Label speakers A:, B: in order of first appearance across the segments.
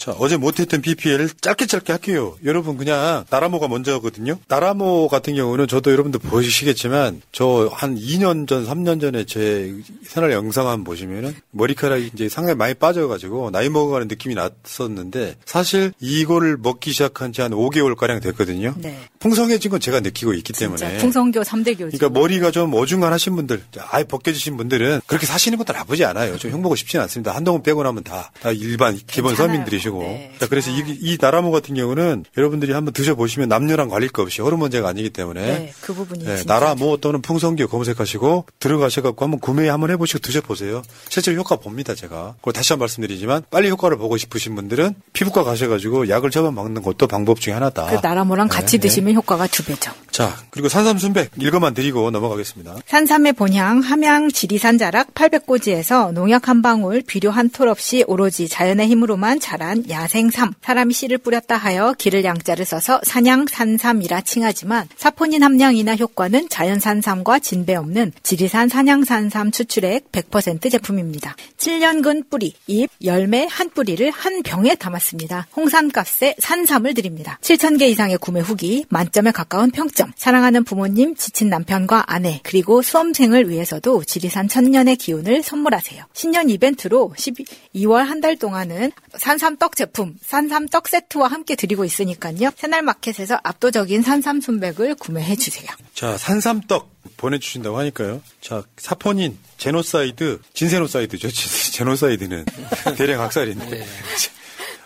A: 자, 어제 못했던 PPL 짧게 짧게 할게요. 여러분 그냥 나라모가 먼저거든요. 나라모 같은 경우는 저도 여러분들 보시겠지만 저 한 2년 전, 3년 전에 제 생활 영상 한번 보시면은 머리카락이 이제 상당히 많이 빠져가지고 나이 먹어가는 느낌이 났었는데 사실 이거를 먹기 시작한 지 한 5개월 가량 됐거든요.
B: 네.
A: 풍성해진 건 제가 느끼고 있기 때문에.
B: 풍성교 3대교죠.
A: 그러니까 머리가 좀 어중간하신 분들, 아예 벗겨지신 분들은 그렇게 사시는 것도 나쁘지 않아요. 좀 흉보고 싶지는 않습니다. 한동안 빼고 나면 다, 다 일반 기본
B: 괜찮아요.
A: 서민들이 시고.
B: 네,
A: 자, 그래서 이, 이 나라모 같은 경우는 여러분들이 한번 드셔보시면 남녀랑 관릴 거 없이 호르몬제가 아니기 때문에.
B: 네, 그 부분이
A: 네, 나라모 또는 풍성교 검색하시고 들어가셔갖고 한번 구매 한번 해보시고 드셔보세요. 실제로 효과 봅니다, 제가. 그리고 다시 한 번 말씀드리지만 빨리 효과를 보고 싶으신 분들은 피부과 가셔가지고 약을 처방 먹는 것도 방법 중에 하나다.
B: 그 나라모랑 같이
A: 네, 네.
B: 드시면 효과가 두 배죠.
A: 자, 그리고 산삼순백 읽어만 드리고 넘어가겠습니다.
B: 산삼의 본향 함양 지리산 자락 800고지에서 농약 한 방울 비료 한 톨 없이 오로지 자연의 힘으로만 자란 야생삼 사람이 씨를 뿌렸다 하여 기를 양자를 써서 산양 산삼이라 칭하지만 사포닌 함량이나 효과는 자연산삼과 진배 없는 지리산 산양산삼 추출액 100% 제품입니다. 7년근 뿌리, 잎, 열매 한 뿌리를 한 병에 담았습니다. 홍삼값에 산삼을 드립니다. 7,000개 이상의 구매 후기, 만점에 가까운 평점, 사랑하는 부모님, 지친 남편과 아내, 그리고 수험생을 위해서도 지리산 천년의 기운을 선물하세요. 신년 이벤트로 12, 2월 한 달 동안은 산삼 떡 제품, 산삼 떡 세트와 함께 드리고 있으니까요. 새날마켓에서 압도적인 산삼 순백을 구매해 주세요.
A: 자, 산삼 떡 보내주신다고 하니까요. 자, 사포닌, 제노사이드, 진세노사이드죠. 진- 제노사이드는 대량 학살인데.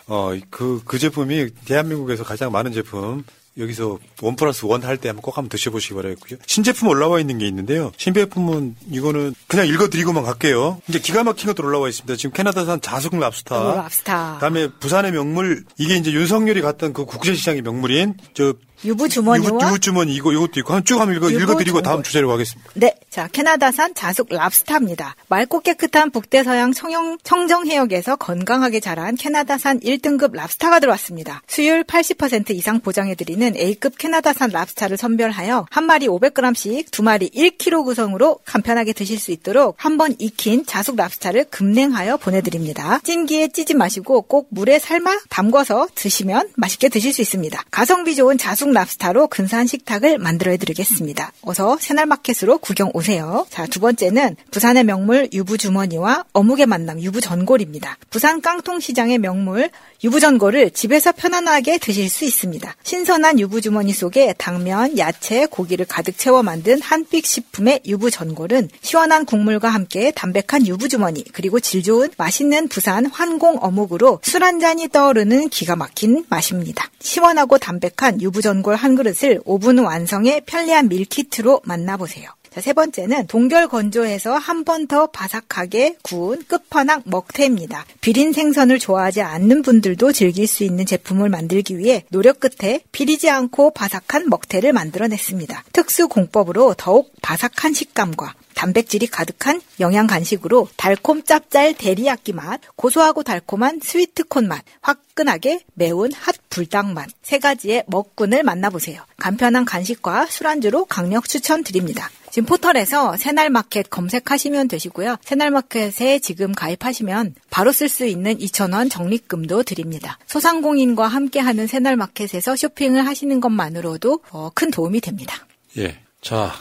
A: 어, 그, 그 제품이 대한민국에서 가장 많은 제품, 여기서 원 플러스 원 할 때 한번 꼭 한번 드셔보시기 바라겠고요. 신제품 올라와 있는 게 있는데요. 신제품은 이거는 그냥 읽어드리고만 갈게요. 이제 기가 막힌 것들 올라와 있습니다. 지금 캐나다산 자숙 랍스타.
B: 오, 랍스타.
A: 그다음에 부산의 명물 이게 이제 윤석열이 갔던 그 국제시장의 명물인 저
B: 유부 주머니와
A: 유부, 주머니 이거 이것도 있고 한 쭉 한번 읽어 읽어드리고 다음. 주제로 가겠습니다.
B: 네, 자 캐나다산 자숙 랍스타입니다. 맑고 깨끗한 북대서양 청영, 청정 해역에서 건강하게 자란 캐나다산 1등급 랍스타가 들어왔습니다. 수율 80% 이상 보장해드리는 A급 캐나다산 랍스타를 선별하여 한 마리 500g씩 두 마리 1kg 구성으로 간편하게 드실 수 있도록 한 번 익힌 자숙 랍스타를 급냉하여 보내드립니다. 찜기에 찌지 마시고 꼭 물에 삶아 담궈서 드시면 맛있게 드실 수 있습니다. 가성비 좋은 자숙 랍스타로 근사한 식탁을 만들어드리겠습니다. 어서 새날마켓으로 구경 오세요. 자, 두 번째는 부산의 명물 유부주머니와 어묵의 만남 유부전골입니다. 부산 깡통시장의 명물 유부전골을 집에서 편안하게 드실 수 있습니다. 신선한 유부주머니 속에 당면, 야채, 고기를 가득 채워 만든 한픽 식품의 유부전골은 시원한 국물과 함께 담백한 유부주머니 그리고 질 좋은 맛있는 부산 환공 어묵으로 술 한 잔이 떠오르는 기가 막힌 맛입니다. 시원하고 담백한 유부전골 한 그릇을 오븐 완성의 편리한 밀키트로 만나보세요. 자, 세 번째는 동결 건조해서 한 번 더 바삭하게 구운 끝판왕 먹태입니다. 비린 생선을 좋아하지 않는 분들도 즐길 수 있는 제품을 만들기 위해 노력 끝에 비리지 않고 바삭한 먹태를 만들어냈습니다. 특수 공법으로 더욱 바삭한 식감과 단백질이 가득한 영양 간식으로 달콤 짭짤 데리야끼 맛, 고소하고 달콤한 스위트콘 맛, 화끈하게 매운 핫 불닭 맛, 세 가지의 먹태를 만나보세요. 간편한 간식과 술안주로 강력 추천드립니다. 지금 포털에서 새날마켓 검색하시면 되시고요. 새날마켓에 지금 가입하시면 바로 쓸 수 있는 2,000원 적립금도 드립니다. 소상공인과 함께하는 새날마켓에서 쇼핑을 하시는 것만으로도 어, 큰 도움이 됩니다.
A: 예. 자,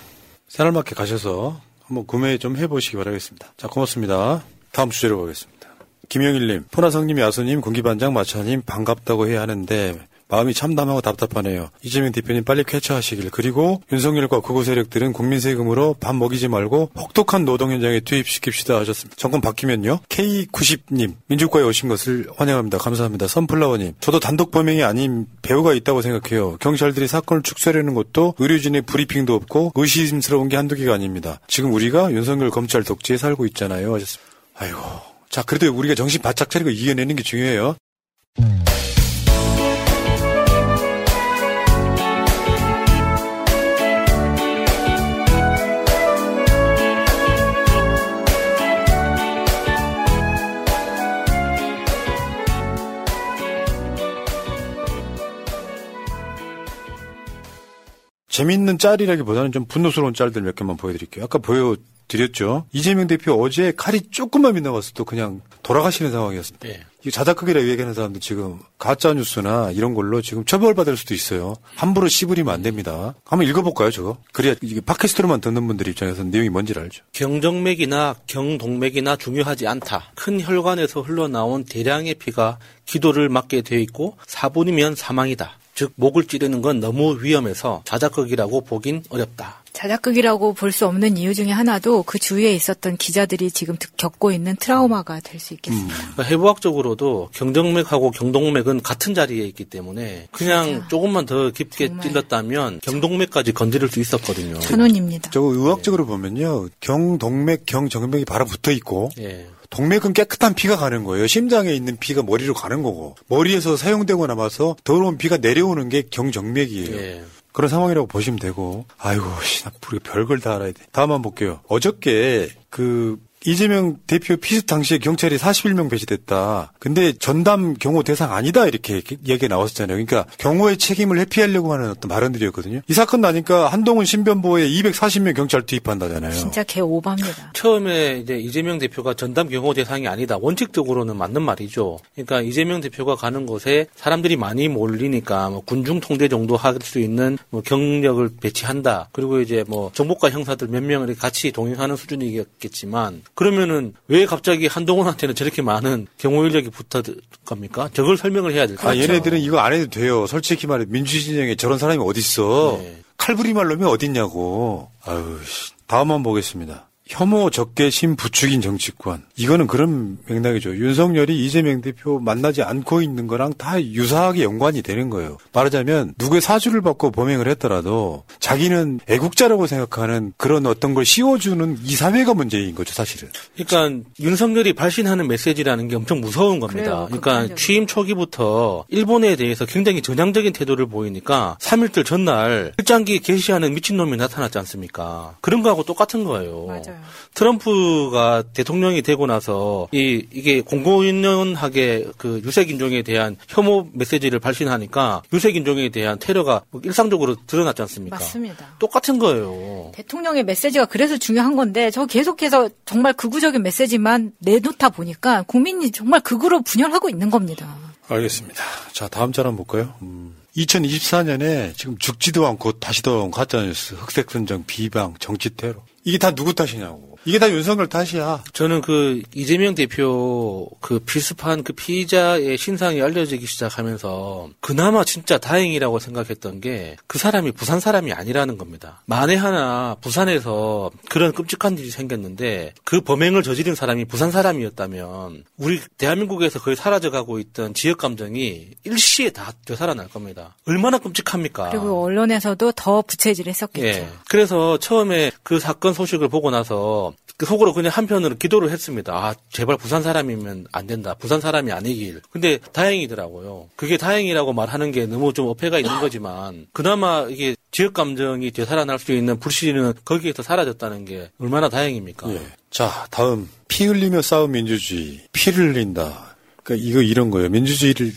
A: 새날마켓 가셔서 한번 구매 좀 해보시기 바라겠습니다. 자, 고맙습니다. 다음 주제로 가겠습니다. 김영일님, 포나성님, 야수님, 군기반장, 마차님 반갑다고 해야 하는데 마음이 참담하고 답답하네요. 이재명 대표님 빨리 쾌차하시길. 그리고 윤석열과 극우 세력들은 국민 세금으로 밥 먹이지 말고 혹독한 노동 현장에 투입시킵시다 하셨습니다. 정권 바뀌면요. K90님 민주과에 오신 것을 환영합니다. 감사합니다. 선플라워님 저도 단독 범행이 아닌 배우가 있다고 생각해요. 경찰들이 사건을 축소하려는 것도 의료진의 브리핑도 없고 의심스러운 게 한두 개가 아닙니다. 지금 우리가 윤석열 검찰 독재에 살고 있잖아요. 하셨습니다. 아이고. 자, 그래도 우리가 정신 바짝 차리고 이겨내는 게 중요해요. 재밌는 짤이라기보다는 좀 분노스러운 짤들 몇 개만 보여드릴게요. 아까 보여드렸죠. 이재명 대표 어제 칼이 조금만 빗나갔어도 그냥 돌아가시는 상황이었습니다.
C: 네.
A: 이 자작극이라고 얘기하는 사람들 지금 가짜 뉴스나 이런 걸로 지금 처벌받을 수도 있어요. 함부로 씹으리면 안 됩니다. 한번 읽어볼까요, 저거? 그래야 이게 팟캐스트로만 듣는 분들 입장에서는 내용이 뭔지를 알죠.
C: 경정맥이나 경동맥이나 중요하지 않다. 큰 혈관에서 흘러나온 대량의 피가 기도를 막게 되어 있고 4분이면 사망이다. 즉 목을 찌르는 건 너무 위험해서 자작극이라고 보긴 어렵다.
B: 자작극이라고 볼 수 없는 이유 중에 하나도 그 주위에 있었던 기자들이 지금 겪고 있는 트라우마가 될 수 있겠습니다.
C: 그러니까 해부학적으로도 경정맥하고 경동맥은 같은 자리에 있기 때문에 그냥
B: 진짜.
C: 조금만 더 깊게
B: 정말.
C: 찔렀다면 경동맥까지 건드릴 수 있었거든요.
B: 천원입니다.
A: 저거 의학적으로 보면요. 경동맥, 경정맥이 바로 붙어 있고
C: 예.
A: 동맥은 깨끗한 피가 가는 거예요. 심장에 있는 피가 머리로 가는 거고 머리에서 사용되고 남아서 더러운 피가 내려오는 게 경정맥이에요.
C: 예.
A: 그런 상황이라고 보시면 되고 아이고 씨, 나 별걸 다 알아야 돼. 다음 한번 볼게요. 어저께 그 이재명 대표 피습 당시에 경찰이 41명 배치됐다. 근데 전담 경호 대상 아니다 이렇게 얘기가 나왔었잖아요. 그러니까 경호의 책임을 회피하려고 하는 어떤 발언들이었거든요. 이 사건 나니까 한동훈 신변보에 240명 경찰 투입한다잖아요.
B: 진짜 개 오바입니다.
C: 처음에 이제 이재명 대표가 전담 경호 대상이 아니다. 원칙적으로는 맞는 말이죠. 그러니까 이재명 대표가 가는 곳에 사람들이 많이 몰리니까 뭐 군중 통제 정도 할 수 있는 뭐 경력을 배치한다. 그리고 이제 뭐 정보과 형사들 몇 명을 같이 동행하는 수준이겠지만 그러면은 왜 갑자기 한동훈한테는 저렇게 많은 경호 인력이 붙어 겁니까? 저걸 설명을 해야 될거
A: 아. 얘네들은 이거 안 해도 돼요. 솔직히 말해 민주진영에 저런 사람이 어딨어.
C: 네.
A: 칼부림할 놈이 어딨냐고. 아유, 씨. 다음 한번 보겠습니다. 혐오 적개 심 부추긴 정치권. 이거는 그런 맥락이죠. 윤석열이 이재명 대표 만나지 않고 있는 거랑 다 유사하게 연관이 되는 거예요. 말하자면 누구의 사주를 받고 범행을 했더라도 자기는 애국자라고 생각하는 그런 어떤 걸 씌워주는 이 사회가 문제인 거죠, 사실은.
C: 그러니까 윤석열이 발신하는 메시지라는 게 엄청 무서운 겁니다.
B: 그래요,
C: 그러니까. 취임 초기부터 일본에 대해서 굉장히 전향적인 태도를 보이니까 3일절 전날 일장기 게시하는 미친놈이 나타났지 않습니까? 그런 거하고 똑같은 거예요.
B: 맞아요.
C: 트럼프가 대통령이 되고 나서 이 이게 공공연하게 그 유색 인종에 대한 혐오 메시지를 발신하니까 유색 인종에 대한 테러가 뭐 일상적으로 드러났지 않습니까?
B: 맞습니다.
C: 똑같은 거예요.
B: 대통령의 메시지가 그래서 중요한 건데 저 계속해서 정말 극우적인 메시지만 내놓다 보니까 국민이 정말 극우로 분열하고 있는 겁니다.
A: 알겠습니다. 자, 다음 짤 한번 볼까요? 2024년에 지금 죽지도 않고 다시 돌아온 가짜뉴스, 흑색선정, 비방, 정치 테러. 이게 다 누구 탓이냐고. 이게 다 윤석열 탓이야.
C: 저는 그 이재명 대표 그 필습한 그 피의자의 신상이 알려지기 시작하면서 그나마 진짜 다행이라고 생각했던 게 그 사람이 부산 사람이 아니라는 겁니다. 만에 하나 부산에서 그런 끔찍한 일이 생겼는데 그 범행을 저지른 사람이 부산 사람이었다면 우리 대한민국에서 거의 사라져가고 있던 지역 감정이 일시에 다 되살아날 겁니다. 얼마나 끔찍합니까?
B: 그리고 언론에서도 더 부채질했었겠죠.
C: 예. 그래서 처음에 그 사건 소식을 보고 나서 그 속으로 그냥 한편으로 기도를 했습니다. 아, 제발 부산 사람이면 안 된다. 부산 사람이 아니길. 근데 다행이더라고요. 그게 다행이라고 말하는 게 너무 좀 어폐가 있는 거지만 그나마 이게 지역 감정이 되살아날 수 있는 불씨는 거기에서 사라졌다는 게 얼마나 다행입니까?
A: 예. 자, 다음. 피 흘리며 싸운 민주주의. 피를 흘린다. 그러니까 이거 이런 거예요. 민주주의를,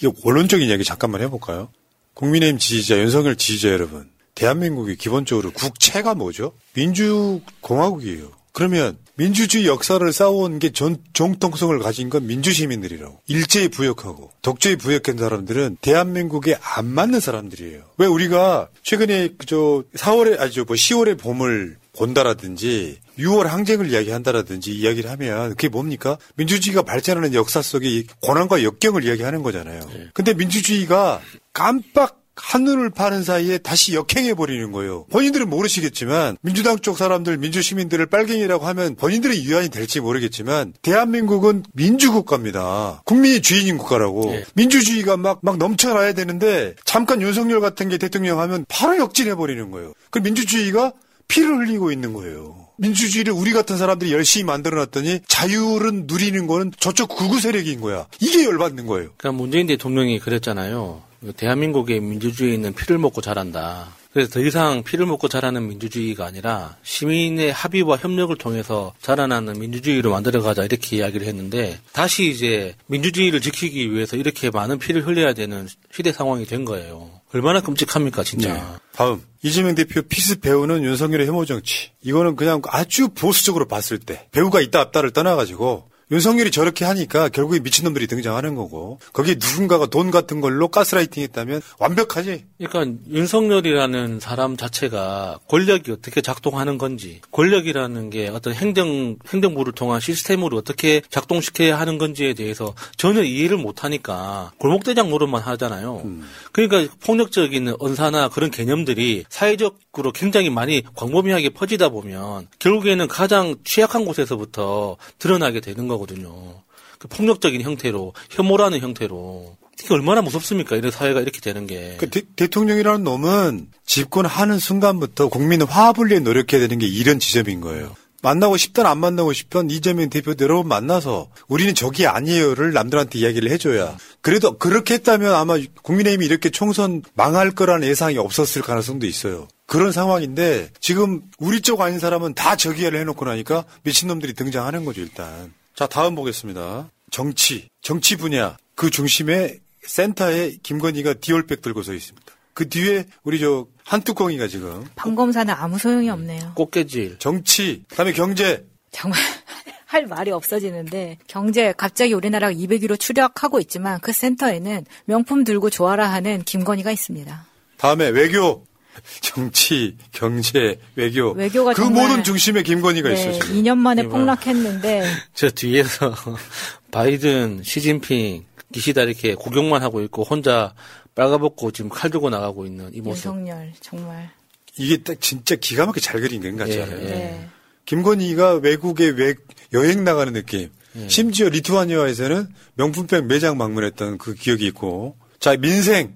A: 이거 원론적인 이야기 잠깐만 해볼까요? 국민의힘 지지자, 윤석열 지지자 여러분. 대한민국이 기본적으로 국채가 뭐죠? 민주공화국이에요. 그러면 민주주의 역사를 쌓아온 게 전, 정통성을 가진 건 민주시민들이라고. 일제히 부역하고 독재에 부역한 사람들은 대한민국에 안 맞는 사람들이에요. 왜 우리가 최근에 그저 4월에 아니죠 뭐 10월의 봄을 본다라든지 6월 항쟁을 이야기한다라든지 이야기를 하면 그게 뭡니까? 민주주의가 발전하는 역사 속에 이 고난과 역경을 이야기하는 거잖아요. 근데 민주주의가 깜빡 한눈을 파는 사이에 다시 역행해 버리는 거예요. 본인들은 모르시겠지만 민주당 쪽 사람들 민주 시민들을 빨갱이라고 하면 본인들의 유한이 될지 모르겠지만 대한민국은 민주국가입니다. 국민이 주인인 국가라고
C: 예.
A: 민주주의가 막 막 넘쳐나야 되는데 잠깐 윤석열 같은 게 대통령 하면 바로 역진해 버리는 거예요. 그 민주주의가 피를 흘리고 있는 거예요. 민주주의를 우리 같은 사람들이 열심히 만들어 놨더니 자유를 누리는 거는 저쪽 구구 세력인 거야. 이게 열받는 거예요.
C: 그러니까 문재인 대통령이 그랬잖아요. 대한민국의 민주주의는 피를 먹고 자란다. 그래서 더 이상 피를 먹고 자라는 민주주의가 아니라 시민의 합의와 협력을 통해서 자라나는 민주주의로 만들어가자 이렇게 이야기를 했는데 다시 이제 민주주의를 지키기 위해서 이렇게 많은 피를 흘려야 되는 시대 상황이 된 거예요. 얼마나 끔찍합니까 진짜.
A: 네. 다음 이재명 대표 피습 배후는 윤석열의 혐오 정치. 이거는 그냥 아주 보수적으로 봤을 때 배후가 있다 없다를 떠나가지고 윤석열이 저렇게 하니까 결국에 미친놈들이 등장하는 거고 거기에 누군가가 돈 같은 걸로 가스라이팅 했다면 완벽하지.
C: 그러니까 윤석열이라는 사람 자체가 권력이 어떻게 작동하는 건지, 권력이라는 게 어떤 행정 행정부를 통한 시스템으로 어떻게 작동시켜야 하는 건지에 대해서 전혀 이해를 못 하니까 골목대장 노릇만 하잖아요. 그러니까 폭력적인 언사나 그런 개념들이 사회적으로 굉장히 많이 광범위하게 퍼지다 보면 결국에는 가장 취약한 곳에서부터 드러나게 되는 거 거든요. 그 폭력적인 형태로 혐오라는 형태로 이게 얼마나 무섭습니까? 이런 사회가 이렇게 되는 게.
A: 그 대, 통령이라는 놈은 집권하는 순간부터 국민 화합을 위해 노력해야 되는 게 이런 지점인 거예요. 만나고 싶든 안 만나고 싶든 이재명 대표대로 만나서 우리는 적이 아니에요를 남들한테 이야기를 해줘야. 그래도 그렇게 했다면 아마 국민의힘이 이렇게 총선 망할 거라는 예상이 없었을 가능성도 있어요. 그런 상황인데 지금 우리 쪽 아닌 사람은 다 저기야를 해놓고 나니까 미친놈들이 등장하는 거죠 일단. 자 다음 보겠습니다. 정치, 정치 분야 그 중심에 센터에 김건희가 디올백 들고 서 있습니다. 그 뒤에 우리 저 한뚜껑이가 지금
B: 방검사는 아무 소용이 없네요.
C: 꽃게질.
A: 정치, 그다음에 경제,
B: 정말 할 말이 없어지는데 경제 갑자기 우리나라가 200위로 추락하고 있지만 그 센터에는 명품 들고 좋아라 하는 김건희가 있습니다.
A: 다음에 외교, 정치, 경제, 외교.
B: 외교가
A: 그 모든 중심에 김건희가
B: 네,
A: 있어요. 지금.
B: 2년 만에. 폭락했는데
C: 저 뒤에서 바이든, 시진핑, 기시다 이렇게 구경만 하고 있고 혼자 빨가벗고 지금 칼 들고 나가고 있는 이 모습.
B: 윤석열 정말
A: 이게 딱 진짜 기가 막히게 잘 그린 것 같지
C: 예,
A: 않아요?
C: 예.
B: 네.
A: 김건희가 외국에 외, 여행 나가는 느낌.
C: 예.
A: 심지어 리투아니아에서는 명품백 매장 방문했던 그 기억이 있고. 자, 민생.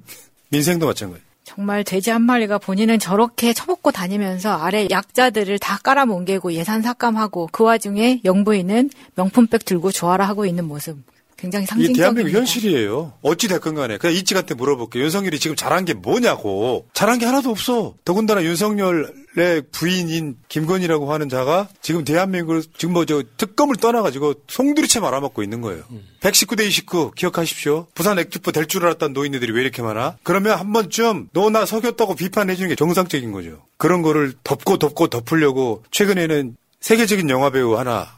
A: 민생도 마찬가지.
B: 정말 돼지 한 마리가 본인은 저렇게 처먹고 다니면서 아래 약자들을 다 깔아뭉개고 예산 삭감하고 그 와중에 영부인은 명품백 들고 좋아라 하고 있는 모습 굉장히
A: 이게
B: 상징적입니다.
A: 대한민국 현실이에요. 어찌 됐건 간에. 그냥 이치한테 물어볼게요. 윤석열이 지금 잘한 게 뭐냐고. 잘한 게 하나도 없어. 더군다나 윤석열의 부인인 김건희라고 하는 자가 지금 대한민국을 지금 뭐 저 특검을 떠나가지고 송두리째 말아먹고 있는 거예요. 119대 29 기억하십시오. 부산 액주포 될줄 알았던 노인네들이 왜 이렇게 많아? 그러면 한 번쯤 너 나 속였다고 비판해 주는 게 정상적인 거죠. 그런 거를 덮고 덮고 덮으려고 최근에는 세계적인 영화배우 하나.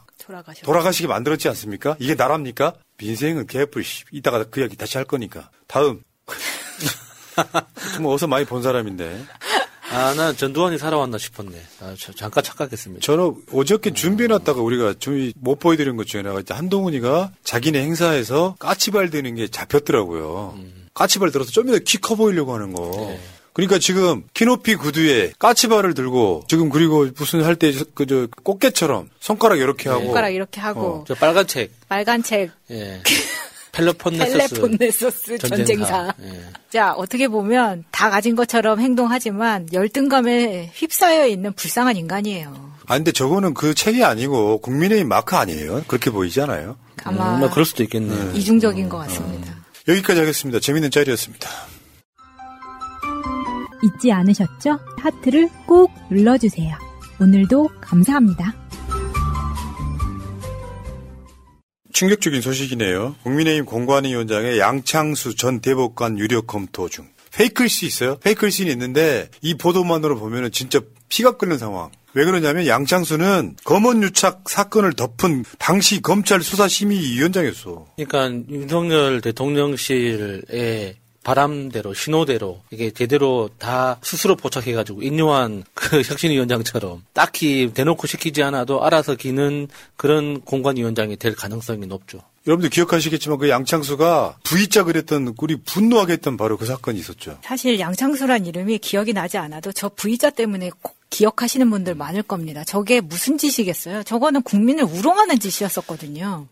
A: 돌아가시게 만들었지 않습니까? 이게 나랍니까? 민생은 개뿔, 씨. 이따가 그 이야기 다시 할 거니까. 다음. 정말 어서 많이 본 사람인데.
C: 아, 난 전두환이 살아왔나 싶었네. 아, 저- 잠깐 착각했습니다.
A: 저는 어저께 준비해놨다가 우리가 준비 못 보여드린 것 중에 하나가 한동훈이가 자기네 행사에서 까치발 드는 게 잡혔더라고요. 까치발 들어서 좀더키커 보이려고 하는 거. 그러니까 지금 키높이 구두에 까치발을 들고 지금 그리고 무슨 할 때 그저 꽃게처럼 손가락 이렇게 하고
B: 손가락 이렇게 하고
C: 저 빨간 책,
B: 빨간 책
C: 예. 펠로폰네소스
B: 텔레폰네소스 전쟁사.
C: 예.
B: 자 어떻게 보면 다 가진 것처럼 행동하지만 열등감에 휩싸여 있는 불쌍한 인간이에요.
A: 아 근데 저거는 그 책이 아니고 국민의힘 마크 아니에요? 그렇게 보이지 않아요?
B: 아마
C: 음, 뭐 그럴 수도 있겠네.
B: 이중적인 것 같습니다.
A: 여기까지 하겠습니다. 재밌는 짤이었습니다.
D: 잊지 않으셨죠? 하트를 꼭 눌러주세요. 오늘도 감사합니다.
A: 충격적인 소식이네요. 국민의힘 공관위원장의 양창수 전 대법관 유력 검토 중. 페이크일시 있어요? 페이크일시는 있는데 이 보도만으로 보면은 진짜 피가 끓는 상황. 왜 그러냐면 양창수는 검언 유착 사건을 덮은 당시 검찰 수사심의위원장이었어.
C: 그러니까 윤석열 대통령실의 바람대로 신호대로 이게 제대로 다 스스로 포착해가지고 인요한 그 혁신위원장처럼 딱히 대놓고 시키지 않아도 알아서 기는 그런 공관위원장이 될 가능성이 높죠.
A: 여러분들 기억하시겠지만 그 양창수가 V자 그랬던 우리 분노하게 했던 바로 그 사건이 있었죠.
B: 사실 양창수란 이름이 기억이 나지 않아도 저 V자 때문에 꼭 기억하시는 분들 많을 겁니다. 저게 무슨 짓이겠어요? 저거는 국민을 우롱하는 짓이었었거든요.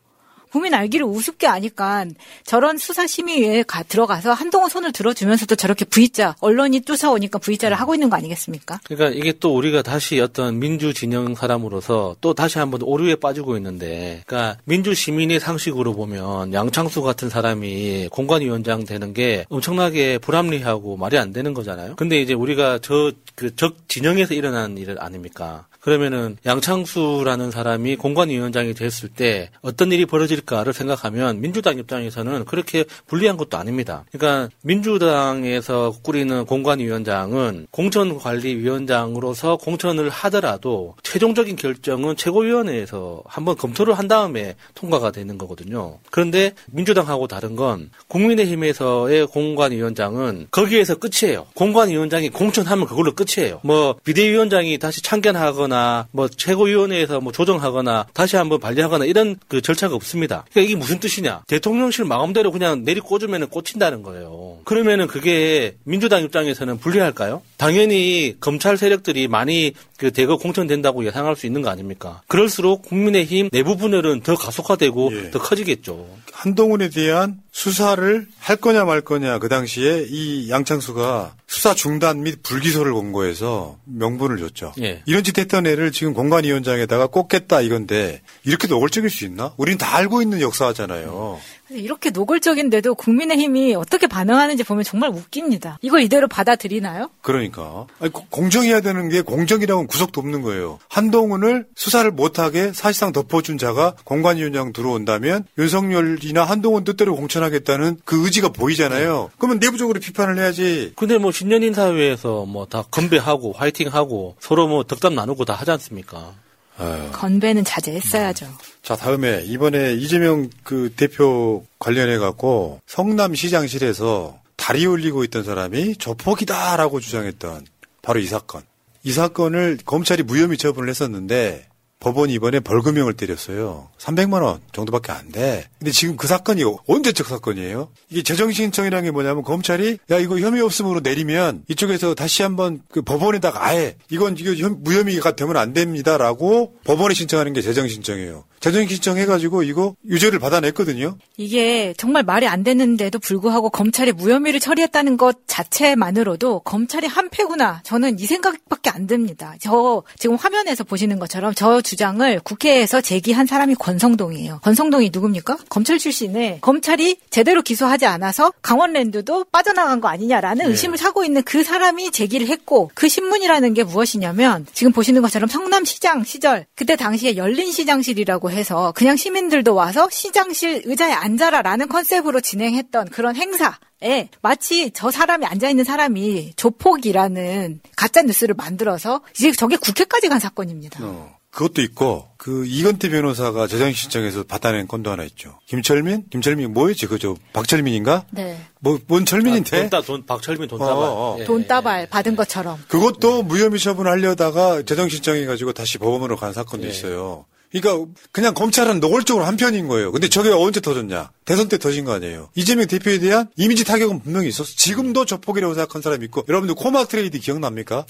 B: 국민 알기를 우습게 아니까 저런 수사심의위에 가, 들어가서 한동훈 손을 들어주면서도 저렇게 V자, 언론이 쫓아오니까 V자를 하고 있는 거 아니겠습니까?
C: 그러니까 이게 또 우리가 다시 어떤 민주 진영 사람으로서 또 다시 한번 오류에 빠지고 있는데, 그러니까 민주 시민의 상식으로 보면 양창수 같은 사람이 공관위원장 되는 게 엄청나게 불합리하고 말이 안 되는 거잖아요. 근데 이제 우리가 저 그적 진영에서 일어난 일 아닙니까? 그러면은 양창수라는 사람이 공관위원장이 됐을 때 어떤 일이 벌어질까를 생각하면 민주당 입장에서는 그렇게 불리한 것도 아닙니다. 그러니까 민주당에서 꾸리는 공관위원장은 공천관리위원장으로서 공천을 하더라도 최종적인 결정은 최고위원회에서 한번 검토를 한 다음에 통과가 되는 거거든요. 그런데 민주당하고 다른 건 국민의힘에서의 공관위원장은 거기에서 끝이에요. 공관위원장이 공천하면 그걸로 끝이에요. 뭐 비대위원장이 다시 참견하거나 뭐 최고위원회에서 뭐 조정하거나 다시 한번 발의하거나 이런 그 절차가 없습니다. 그러니까 이게 무슨 뜻이냐? 대통령실 마음대로 그냥 내리 꽂으면 꽂힌다는 거예요. 그러면은 그게 민주당 입장에서는 불리할까요? 당연히 검찰 세력들이 많이 그 대거 공천된다고 예상할 수 있는 거 아닙니까? 그럴수록 국민의힘 내부 분열은 더 가속화되고
A: 예.
C: 더 커지겠죠.
A: 한동훈에 대한 수사를 할 거냐 말 거냐 그 당시에 이 양창수가 수사 중단 및 불기소를 권고해서 명분을 줬죠.
C: 예.
A: 이런 짓 했던 애를 지금 공관위원장에다가 꽂겠다 이건데 이렇게 노골적일 수 있나? 우리는 다 알고 있는 역사잖아요.
B: 이렇게 노골적인데도 국민의힘이 어떻게 반응하는지 보면 정말 웃깁니다. 이걸 이대로 받아들이나요?
A: 그러니까 아니, 고- 공정해야 되는 게 공정이라고는 구석도 없는 거예요. 한동훈을 수사를 못하게 사실상 덮어준 자가 공관위원장 들어온다면 윤석열이나 한동훈 뜻대로 공천하겠다는 그 의지가 보이잖아요. 그러면 내부적으로 비판을 해야지.
C: 근데 뭐 신년인 사회에서 뭐 다 건배하고 화이팅하고 서로 뭐 덕담 나누고 다 하지 않습니까?
B: 건배는 자제했어야죠.
A: 자, 다음에 이번에 이재명 그 대표 관련해 갖고 성남시장실에서 다리 올리고 있던 사람이 조폭이다라고 주장했던 바로 이 사건. 이 사건을 검찰이 무혐의 처분을 했었는데 법원이 이번에 벌금형을 때렸어요. 300만 원 정도밖에 안 돼. 근데 지금 그 사건이 언제적 사건이에요? 이게 재정신청이라는 게 뭐냐면 검찰이 야 이거 혐의 없음으로 내리면 이쪽에서 다시 한번 그 법원에다가 아예 이건 이거 혐- 무혐의가 되면 안 됩니다라고 법원에 신청하는 게 재정신청이에요. 재정 신청 해가지고 이거 유죄를 받아냈거든요.
B: 이게 정말 말이 안 되는데도 불구하고 검찰이 무혐의를 처리했다는 것 자체만으로도 검찰이 한패구나. 저는 이 생각밖에 안 듭니다. 저 지금 화면에서 보시는 것처럼 저 주장을 국회에서 제기한 사람이 권성동이에요. 권성동이 누굽니까? 검찰 출신에 검찰이 제대로 기소하지 않아서 강원랜드도 빠져나간 거 아니냐라는 의심을 사고 있는 그 사람이 제기를 했고 그 신문이라는 게 무엇이냐면 지금 보시는 것처럼 성남시장 시절 그때 당시에 열린시장실이라고 해서 그냥 시민들도 와서 시장실 의자에 앉아라라는 컨셉으로 진행했던 그런 행사에 마치 저 사람이 앉아 있는 사람이 조폭이라는 가짜 뉴스를 만들어서 이제 저게 국회까지 간 사건입니다.
A: 어, 그것도 있고 그 이건태 변호사가 재정 신청에서 받아낸 건도 하나 있죠. 김철민? 김철민 뭐였지? 그저 박철민인가?
B: 네.
A: 뭐뭔 철민인데?
C: 돈 따, 돈, 박철민 돈
A: 어,
C: 따발.
A: 어.
C: 예,
B: 돈
C: 예,
B: 따발 받은 것처럼.
A: 그것도 무혐의 처분하려다가 재정 신청해 가지고 다시 법원으로 간 사건도
C: 예.
A: 있어요. 그러니까 그냥 검찰은 노골적으로 한 편인 거예요. 근데 저게 언제 터졌냐? 대선 때 터진 거 아니에요. 이재명 대표에 대한 이미지 타격은 분명히 있었어. 지금도 조폭이라고 생각한 사람이 있고 여러분들 코마트레이드 기억납니까?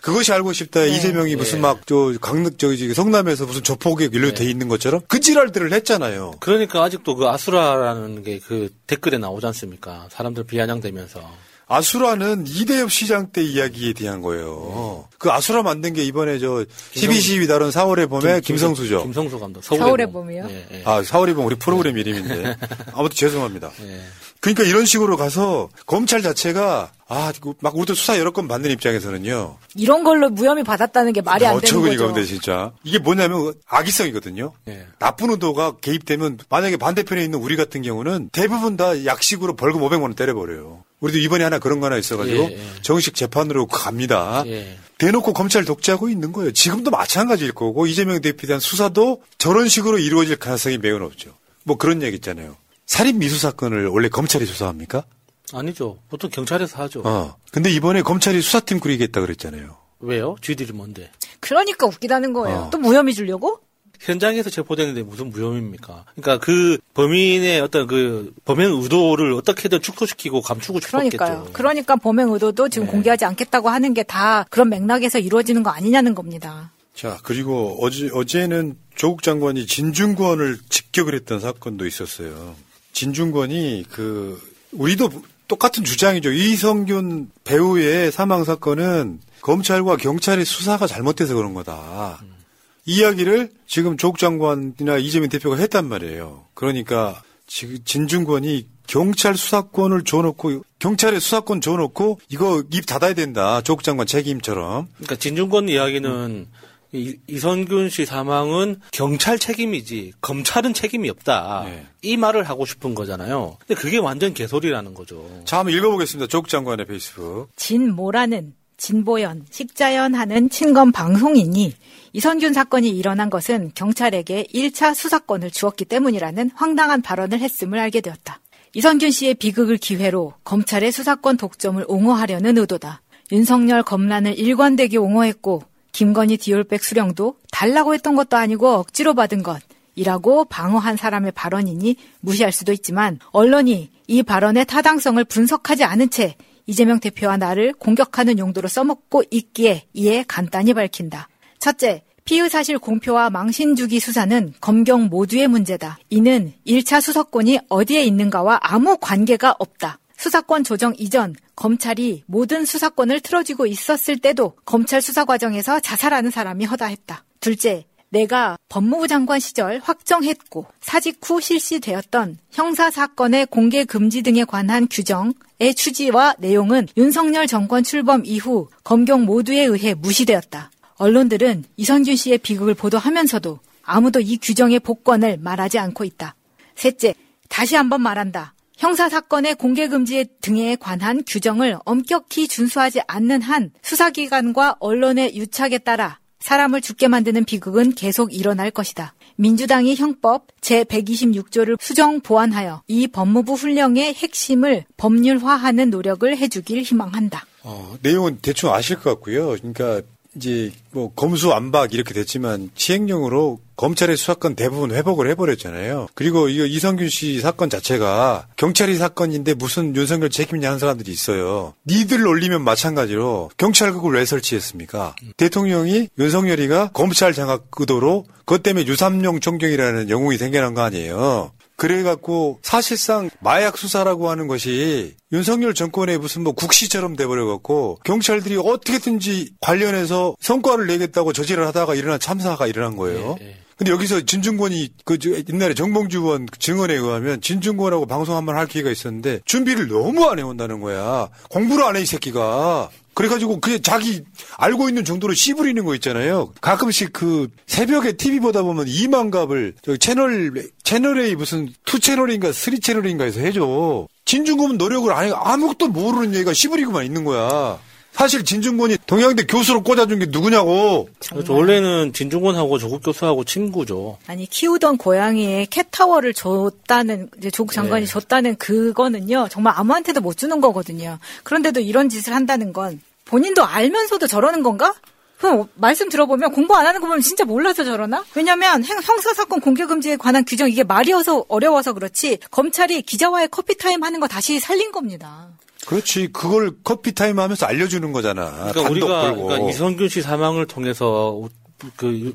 A: 그것이 알고 싶다.
B: 네.
A: 이재명이 무슨 막저 강릉 저기 성남에서 무슨 조폭에 연루돼 있는 것처럼 그 지랄들을 했잖아요.
C: 그러니까 아직도 그 아수라라는 게 그 댓글에 나오지 않습니까? 사람들 비아냥대면서.
A: 아수라는 이대엽 시장 때 이야기에 대한 거예요. 그 아수라 만든 게 이번에 저 12.12 다른 4월에 봄에 김성수죠.
C: 김성수 감독.
B: 서울의
C: 봄.
B: 봄이요?
C: 예, 예.
A: 아, 4월이 봄 우리 프로그램 이름인데. 아무튼 죄송합니다.
C: 예.
A: 그러니까 이런 식으로 가서 검찰 자체가 아, 막 우리도 수사 여러 건 받는 입장에서는요.
B: 이런 걸로 무혐의 받았다는 게 말이 안 되는
A: 어처구니가
B: 거죠.
A: 없는데 진짜. 이게 뭐냐면 악의성이거든요.
C: 예.
A: 나쁜 의도가 개입되면 만약에 반대편에 있는 우리 같은 경우는 대부분 다 약식으로 벌금 500만 원 때려버려요. 우리도 이번에 하나 그런 거 하나 있어가지고
C: 예, 예.
A: 정식 재판으로 갑니다.
C: 예.
A: 대놓고 검찰 독재하고 있는 거예요. 지금도 마찬가지일 거고 이재명 대표에 대한 수사도 저런 식으로 이루어질 가능성이 매우 높죠. 뭐 그런 얘기 있잖아요. 살인 미수 사건을 원래 검찰이 조사합니까?
C: 아니죠. 보통 경찰에서 하죠.
A: 어. 근데 이번에 검찰이 수사팀 꾸리겠다 그랬잖아요.
C: 왜요? 쥐들이 뭔데?
B: 그러니까 웃기다는 거예요.
A: 어.
B: 또 무혐의 주려고?
C: 현장에서 체포되는데 무슨 무혐의입니까? 그러니까 그 범인의 어떤 그 범행 의도를 어떻게든 축소시키고 감추고 싶었겠죠.
B: 그러니까요. 그러니까 범행 의도도 지금 공개하지 않겠다고 하는 게 다 그런 맥락에서 이루어지는 거 아니냐는 겁니다.
A: 자, 그리고 어제, 어제는 조국 장관이 진중권을 직격을 했던 사건도 있었어요. 진중권이 그, 우리도 똑같은 주장이죠. 이성균 배우의 사망 사건은 검찰과 경찰의 수사가 잘못돼서 그런 거다. 이야기를 지금 조국 장관이나 이재명 대표가 했단 말이에요. 그러니까 지금 진중권이 경찰 수사권을 줘놓고 경찰의 수사권 줘놓고 이거 입 닫아야 된다. 조국 장관 책임처럼.
C: 그러니까 진중권 이야기는 이, 이선균 씨 사망은 경찰 책임이지 검찰은 책임이 없다.
A: 네.
C: 이 말을 하고 싶은 거잖아요. 근데 그게 완전 개소리라는 거죠.
A: 자, 한번 읽어보겠습니다. 조국 장관의 페이스북.
B: 진 모라는 진보연, 식자연 하는 친검 방송인이 이선균 사건이 일어난 것은 경찰에게 1차 수사권을 주었기 때문이라는 황당한 발언을 했음을 알게 되었다. 이선균 씨의 비극을 기회로 검찰의 수사권 독점을 옹호하려는 의도다. 윤석열 검란을 일관되게 옹호했고 김건희 디올백 수령도 달라고 했던 것도 아니고 억지로 받은 것 이라고 방어한 사람의 발언이니 무시할 수도 있지만 언론이 이 발언의 타당성을 분석하지 않은 채 이재명 대표와 나를 공격하는 용도로 써먹고 있기에 이에 간단히 밝힌다. 첫째, 피의 사실 공표와 망신 주기 수사는 검경 모두의 문제다. 이는 1차 수사권이 어디에 있는가와 아무 관계가 없다. 수사권 조정 이전 검찰이 모든 수사권을 틀어쥐고 있었을 때도 검찰 수사 과정에서 자살하는 사람이 허다했다. 둘째, 내가 법무부 장관 시절 확정했고 사직 후 실시되었던 형사 사건의 공개 금지 등에 관한 규정 의 취지와 내용은 윤석열 정권 출범 이후 검경 모두에 의해 무시되었다. 언론들은 이선균 씨의 비극을 보도하면서도 아무도 이 규정의 복권을 말하지 않고 있다. 셋째, 다시 한번 말한다. 형사 사건의 공개 금지 등에 관한 규정을 엄격히 준수하지 않는 한 수사기관과 언론의 유착에 따라 사람을 죽게 만드는 비극은 계속 일어날 것이다. 민주당이 형법 제126조를 수정 보완하여 이 법무부 훈령의 핵심을 법률화하는 노력을 해주길 희망한다.
A: 어, 내용은 대충 아실 것 같고요. 그러니까 이제 뭐 검수 안박 이렇게 됐지만 시행령으로 검찰의 수사권 대부분 회복을 해버렸잖아요. 그리고 이거 이성균 씨 사건 자체가 경찰이 사건인데 무슨 윤석열 책임이냐 하는 사람들이 있어요. 니들 올리면 마찬가지로 경찰국을 왜 설치했습니까? 대통령이 윤석열이가 검찰 장악 의도로 그것 때문에 유삼용 총경이라는 영웅이 생겨난 거 아니에요. 그래갖고 사실상 마약 수사라고 하는 것이 윤석열 정권의 무슨 뭐 국시처럼 돼버려갖고 경찰들이 어떻게든지 관련해서 성과를 내겠다고 저지를 하다가 일어난 참사가 일어난 거예요.
C: 예, 예.
A: 근데 여기서 진중권이 그 저- 옛날에 정봉주 의원 증언에 의하면 진중권하고 방송 한 번 할 기회가 있었는데 준비를 너무 안 해온다는 거야. 공부를 안 해 이 새끼가. 그래가지고 그게 자기 알고 있는 정도로 씨부리는 거 있잖아요. 가끔씩 그 새벽에 TV 보다 보면 이만갑을 저 채널 채널A 무슨 two 채널인가 three 채널인가에서 해줘. 진중권은 노력을 안 해. 아무것도 모르는 얘가 씨부리고만 있는 거야. 사실 진중권이 동양대 교수로 꽂아준 게 누구냐고.
C: 그렇죠. 원래는 진중권하고 조국 교수하고 친구죠.
B: 아니 키우던 고양이에 캣타워를 줬다는 이제 조국 장관이
C: 네.
B: 줬다는 그거는요 정말 아무한테도 못 주는 거거든요. 그런데도 이런 짓을 한다는 건 본인도 알면서도 저러는 건가? 그럼 말씀 들어보면 공부 안 하는 거 보면 진짜 몰라서 저러나? 왜냐면 행- 형사사건 공개금지에 관한 규정 이게 말이 어려워서 그렇지 검찰이 기자와의 커피타임 하는 거 다시 살린 겁니다.
A: 그렇지. 그걸 커피 타임 하면서 알려주는 거잖아.
C: 그러니까 우리가
A: 걸고.
C: 그러니까 이선균 씨 사망을 통해서 그 유-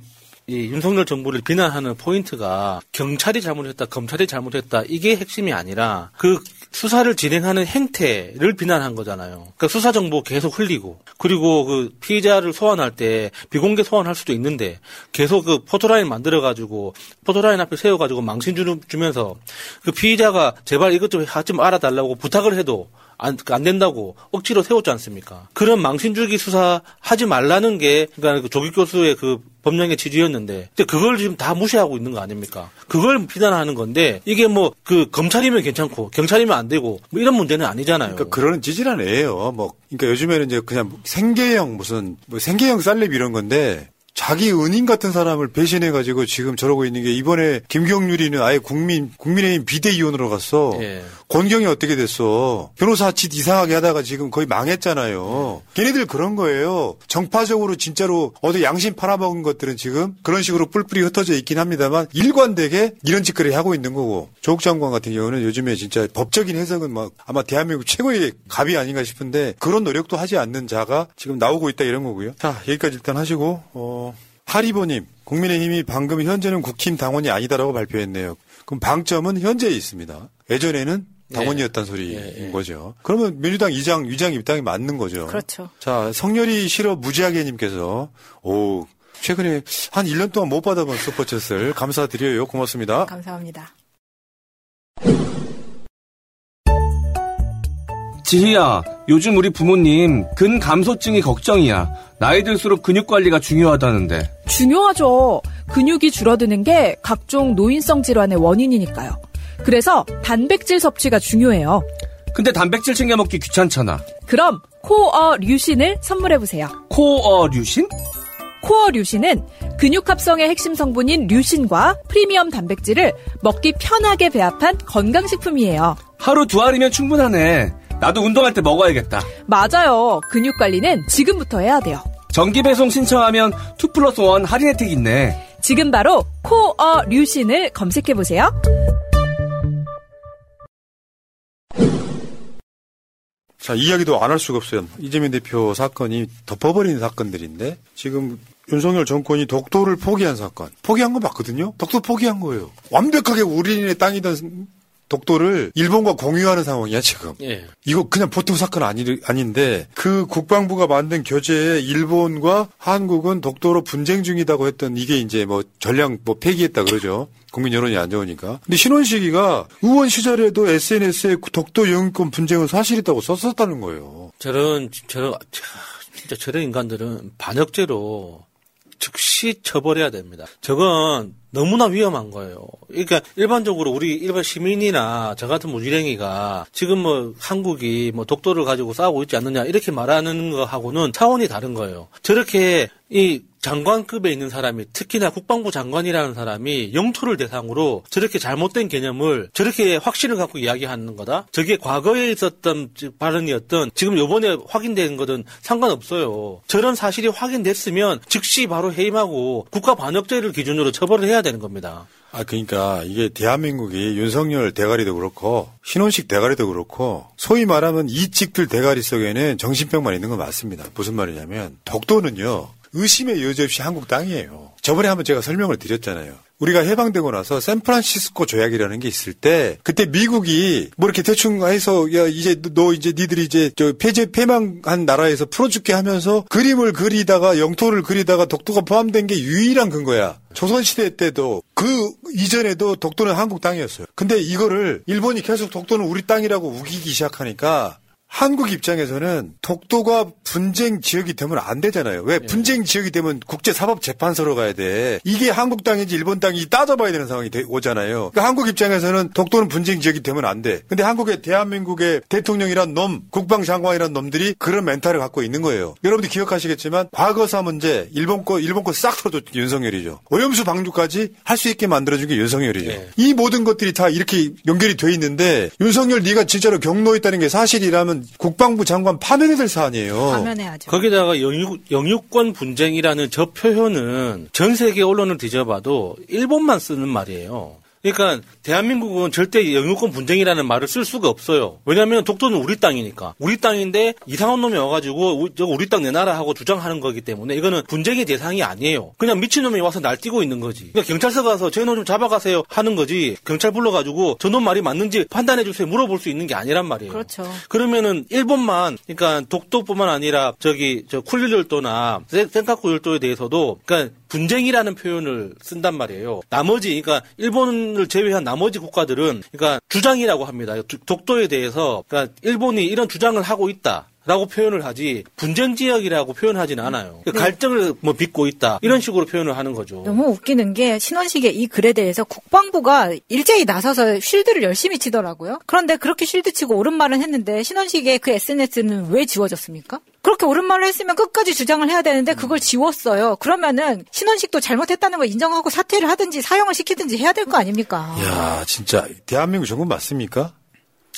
C: 이 윤석열 정부를 비난하는 포인트가 경찰이 잘못했다, 검찰이 잘못했다 이게 핵심이 아니라 그 수사를 진행하는 행태를 비난한 거잖아요. 그러니까 수사 정보 계속 흘리고 그리고 그 피의자를 소환할 때 비공개 소환할 수도 있는데 계속 그 포토라인 만들어 가지고 포토라인 앞에 세워 가지고 망신 주- 주면서 그 피의자가 제발 이것 좀 하지 말아 달라고 부탁을 해도 안, 안 된다고 억지로 세웠지 않습니까? 그런 망신주기 수사 하지 말라는 게, 그러니까 그 조기 교수의 그 법령의 취지였는데, 근데 그걸 지금 다 무시하고 있는 거 아닙니까? 그걸 비난하는 건데, 이게 뭐, 그, 검찰이면 괜찮고, 경찰이면 안 되고, 뭐 이런 문제는 아니잖아요.
A: 그러니까 그런 찌질한 애예요. 뭐 그러니까 요즘에는 이제 그냥 생계형 무슨 뭐 생계형 쌀렙 이런 건데 자기 은인 같은 사람을 배신해 가지고 지금 저러고 있는 게 이번에 김경률이는 아예 국민 국민의힘 비대위원으로 갔어.
C: 예.
A: 권경이 어떻게 됐어? 변호사 짓 이상하게 하다가 지금 거의 망했잖아요. 걔네들 그런 거예요. 정파적으로 진짜로 어디 양심 팔아먹은 것들은 지금 그런 식으로 뿔뿔이 흩어져 있긴 합니다만 일관되게 이런 짓거리 하고 있는 거고 조국 장관 같은 경우는 요즘에 진짜 법적인 해석은 막 아마 대한민국 최고의 갑이 아닌가 싶은데 그런 노력도 하지 않는 자가 지금 나오고 있다 이런 거고요. 자 여기까지 일단 하시고 어, 하리보님 국민의힘이 방금 현재는 국힘 당원이 아니다라고 발표했네요. 그럼 방점은 현재에 있습니다. 예전에는 당원이었단 소리인
C: 예, 예.
A: 거죠. 그러면 민주당 이장 위장 입당이 맞는 거죠.
B: 그렇죠.
A: 자, 성렬이 싫어 무지하게님께서 오 최근에 한 1년 동안 못 받아본 슈퍼챗을 감사드려요. 고맙습니다.
B: 감사합니다.
E: 지희야, 요즘 우리 부모님 근감소증이 걱정이야. 나이 들수록 근육 관리가 중요하다는데.
F: 중요하죠. 근육이 줄어드는 게 각종 노인성 질환의 원인이니까요. 그래서 단백질 섭취가 중요해요.
E: 근데 단백질 챙겨 먹기 귀찮잖아.
F: 그럼 코어 류신을 선물해 보세요.
E: 코어 류신?
F: 코어 류신은 근육 합성의 핵심 성분인 류신과 프리미엄 단백질을 먹기 편하게 배합한 건강식품이에요.
E: 하루 두 알이면 충분하네. 나도 운동할 때 먹어야겠다.
F: 맞아요. 근육 관리는 지금부터 해야 돼요.
E: 정기 배송 신청하면 2 플러스 1 할인 혜택 있네.
F: 지금 바로 코어 류신을 검색해 보세요.
A: 자, 이야기도 안 할 수가 없어요. 이재명 대표 사건이 덮어버린 사건들인데 지금 윤석열 정권이 독도를 포기한 사건. 포기한 거 맞거든요? 독도 포기한 거예요. 완벽하게 우리네 땅이던 독도를 일본과 공유하는 상황이야, 지금.
C: 예.
A: 이거 그냥 보통 사건 아니, 아닌데 그 국방부가 만든 교재에 일본과 한국은 독도로 분쟁 중이다고 했던 이게 이제 뭐 전량 뭐 폐기했다 그러죠. 국민 여론이 안 좋으니까. 근데 신원식이가 의원 시절에도 SNS에 독도 영유권 분쟁은 사실이다고 썼었다는 거예요.
C: 저런 저런 차, 진짜 저런 인간들은 반역죄로 즉시 처벌해야 됩니다. 저건 너무나 위험한 거예요. 그러니까 일반적으로 우리 일반 시민이나 저 같은 무지랭이가 지금 뭐 한국이 뭐 독도를 가지고 싸우고 있지 않느냐 이렇게 말하는 거하고는 차원이 다른 거예요. 저렇게 이 장관급에 있는 사람이 특히나 국방부 장관이라는 사람이 영토를 대상으로 저렇게 잘못된 개념을 저렇게 확신을 갖고 이야기하는 거다. 저게 과거에 있었던 발언이었던 지금 요번에 확인된 거든 상관없어요. 저런 사실이 확인됐으면 즉시 바로 해임하고 국가 반역죄를 기준으로 처벌을 해야 되는 겁니다.
A: 아, 그러니까 이게 대한민국이 윤석열 대가리도 그렇고 신원식 대가리도 그렇고 소위 말하면 이직들 대가리 속에는 정신병만 있는 건 맞습니다. 무슨 말이냐면 독도는요. 의심의 여지 없이 한국 땅이에요. 저번에 한번 제가 설명을 드렸잖아요. 우리가 해방되고 나서 샌프란시스코 조약이라는 게 있을 때 그때 미국이 뭐 이렇게 대충 해서 야 이제 너 이제 니들이 이제 저 폐제 폐망한 나라에서 풀어줄게 하면서 그림을 그리다가 영토를 그리다가 독도가 포함된 게 유일한 근거야. 조선시대 때도 그 이전에도 독도는 한국 땅이었어요. 근데 이거를 일본이 계속 독도는 우리 땅이라고 우기기 시작하니까 한국 입장에서는 독도가 분쟁 지역이 되면 안 되잖아요. 왜 분쟁 지역이 되면 국제사법재판소로 가야 돼. 이게 한국 땅인지 일본 땅인지 따져봐야 되는 상황이 돼- 오잖아요. 그러니까 한국 입장에서는 독도는 분쟁 지역이 되면 안 돼. 근데 한국의 대한민국의 대통령이란 놈, 국방장관이란 놈들이 그런 멘탈을 갖고 있는 거예요. 여러분들 기억하시겠지만 과거사 문제 일본 거 일본 거 싹 털어줬 윤석열이죠. 오염수 방류까지 할 수 있게 만들어준 게 윤석열이죠.
C: 네.
A: 이 모든 것들이 다 이렇게 연결이 돼 있는데 윤석열 네가 진짜로 경로했다는 게 사실이라면 국방부 장관 파면해야 될 사안이에요.
B: 화면해야죠.
C: 거기다가 영유, 영유권 분쟁이라는 저 표현은 전 세계 언론을 뒤져봐도 일본만 쓰는 말이에요. 그러니까 대한민국은 절대 영유권 분쟁이라는 말을 쓸 수가 없어요. 왜냐하면 독도는 우리 땅이니까 우리 땅인데 이상한 놈이 와가지고 우- 저거 우리 땅 내놔라 하고 주장하는 거기 때문에 이거는 분쟁의 대상이 아니에요. 그냥 미친 놈이 와서 날뛰고 있는 거지. 그러니까 경찰서 가서 저놈 좀 잡아가세요 하는 거지. 경찰 불러가지고 저놈 말이 맞는지 판단해 주세요 물어볼 수 있는 게 아니란 말이에요.
B: 그렇죠.
C: 그러면은 일본만 그러니까 독도뿐만 아니라 저기 저 쿨릴열도나 센카쿠 열도에 대해서도 그러니까 분쟁이라는 표현을 쓴단 말이에요. 나머지 그러니까 일본을 제외한 나머지 국가들은 그러니까 주장이라고 합니다. 두- 독도에 대해서 그러니까 일본이 이런 주장을 하고 있다. 라고 표현을 하지 분쟁 지역이라고 표현하지는 않아요. 그러니까 갈등을 뭐 빚고 있다 이런 식으로 표현을 하는 거죠.
B: 너무 웃기는 게 신원식의 이 글에 대해서 국방부가 일제히 나서서 쉴드를 열심히 치더라고요. 그런데 그렇게 쉴드 치고 옳은 말은 했는데 신원식의 그 SNS는 왜 지워졌습니까? 그렇게 옳은 말을 했으면 끝까지 주장을 해야 되는데 그걸 지웠어요. 그러면은 신원식도 잘못했다는 걸 인정하고 사퇴를 하든지 사형을 시키든지 해야 될 거 아닙니까?
A: 야 진짜 대한민국 정권 맞습니까?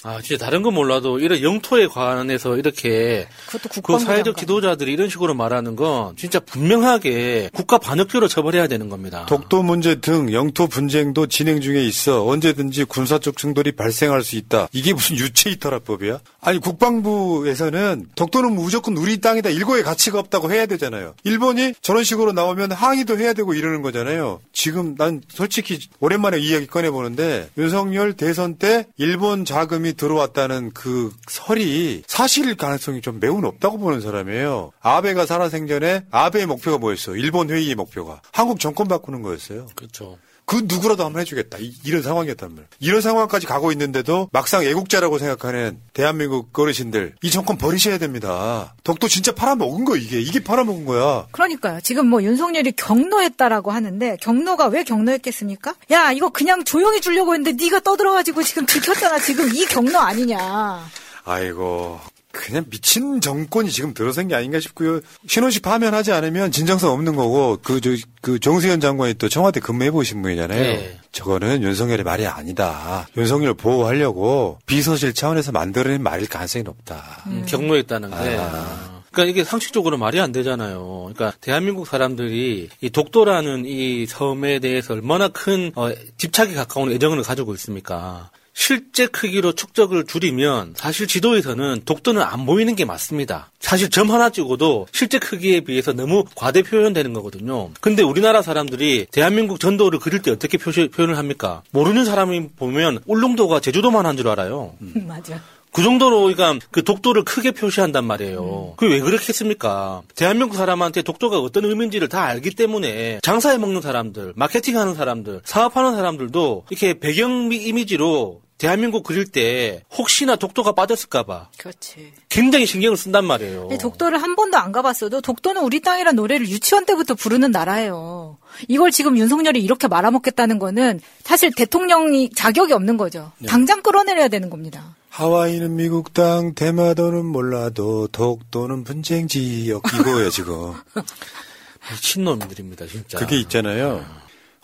C: 아, 진짜 다른 건 몰라도 이런 영토에 관해서 이렇게
B: 그것도
C: 그 사회적. 지도자들이 이런 식으로 말하는 건 진짜 분명하게 국가 반역죄로 처벌해야 되는 겁니다.
A: 독도 문제 등 영토 분쟁도 진행 중에 있어 언제든지 군사적 충돌이 발생할 수 있다. 이게 무슨 유체이탈화법이야? 아니 국방부에서는 독도는 무조건 우리 땅이다. 일고의 가치가 없다고 해야 되잖아요. 일본이 저런 식으로 나오면 항의도 해야 되고 이러는 거잖아요. 지금 난 솔직히 오랜만에 이 이야기 꺼내보는데 윤석열 대선 때 일본 자금이 들어왔다는 그 설이 사실 가능성이 좀 매우 높다고 보는 사람이에요. 아베가 살아생전에 아베의 목표가 뭐였어? 일본 회의의 목표가 한국 정권 바꾸는 거였어요.
C: 그렇죠.
A: 그 누구라도 한번 해주겠다. 이, 런 상황이었단 말이에요. 이런 상황까지 가고 있는데도 막상 애국자라고 생각하는 대한민국 어르신들 이 정권 버리셔야 됩니다. 독도 진짜 팔아먹은 거 이게 이게 팔아먹은 거야.
B: 그러니까요. 지금 뭐 윤석열이 경로했다라고 하는데 경로가 왜 경로했겠습니까? 야 이거 그냥 조용히 주려고 했는데 네가 떠들어가지고 지금 들켰잖아. 지금 이 경로 아니냐.
A: 아이고. 그냥 미친 정권이 지금 들어선 게 아닌가 싶고요. 신원식 파면하지 않으면 진정성 없는 거고 그 저 그 정세현 장관이 또 청와대 근무해 보신 분이잖아요.
C: 네.
A: 저거는 윤석열의 말이 아니다. 윤석열 보호하려고 비서실 차원에서 만들어낸 말일 가능성이 높다.
C: 음, 경로했다는 게.
A: 아.
C: 그러니까 이게 상식적으로 말이 안 되잖아요. 그러니까 대한민국 사람들이 이 독도라는 이 섬에 대해서 얼마나 큰 어, 집착이 가까운 애정을 가지고 있습니까? 실제 크기로 축적을 줄이면 사실 지도에서는 독도는 안 보이는 게 맞습니다. 사실 점 하나 찍어도 실제 크기에 비해서 너무 과대 표현되는 거거든요. 근데 우리나라 사람들이 대한민국 전도를 그릴 때 어떻게 표시, 표현을 합니까? 모르는 사람이 보면 울릉도가 제주도만 한 줄 알아요.
B: 맞아.
C: 그 정도로 그러니까 그 독도를 크게 표시한단 말이에요. 그게 왜 그렇겠습니까? 대한민국 사람한테 독도가 어떤 의미인지를 다 알기 때문에 장사해 먹는 사람들, 마케팅하는 사람들, 사업하는 사람들도 이렇게 배경 미- 이미지로 대한민국 그릴 때 혹시나 독도가 빠졌을까봐
B: 그렇지.
C: 굉장히 신경을 쓴단 말이에요.
B: 이 독도를 한 번도 안 가봤어도 독도는 우리 땅이란 노래를 유치원 때부터 부르는 나라예요. 이걸 지금 윤석열이 이렇게 말아먹겠다는 거는 사실 대통령이 자격이 없는 거죠. 당장 끌어내려야 되는 겁니다.
A: 하와이는 미국 땅, 대마도는 몰라도 독도는 분쟁 지역 이거예요 지금.
C: 미친놈들입니다, 진짜.
A: 그게 있잖아요.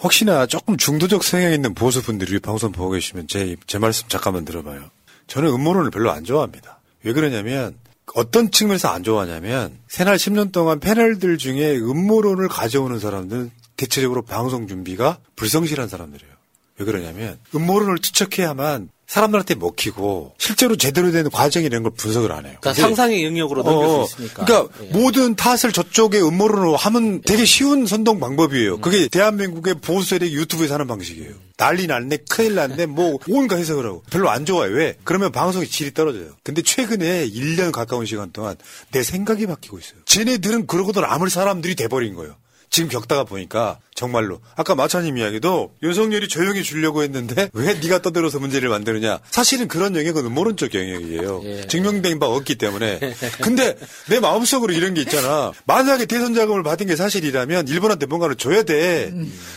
A: 혹시나 조금 중도적 성향 있는 보수분들이 방송 보고 계시면 제, 제 말씀 잠깐만 들어봐요. 저는 음모론을 별로 안 좋아합니다. 왜 그러냐면 어떤 측면에서 안 좋아하냐면 새날 10년 동안 패널들 중에 음모론을 가져오는 사람들은 대체적으로 방송 준비가 불성실한 사람들이에요. 왜 그러냐면 음모론을 투척해야만 사람들한테 먹히고 실제로 제대로 된 과정이라는 걸 분석을 안 해요.
C: 그러니까 상상의 영역으로 넘길
A: 어,
C: 수 있으니까.
A: 그러니까
C: 예.
A: 모든 탓을 저쪽에 음모론으로 하면 되게 쉬운 선동 방법이에요. 그게 대한민국의 보수 세력이 유튜브에서 하는 방식이에요. 난리 났네, 큰일 났네, 뭐 온갖 해석을 하고 별로 안 좋아요. 왜? 그러면 방송의 질이 떨어져요. 근데 최근에 1년 가까운 시간 동안 내 생각이 바뀌고 있어요. 쟤네들은 그러고도 남을 사람들이 돼버린 거예요. 지금 겪다가 보니까 정말로 아까 마차님 이야기도 윤석열이 조용히 주려고 했는데 왜 네가 떠들어서 문제를 만드느냐. 사실은 그런 영역은 음모론적 영역이에요.
C: 예.
A: 증명된 바 없기 때문에. 근데 내 마음속으로 이런 게 있잖아. 만약에 대선 자금을 받은 게 사실이라면 일본한테 뭔가를 줘야 돼.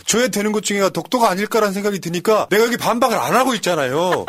A: 줘야 되는 것 중에 독도가 아닐까라는 생각이 드니까 내가 여기 반박을 안 하고 있잖아요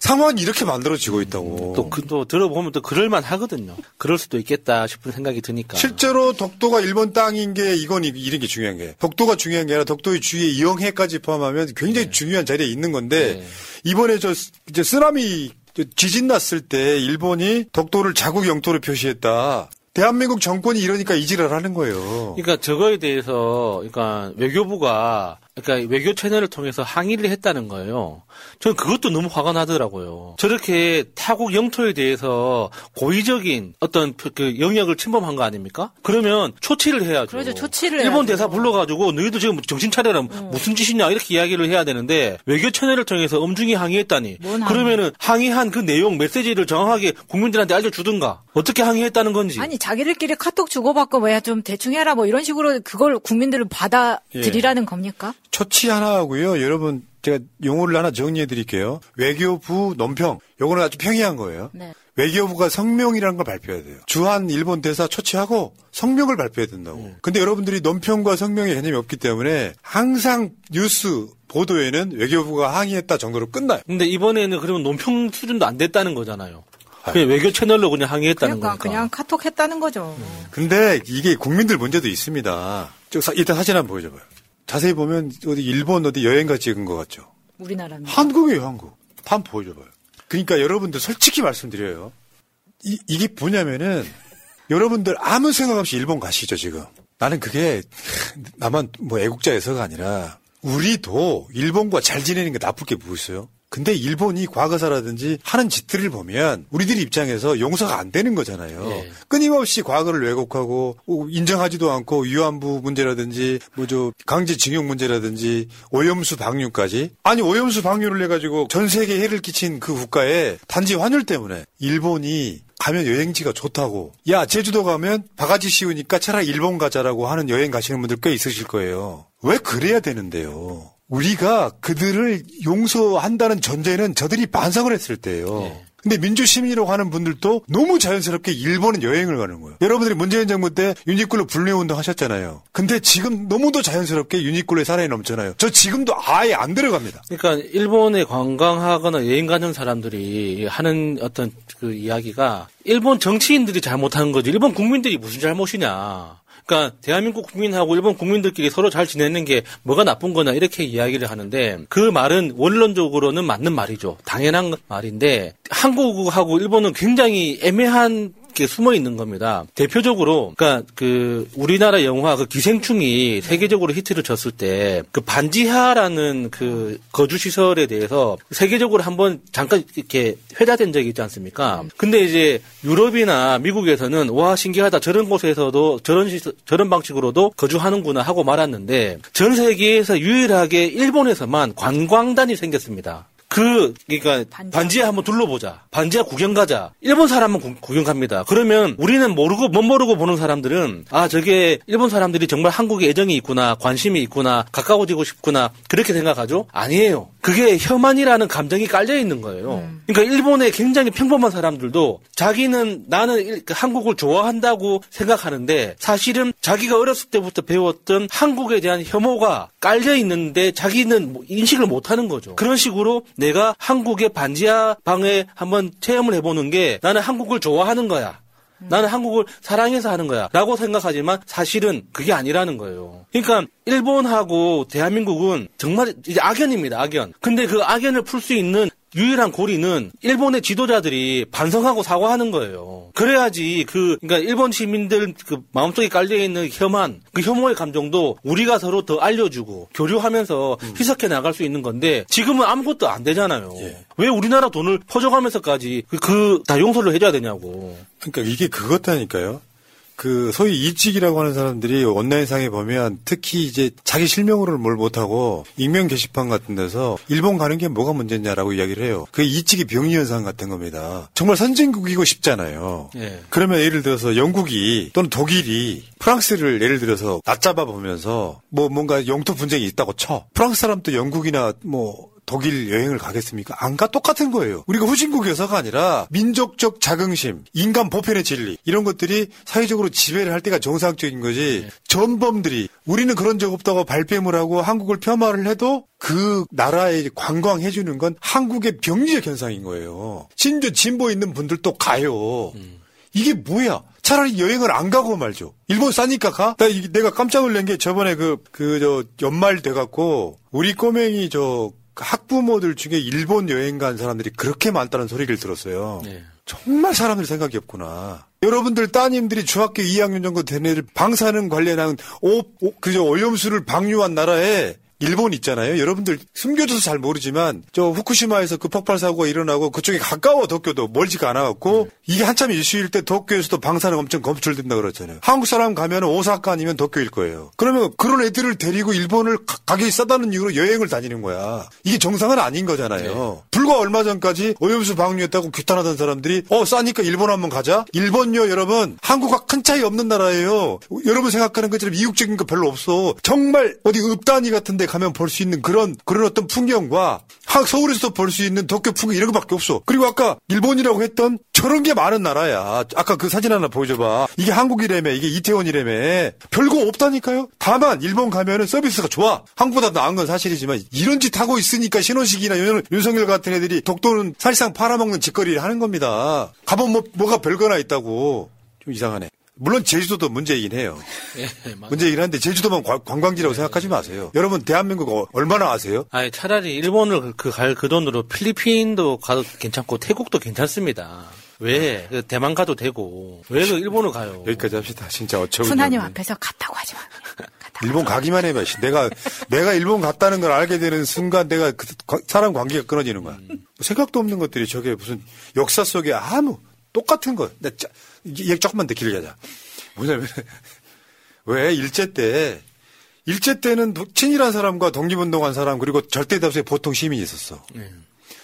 A: 상황이 이렇게 만들어지고 있다고
C: 또, 그, 또 들어보면 또 그럴만 하거든요. 그럴 수도 있겠다 싶은 생각이 드니까.
A: 실제로 독도가 일본 땅인 게 이건 이- 이런 게 중요한 게 독도가 중요한 게 아니라 독도의 주위에 이영해까지 포함하면 굉장히 중요한 자리에 있는 건데
C: 네.
A: 이번에 저 스- 이제 쓰나미 저 지진 났을 때 일본이 독도를 자국 영토로 표시했다. 대한민국 정권이 이러니까 이지랄 하는 거예요.
C: 그러니까 저거에 대해서 그러니까 외교부가 그러니까 외교 채널을 통해서 항의를 했다는 거예요. 저는 그것도 너무 화가 나더라고요. 저렇게 타국 영토에 대해서 고의적인 어떤 그 영역을 침범한 거 아닙니까? 그러면 조치를 해야죠.
B: 그러죠. 조치를
C: 일본
B: 해야죠.
C: 대사 불러가지고 너희도 지금 정신 차려라 무슨 짓이냐 이렇게 이야기를 해야 되는데 외교 채널을 통해서 엄중히 항의했다니
B: 뭔 항의?
C: 그러면은 항의한 그 내용 메시지를 정확하게 국민들한테 알려주든가 어떻게 항의했다는 건지
B: 아니 자기들끼리 카톡 주고받고 뭐야 좀 대충 해라 뭐 이런 식으로 그걸 국민들을 받아들이라는 겁니까?
A: 처치 하나 하고요. 여러분 제가 용어를 하나 정리해 드릴게요. 외교부 논평. 요거는 아주 평이한 거예요.
B: 네.
A: 외교부가 성명이라는 걸 발표해야 돼요. 주한 일본 대사 초치하고 성명을 발표해야 된다고. 근데 여러분들이 논평과 성명의 개념이 없기 때문에 항상 뉴스 보도에는 외교부가 항의했다 정도로 끝나요.
C: 근데 이번에는 그러면 논평 수준도 안 됐다는 거잖아요. 그냥 외교 채널로 그냥 항의했다는
B: 그러니까
C: 거니까.
B: 그냥 카톡 했다는 거죠.
A: 근데 이게 국민들 문제도 있습니다. 저 사- 일단 사진 한번 보여줘봐요. 자세히 보면 어디 일본 어디 여행가 찍은 것 같죠?
B: 우리나라는.
A: 한국이에요, 한국. 한번 보여줘봐요. 그러니까 여러분들 솔직히 말씀드려요. 이, 이게 뭐냐면은 여러분들 아무 생각 없이 일본 가시죠 지금. 나는 그게 나만 뭐 애국자여서가 아니라 우리도 일본과 잘 지내는 게 나쁠 게 뭐 있어요? 근데 일본이 과거사라든지 하는 짓들을 보면 우리들 입장에서 용서가 안 되는 거잖아요.
C: 예.
A: 끊임없이 과거를 왜곡하고 인정하지도 않고 위안부 문제라든지 뭐 저 강제징용 문제라든지 오염수 방류까지 아니 오염수 방류를 해가지고 전 세계에 해를 끼친 그 국가에 단지 환율 때문에 일본이 가면 여행지가 좋다고 야 제주도 가면 바가지 씌우니까 차라리 일본 가자라고 하는 여행 가시는 분들 꽤 있으실 거예요. 왜 그래야 되는데요? 우리가 그들을 용서한다는 전제는 저들이 반성을 했을 때예요.
C: 네.
A: 근데 민주시민이라고 하는 분들도 너무 자연스럽게 일본은 여행을 가는 거예요. 여러분들이 문재인 정부 때 유니클로 불매운동 하셨잖아요. 근데 지금 너무도 자연스럽게 유니클로에 사랑이 넘잖아요. 저 지금도 아예 안 들어갑니다.
C: 그러니까 일본에 관광하거나 여행 가는 사람들이 하는 어떤 그 이야기가 일본 정치인들이 잘못한 거지 일본 국민들이 무슨 잘못이냐. 그러니까 대한민국 국민하고 일본 국민들끼리 서로 잘 지내는 게 뭐가 나쁜 거냐 이렇게 이야기를 하는데 그 말은 원론적으로는 맞는 말이죠. 당연한 말인데 한국하고 일본은 굉장히 애매한 게 숨어 있는 겁니다. 대표적으로 그러니까 그 우리나라 영화 그 기생충이 세계적으로 히트를 쳤을 때 그 반지하라는 그 거주 시설에 대해서 세계적으로 한번 잠깐 이렇게 회자된 적이 있지 않습니까? 근데 이제 유럽이나 미국에서는 와 신기하다 저런 곳에서도 저런 시설, 저런 방식으로도 거주하는구나 하고 말았는데 전 세계에서 유일하게 일본에서만 관광단이 생겼습니다. 그 그러니까
B: 반지하.
C: 반지하 한번 둘러보자. 반지하 구경 가자. 일본 사람은 구, 구경 갑니다. 그러면 우리는 모르고 못 모르고 보는 사람들은 아 저게 일본 사람들이 정말 한국에 애정이 있구나, 관심이 있구나, 가까워지고 싶구나 그렇게 생각하죠? 아니에요. 그게 혐한이라는 감정이 깔려 있는 거예요. 그러니까 일본의 굉장히 평범한 사람들도 자기는 나는 일- 그 한국을 좋아한다고 생각하는데 사실은 자기가 어렸을 때부터 배웠던 한국에 대한 혐오가 깔려 있는데 자기는 뭐 인식을 못 하는 거죠. 그런 식으로 내가 한국의 반지하 방에 한번 체험을 해보는 게 나는 한국을 좋아하는 거야. 나는 한국을 사랑해서 하는 거야. 라고 생각하지만 사실은 그게 아니라는 거예요. 그러니까 일본하고 대한민국은 정말 이제 악연입니다. 악연. 근데 그 악연을 풀 수 있는 유일한 고리는 일본의 지도자들이 반성하고 사과하는 거예요. 그래야지 그 그러니까 일본 시민들 그 마음속에 깔려 있는 혐한 그 혐오의 감정도 우리가 서로 더 알려주고 교류하면서 희석해 나갈 수 있는 건데 지금은 아무것도 안 되잖아요. 왜 우리나라 돈을 퍼져가면서까지 그다 용서를 해줘야 되냐고.
A: 그러니까 이게 그것다니까요. 그 소위 이직이라고 하는 사람들이 온라인상에 보면 특히 이제 자기 실명으로는 뭘 못하고 익명 게시판 같은 데서 일본 가는 게 뭐가 문제냐라고 이야기를 해요. 그 이직이 병리 현상 같은 겁니다. 정말 선진국이고 싶잖아요.
C: 예.
A: 그러면 예를 들어서 영국이 또는 독일이 프랑스를 예를 들어서 낮잡아 보면서 뭐 뭔가 영토 분쟁이 있다고 쳐. 프랑스 사람도 영국이나 뭐 독일 여행을 가겠습니까? 안가 똑같은 거예요. 우리가 후진국이어서가 아니라 민족적 자긍심, 인간 보편의 진리 이런 것들이 사회적으로 지배를 할 때가 정상적인 거지. 전범들이 우리는 그런 적 없다고 발뺌을 하고 한국을 폄하를 해도 그 나라에 관광해 주는 건 한국의 병리적 현상인 거예요. 심지어 진보 있는 분들도 가요. 이게 뭐야? 차라리 여행을 안 가고 말죠. 일본 싸니까 가? 나 내가 깜짝 놀란 게 저번에 그, 그, 저, 연말 돼갖고, 우리 꼬맹이 저, 학부모들 중에 일본 여행 간 사람들이 그렇게 많다는 소리를 들었어요.
C: 네.
A: 정말 사람들 생각이 없구나. 여러분들 따님들이 중학교 2학년 정도 된 애들 방사능 관련한 오, 오 그저 오염수를 방류한 나라에 일본 있잖아요. 여러분들 숨겨져서 잘 모르지만 저 후쿠시마에서 그 폭발 사고가 일어나고 그쪽에 가까워 도쿄도 멀지가 않아갖고 이게 한참 이슈일 때 도쿄에서도 방사능 엄청 검출된다 그랬잖아요. 한국 사람 가면 오사카 아니면 도쿄일 거예요. 그러면 그런 애들을 데리고 일본을 가, 가격이 싸다는 이유로 여행을 다니는 거야. 이게 정상은 아닌 거잖아요. 불과 얼마 전까지 오염수 방류했다고 규탄하던 사람들이 어 싸니까 일본 한번 가자. 일본요 여러분 한국과 큰 차이 없는 나라예요. 여러분 생각하는 것처럼 이국적인 거 별로 없어. 정말 어디 읍단위 같은데 가면 볼 수 있는 그런 그런 어떤 풍경과 한 서울에서도 볼 수 있는 도쿄 풍경 이런 거밖에 없어. 그리고 아까 일본이라고 했던 저런 게 많은 나라야. 아까 그 사진 하나 보여줘봐. 이게 한국이라며, 이게 이태원이라며. 별거 없다니까요? 다만, 일본 가면은 서비스가 좋아. 한국보다 나은 건 사실이지만, 이런 짓 하고 있으니까 신혼식이나 윤, 윤석열 같은 애들이 독도는 사실상 팔아먹는 짓거리를 하는 겁니다. 가본 뭐, 뭐가 별거나 있다고. 좀 이상하네. 물론 제주도도 문제이긴 해요.
C: 예, 맞아요.
A: 문제이긴 한데 제주도만 관- 관광지라고 생각하지 마세요. 여러분 대한민국 어- 얼마나 아세요?
C: 아니 차라리 일본을 그갈그 돈으로 필리핀도 가도 괜찮고 태국도 괜찮습니다. 왜? 그 대만 가도 되고 왜 그 일본을 가요?
A: 여기까지 합시다. 진짜 어처구니 없네.
B: 앞에서 갔다고 하지 마.
A: 일본. 가기만 해봐. 씨. 내가 내가 일본 갔다는 걸 알게 되는 순간 내가 그 과- 사람 관계가 끊어지는 거야. 뭐 생각도 없는 것들이 저게 무슨 역사 속에 아무 똑같은 거. 나 짜, 얘 조금만 더 길게 하자. 뭐냐면 왜 일제 때 일제 때는 도- 친일한 사람과 독립운동한 사람 그리고 절대 다수의 보통 시민이 있었어.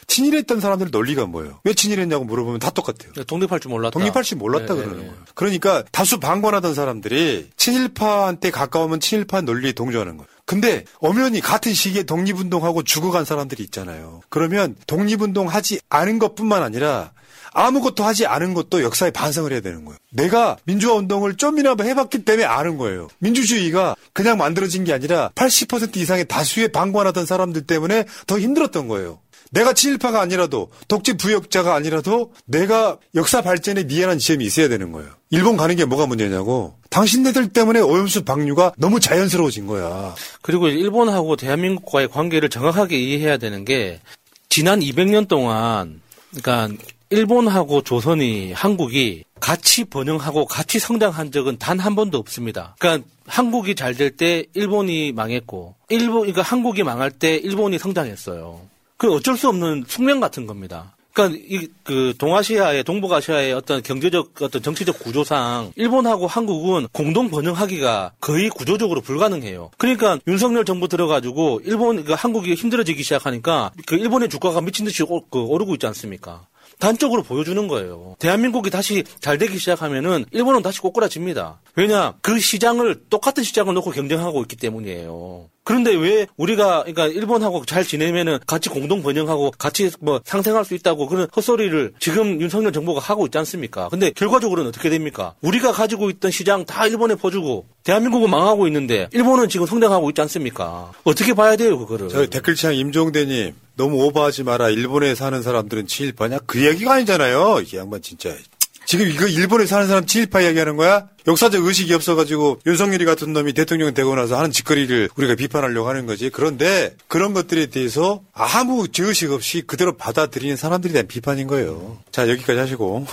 A: 친일했던 사람들 논리가 뭐예요? 왜 친일했냐고 물어보면 다 똑같아요.
C: 독립할 줄 몰랐다.
A: 독립할 줄 몰랐다
C: 예,
A: 그러는
C: 예, 예.
A: 거예요. 그러니까 다수 방관하던 사람들이 친일파한테 가까우면 친일파 논리에 동조하는 거예요. 근데 엄연히 같은 시기에 독립운동하고 죽어간 사람들이 있잖아요. 그러면 독립운동 하지 않은 것뿐만 아니라 아무것도 하지 않은 것도 역사에 반성을 해야 되는 거예요. 내가 민주화 운동을 좀이나마 해봤기 때문에 아는 거예요. 민주주의가 그냥 만들어진 게 아니라 80% 이상의 다수의 방관하던 사람들 때문에 더 힘들었던 거예요. 내가 친일파가 아니라도 독재 부역자가 아니라도 내가 역사 발전에 미안한 지점이 있어야 되는 거예요. 일본 가는 게 뭐가 문제냐고. 당신네들 때문에 오염수 방류가 너무 자연스러워진 거야.
C: 그리고 일본하고 대한민국과의 관계를 정확하게 이해해야 되는 게 지난 200년 동안 그러니까 일본하고 조선이 한국이 같이 번영하고 같이 성장한 적은 단 한 번도 없습니다. 그러니까 한국이 잘 될 때 일본이 망했고 일본 그러니까 한국이 망할 때 일본이 성장했어요. 그 어쩔 수 없는 숙명 같은 겁니다. 그러니까 이 그 동아시아의 동북아시아의 어떤 경제적 어떤 정치적 구조상 일본하고 한국은 공동 번영하기가 거의 구조적으로 불가능해요. 그러니까 윤석열 정부 들어가지고 일본 그 한국이 힘들어지기 시작하니까 그 일본의 주가가 미친 듯이 오, 그 오르고 있지 않습니까? 단적으로 보여주는 거예요. 대한민국이 다시 잘 되기 시작하면은 일본은 다시 꼬꾸라집니다. 왜냐 그 시장을 똑같은 시장을 놓고 경쟁하고 있기 때문이에요. 그런데 왜 우리가 그러니까 일본하고 잘 지내면은 같이 공동 번영하고 같이 뭐 상생할 수 있다고 그런 헛소리를 지금 윤석열 정부가 하고 있지 않습니까? 근데 결과적으로는 어떻게 됩니까? 우리가 가지고 있던 시장 다 일본에 퍼주고 대한민국은 망하고 있는데 일본은 지금 성장하고 있지 않습니까? 어떻게 봐야 돼요 그거를?
A: 저 댓글창 임종대님 너무 오버하지 마라. 일본에 사는 사람들은 친일파냐? 그 얘기가 아니잖아요. 이 양반 진짜. 지금 이거 일본에 사는 사람 친일파 이야기하는 거야? 역사적 의식이 없어가지고 윤석열이 같은 놈이 대통령 되고 나서 하는 짓거리를 우리가 비판하려고 하는 거지. 그런데 그런 것들에 대해서 아무 죄의식 없이 그대로 받아들이는 사람들에 대한 비판인 거예요. 자 여기까지 하시고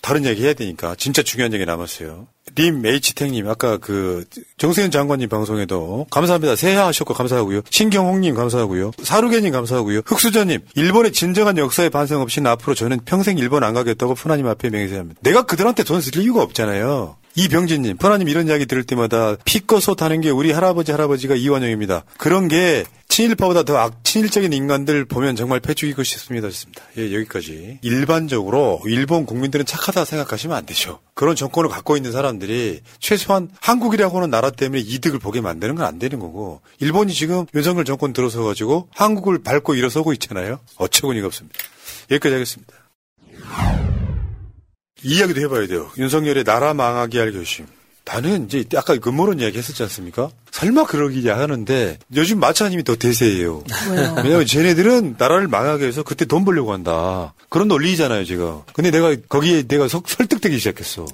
A: 다른 얘기 해야 되니까 진짜 중요한 얘기 남았어요. 림 H택님 아까 그 정세현 장관님 방송에도 감사합니다. 새해하셨고 감사하고요. 신경홍님 감사하고요. 사루개님 감사하고요. 흑수저님 일본의 진정한 역사에 반성 없이는 앞으로 저는 평생 일본 안 가겠다고 푸나님 앞에 맹세합니다. 내가 그들한테 돈 쓸 이유가 없잖아요. 이병진님, 푸나님 이런 이야기 들을 때마다 피 꺼서 타는 게 우리 할아버지 할아버지가 이완용입니다. 그런 게 친일파보다 더 악, 친일적인 인간들 보면 정말 패죽이고 싶습니다. 좋습니다. 예, 여기까지. 일반적으로 일본 국민들은 착하다 생각하시면 안 되죠. 그런 정권을 갖고 있는 사람들이 최소한 한국이라고 하는 나라 때문에 이득을 보게 만드는 건 안 되는 거고 일본이 지금 윤석열 정권 들어서 가지고 한국을 밟고 일어서고 있잖아요. 어처구니가 없습니다. 여기까지 하겠습니다. 이 이야기도 해봐야 돼요. 윤석열의 나라 망하게 할 결심. 나는 이제 아까 근무론 이야기 했었지 않습니까? 설마 그러기야 하는데 요즘 마차님이 더 대세예요.
B: 왜요?
A: 왜냐면 쟤네들은 나라를 망하게 해서 그때 돈 벌려고 한다. 그런 논리잖아요, 제가. 근데 내가 거기에 내가 석- 설득되기 시작했어.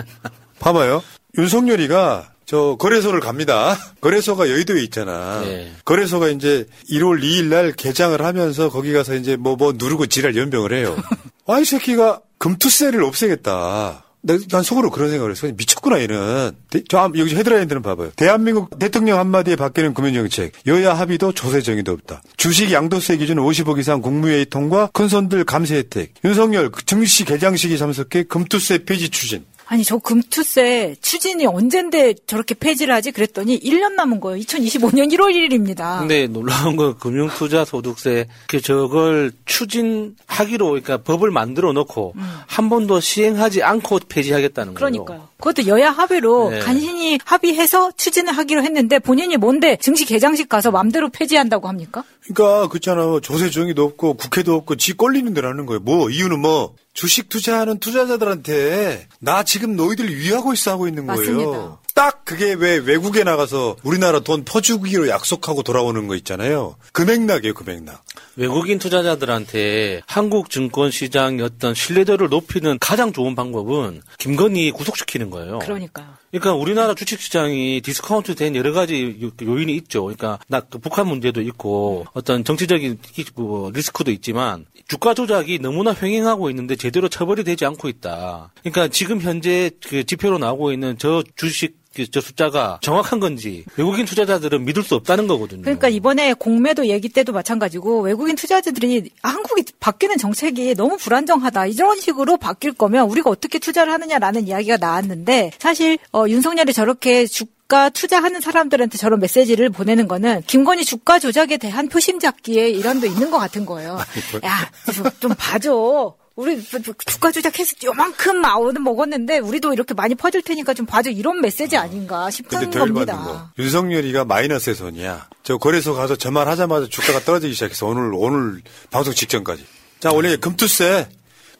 A: 봐봐요. 윤석열이가 저 거래소를 갑니다. 거래소가 여의도에 있잖아.
C: 네.
A: 거래소가 이제 1월 2일 날 개장을 하면서 거기 가서 이제 뭐뭐 누르고 지랄 연병을 해요. 아, 이 새끼가 금투세를 없애겠다. 나- 난 속으로 그런 생각을 했어. 미쳤구나, 얘는. 대- 저, 한- 여기 헤드라인 들은 봐봐요. 대한민국 대통령 한마디에 바뀌는 금융정책. 여야 합의도 조세정의도 없다. 주식 양도세 기준 50억 이상 국무회의 통과, 큰손들 감세 혜택. 윤석열 그 증시 개장식에 참석해 금투세 폐지 추진.
B: 아니 저 금투세 추진이 언젠데 저렇게 폐지를 하지 그랬더니 1년 남은 거예요. 2025년 1월 1일입니다.
C: 근데 놀라운 건 금융투자소득세 그 저걸 추진하기로 그러니까 법을 만들어 놓고 한 번도 시행하지 않고 폐지하겠다는 거예요.
B: 그러니까요. 그것도 여야 합의로
C: 네.
B: 간신히 합의해서 추진을 하기로 했는데 본인이 뭔데 증시 개장식 가서 맘대로 폐지한다고 합니까?
A: 그러니까 그렇잖아. 조세정의도 없고 국회도 없고 지 꼴리는 하는 거예요. 뭐 이유는 뭐 주식 투자하는 투자자들한테 나 지금 너희들 위하고 있어 하고 있는 거예요.
B: 맞습니다.
A: 딱 그게 왜 외국에 나가서 우리나라 돈 퍼주기로 약속하고 돌아오는 거 있잖아요. 그 맥락이에요, 그 맥락.
C: 외국인 투자자들한테 한국 증권 시장의 어떤 신뢰도를 높이는 가장 좋은 방법은 김건희 구속시키는 거예요.
B: 그러니까요.
C: 그러니까 우리나라 주식 시장이 디스카운트 된 여러 가지 요- 요인이 있죠. 그러니까 그 북한 문제도 있고 어떤 정치적인 기- 뭐 리스크도 있지만 주가 조작이 너무나 횡행하고 있는데 제대로 처벌이 되지 않고 있다. 그러니까 지금 현재 그 지표로 나오고 있는 저 주식 그 저 숫자가 정확한 건지 외국인 투자자들은 믿을 수 없다는 거거든요.
B: 그러니까 이번에 공매도 얘기 때도 마찬가지고 외국인 투자자들이 아, 한국이 바뀌는 정책이 너무 불안정하다 이런 식으로 바뀔 거면 우리가 어떻게 투자를 하느냐라는 이야기가 나왔는데 사실 어, 윤석열이 저렇게 주가 투자하는 사람들한테 저런 메시지를 보내는 거는 김건희 주가 조작에 대한 표심 잡기에 일환도 있는 것 같은 거예요. 야, 좀- 좀 봐줘. 우리 주가 조작해서 요만큼 마오는 먹었는데 우리도 이렇게 많이 퍼질 테니까 좀 봐줘 이런 메시지 아닌가 싶은 겁니다.
A: 윤석열이가 마이너스의 손이야. 저 거래소 가서 저 말 하자마자 주가가 떨어지기 시작해서 오늘 오늘 방송 직전까지. 자 원래 금투세,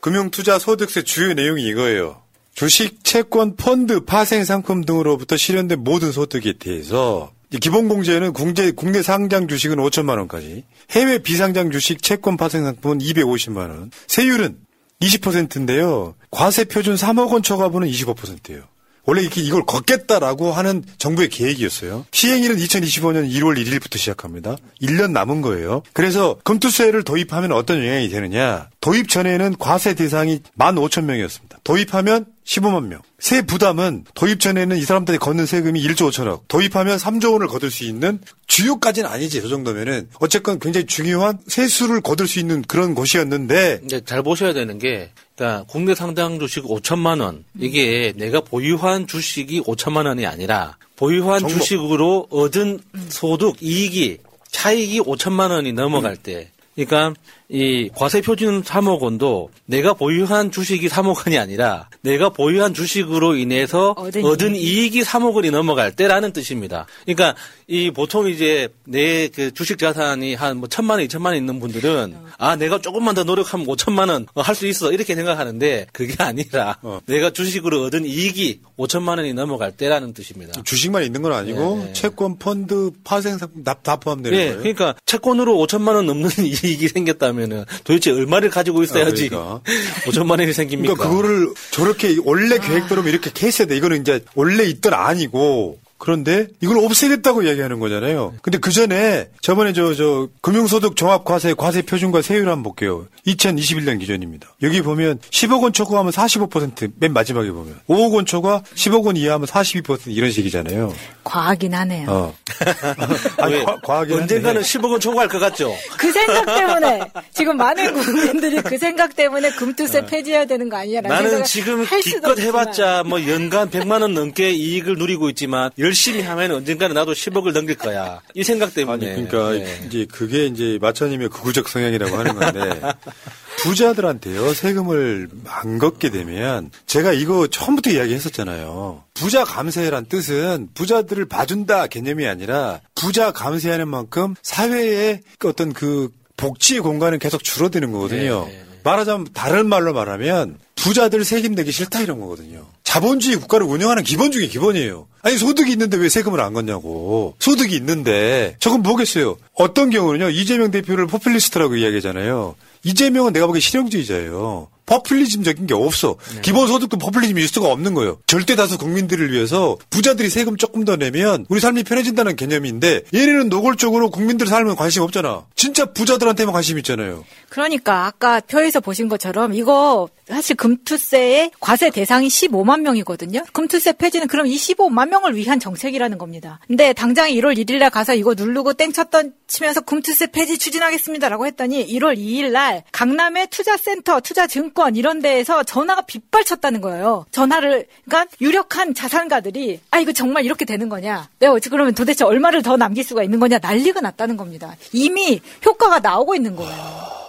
A: 금융투자 소득세 주요 내용이 이거예요. 주식, 채권, 펀드, 파생 상품 등으로부터 실현된 모든 소득에 대해서 이 기본 공제는 국제, 국내 상장 주식은 5천만 원까지, 해외 비상장 주식, 채권, 파생 상품은 250만 원, 세율은 20%인데요. 과세 표준 3억 원 초과분은 25%예요. 원래 이렇게 이걸 걷겠다라고 하는 정부의 계획이었어요. 시행일은 2025년 1월 1일부터 시작합니다. 1년 남은 거예요. 그래서 금투세를 도입하면 어떤 영향이 되느냐. 도입 전에는 과세 대상이 15,000명이었습니다. 도입하면 15만 명. 세 부담은 도입 전에는 이 사람들이 걷는 세금이 1조 5천억. 도입하면 3조 원을 거둘 수 있는 주요까지는 아니지. 저 정도면은 어쨌건 굉장히 중요한 세수를 거둘 수 있는 그런 곳이었는데
C: 이제 잘 보셔야 되는 게, 그러니까 국내 상장 주식 5천만 원 이게 내가 보유한 주식이 5천만 원이 아니라 보유한
A: 정보.
C: 주식으로 얻은 소득 이익이 차익이 5천만 원이 넘어갈 때, 그러니까 이 과세 표준 3억 원도 내가 보유한 주식이 3억 원이 아니라 내가 보유한 주식으로 인해서
B: 얻은
C: 얻은, 이익이 3억 원이 넘어갈 때라는 뜻입니다. 그러니까 이 보통 이제 내 그 주식 자산이 한 뭐 천만 원, 이천만 원 있는 분들은 아 내가 조금만 더 노력하면 오천만 원 할 수 있어 이렇게 생각하는데 그게 아니라
A: 어.
C: 내가 주식으로 얻은 이익이 오천만 원이 넘어갈 때라는 뜻입니다.
A: 주식만 있는 건 아니고
C: 네.
A: 채권, 펀드, 파생 상품 다, 다 포함되는
C: 예,
A: 거예요.
C: 그러니까 채권으로 5천만 원 넘는 이익 이 생겼다면은 도대체 얼마를 가지고 있어야지
A: 아, 그러니까.
C: 5천만 원이 생깁니까?
A: 그러니까 그거를 저렇게 원래 계획대로면 이렇게 했어야 돼. 이거는 이제 원래 있던 아니고. 그런데 이걸 없애겠다고 얘기하는 거잖아요. 근데 그 전에 저번에 저, 저, 금융소득 종합과세, 과세 표준과 세율 한번 볼게요. 2021년 기준입니다. 여기 보면 10억 원 초과하면 45%맨 마지막에 보면 5억 원 초과 10억 원 이하하면 42% 이런 식이잖아요.
B: 과하긴 하네요.
A: 어. 아니,
C: 왜?
A: 과, 과하긴
C: 언젠가는
A: 한데.
C: 10억 원 초과할 것 같죠?
B: 그 생각 때문에 지금 많은 국민들이 그 생각 때문에 금투세 폐지해야 되는 거 아니냐라는
C: 나는
B: 생각을
C: 지금
B: 할 수도
C: 기껏
B: 없지만.
C: 해봤자 뭐 연간 100만 원 넘게 이익을 누리고 있지만 열심히 하면 언젠가는 나도 10억을 넘길 거야. 이 생각
A: 아니
C: 때문에.
A: 그러니까
C: 네.
A: 이제 그게 이제 마차님의 극우적 성향이라고 하는 건데 부자들한테요 세금을 안 걷게 되면 제가 이거 처음부터 이야기했었잖아요. 부자 감세란 뜻은 부자들을 봐준다 개념이 아니라 부자 감세하는 만큼 사회의 그 어떤 그 복지의 공간은 계속 줄어드는 거거든요.
C: 네.
A: 말하자면 다른 말로 말하면 부자들 세금 내기 싫다 이런 거거든요. 자본주의 국가를 운영하는 기본 중에 기본이에요. 아니 소득이 있는데 왜 세금을 안 걷냐고. 소득이 있는데 저건 뭐겠어요. 어떤 경우는요. 이재명 대표를 포퓰리스트라고 이야기하잖아요. 이재명은 내가 보기엔 실용주의자예요. 포퓰리즘적인 게 없어. 기본소득도 포퓰리즘 일 수가 없는 거예요. 절대 다수 국민들을 위해서 부자들이 세금 조금 더 내면 우리 삶이 편해진다는 개념인데 얘네는 노골적으로 국민들 삶에 관심 없잖아. 진짜 부자들한테만 관심 있잖아요.
B: 그러니까 아까 표에서 보신 것처럼 이거 사실 금투세의 과세 대상이 15만 명이거든요. 금투세 폐지는 그럼 이 15만 명을 위한 정책이라는 겁니다. 근데 당장 1월 1일 날 가서 이거 누르고 땡쳤던 치면서 금투세 폐지 추진하겠습니다라고 했더니 1월 2일 날 강남의 투자센터, 투자증권 이런 데에서 전화가 빗발쳤다는 거예요. 전화를 그러니까 유력한 자산가들이 아 이거 정말 이렇게 되는 거냐? 내가 어찌 그러면 도대체 얼마를 더 남길 수가 있는 거냐? 난리가 났다는 겁니다. 이미 효과가 나오고 있는 거예요.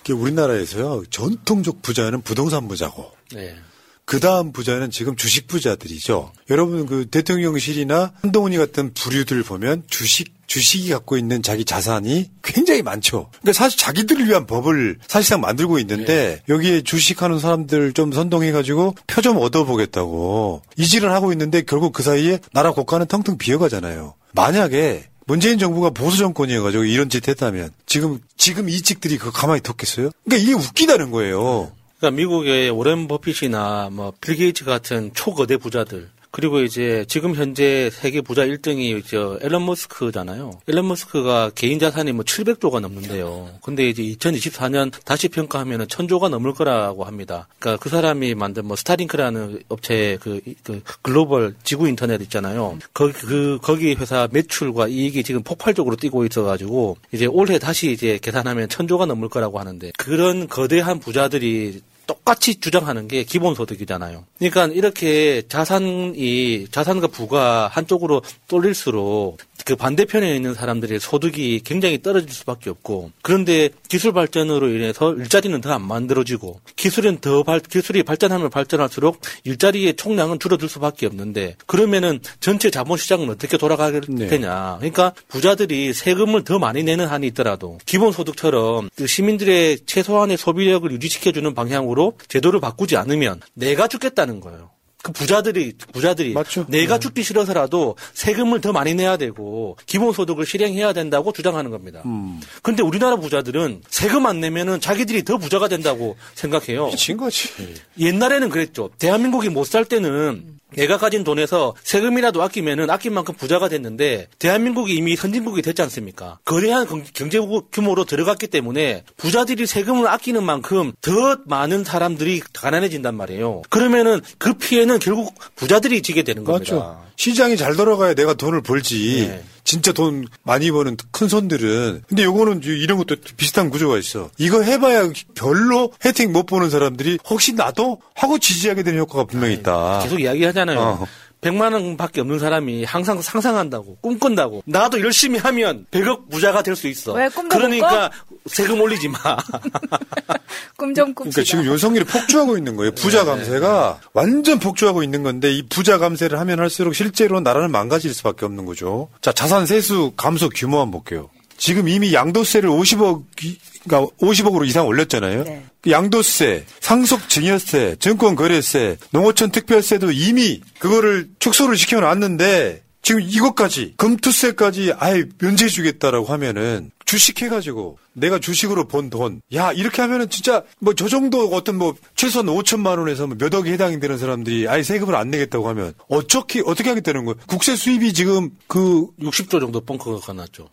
A: 이게 우리나라에서요 전통적 부자는 부동산 부자고
C: 네.
A: 그 다음 부자는 지금 주식 부자들이죠. 여러분 그 대통령실이나 한동훈이 같은 부류들 보면 주식 주식이 갖고 있는 자기 자산이 굉장히 많죠. 그러니까 사실 자기들을 위한 법을 사실상 만들고 있는데 여기에 주식하는 사람들 좀 선동해가지고 표 좀 얻어보겠다고 이질을 하고 있는데 결국 그 사이에 나라 국가는 텅텅 비어가잖아요. 만약에 문재인 정부가 보수 정권이어가지고 이런 짓 했다면 지금 지금 이직들이 그거 가만히 뒀겠어요? 그러니까 이게 웃기다는 거예요.
C: 그러니까 미국의 워렌 버핏이나 뭐 빌 게이츠 같은 초거대 부자들 그리고 이제 지금 현재 세계 부자 1등이 저 일론 머스크잖아요. 일론 머스크가 개인 자산이 뭐 700조가 넘는데요. 근데 이제 2024년 다시 평가하면은 1000조가 넘을 거라고 합니다. 그러니까 그 사람이 만든 뭐 스타링크라는 업체 그, 그 글로벌 지구 인터넷 있잖아요. 거기 그 거기 회사 매출과 이익이 지금 폭발적으로 뛰고 있어 가지고 이제 올해 다시 이제 계산하면 1000조가 넘을 거라고 하는데 그런 거대한 부자들이 똑같이 주장하는 게 기본소득이잖아요. 그러니까 이렇게 자산이 자산과 부가 한쪽으로 쏠릴수록 그 반대편에 있는 사람들의 소득이 굉장히 떨어질 수밖에 없고 그런데 기술 발전으로 인해서 일자리는 더 안 만들어지고 기술은 더 발, 기술이 발전하면 발전할수록 일자리의 총량은 줄어들 수밖에 없는데 그러면은 전체 자본 시장은 어떻게 돌아가게
A: 네.
C: 되냐. 그러니까 부자들이 세금을 더 많이 내는 한이 있더라도 기본소득처럼 그 시민들의 최소한의 소비력을 유지시켜주는 방향으로 제도를 바꾸지 않으면 내가 죽겠다는 거예요. 그 부자들이 부자들이
A: 맞죠.
C: 내가
A: 네.
C: 죽기 싫어서라도 세금을 더 많이 내야 되고 기본소득을 실행해야 된다고 주장하는 겁니다.
A: 음.
C: 근데 우리나라 부자들은 세금 안 내면은 자기들이 더 부자가 된다고 생각해요.
A: 미친 거지.
C: 옛날에는 그랬죠. 대한민국이 못 살 때는 내가 가진 돈에서 세금이라도 아끼면은 아낀 만큼 부자가 됐는데 대한민국이 이미 선진국이 됐지 않습니까? 거대한 경- 경제 규모로 들어갔기 때문에 부자들이 세금을 아끼는 만큼 더 많은 사람들이 가난해진단 말이에요. 그러면은 그 피해는 결국 부자들이 지게 되는 겁니다.
A: 맞죠. 시장이 잘 돌아가야 내가 돈을 벌지.
C: 네.
A: 진짜 돈 많이 버는 큰 손들은. 근데 요거는 이런 것도 비슷한 구조가 있어. 이거 해봐야 별로 혜택 못 보는 사람들이 혹시 나도 하고 지지하게 되는 효과가 분명히 있다.
C: 계속 이야기하잖아요.
A: 어.
C: 100만 원밖에 없는 사람이 항상 상상한다고 꿈꾼다고 나도 열심히 하면 100억 부자가 될 수 있어.
B: 왜 꿈도
C: 그러니까 세금 올리지 마.
B: 꿈 좀 꿉시다.
A: 그러니까 지금 윤석열이 폭주하고 있는 거예요. 부자 감세가 완전 폭주하고 있는 건데 이 부자 감세를 하면 할수록 실제로 나라는 망가질 수밖에 없는 거죠. 자, 자산 세수 감소 규모 한번 볼게요. 지금 이미 양도세를 50억, 그러니까 50억으로 이상 올렸잖아요.
B: 네.
A: 그 양도세, 상속 증여세, 증권거래세, 농어촌 특별세도 이미 그거를 축소를 시켜놨는데 지금 이것까지 금투세까지 아예 면제 주겠다라고 하면은 주식해가지고 내가 주식으로 번 돈, 야 이렇게 하면은 진짜 뭐 저 정도 어떤 뭐 최소한 5천만 원에서 뭐몇 억이 해당이 되는 사람들이 아예 세금을 안 내겠다고 하면 어떻게 어떻게 하겠다는 거예요? 국세 수입이 지금 그
C: 60조 정도 뻥커가 났죠.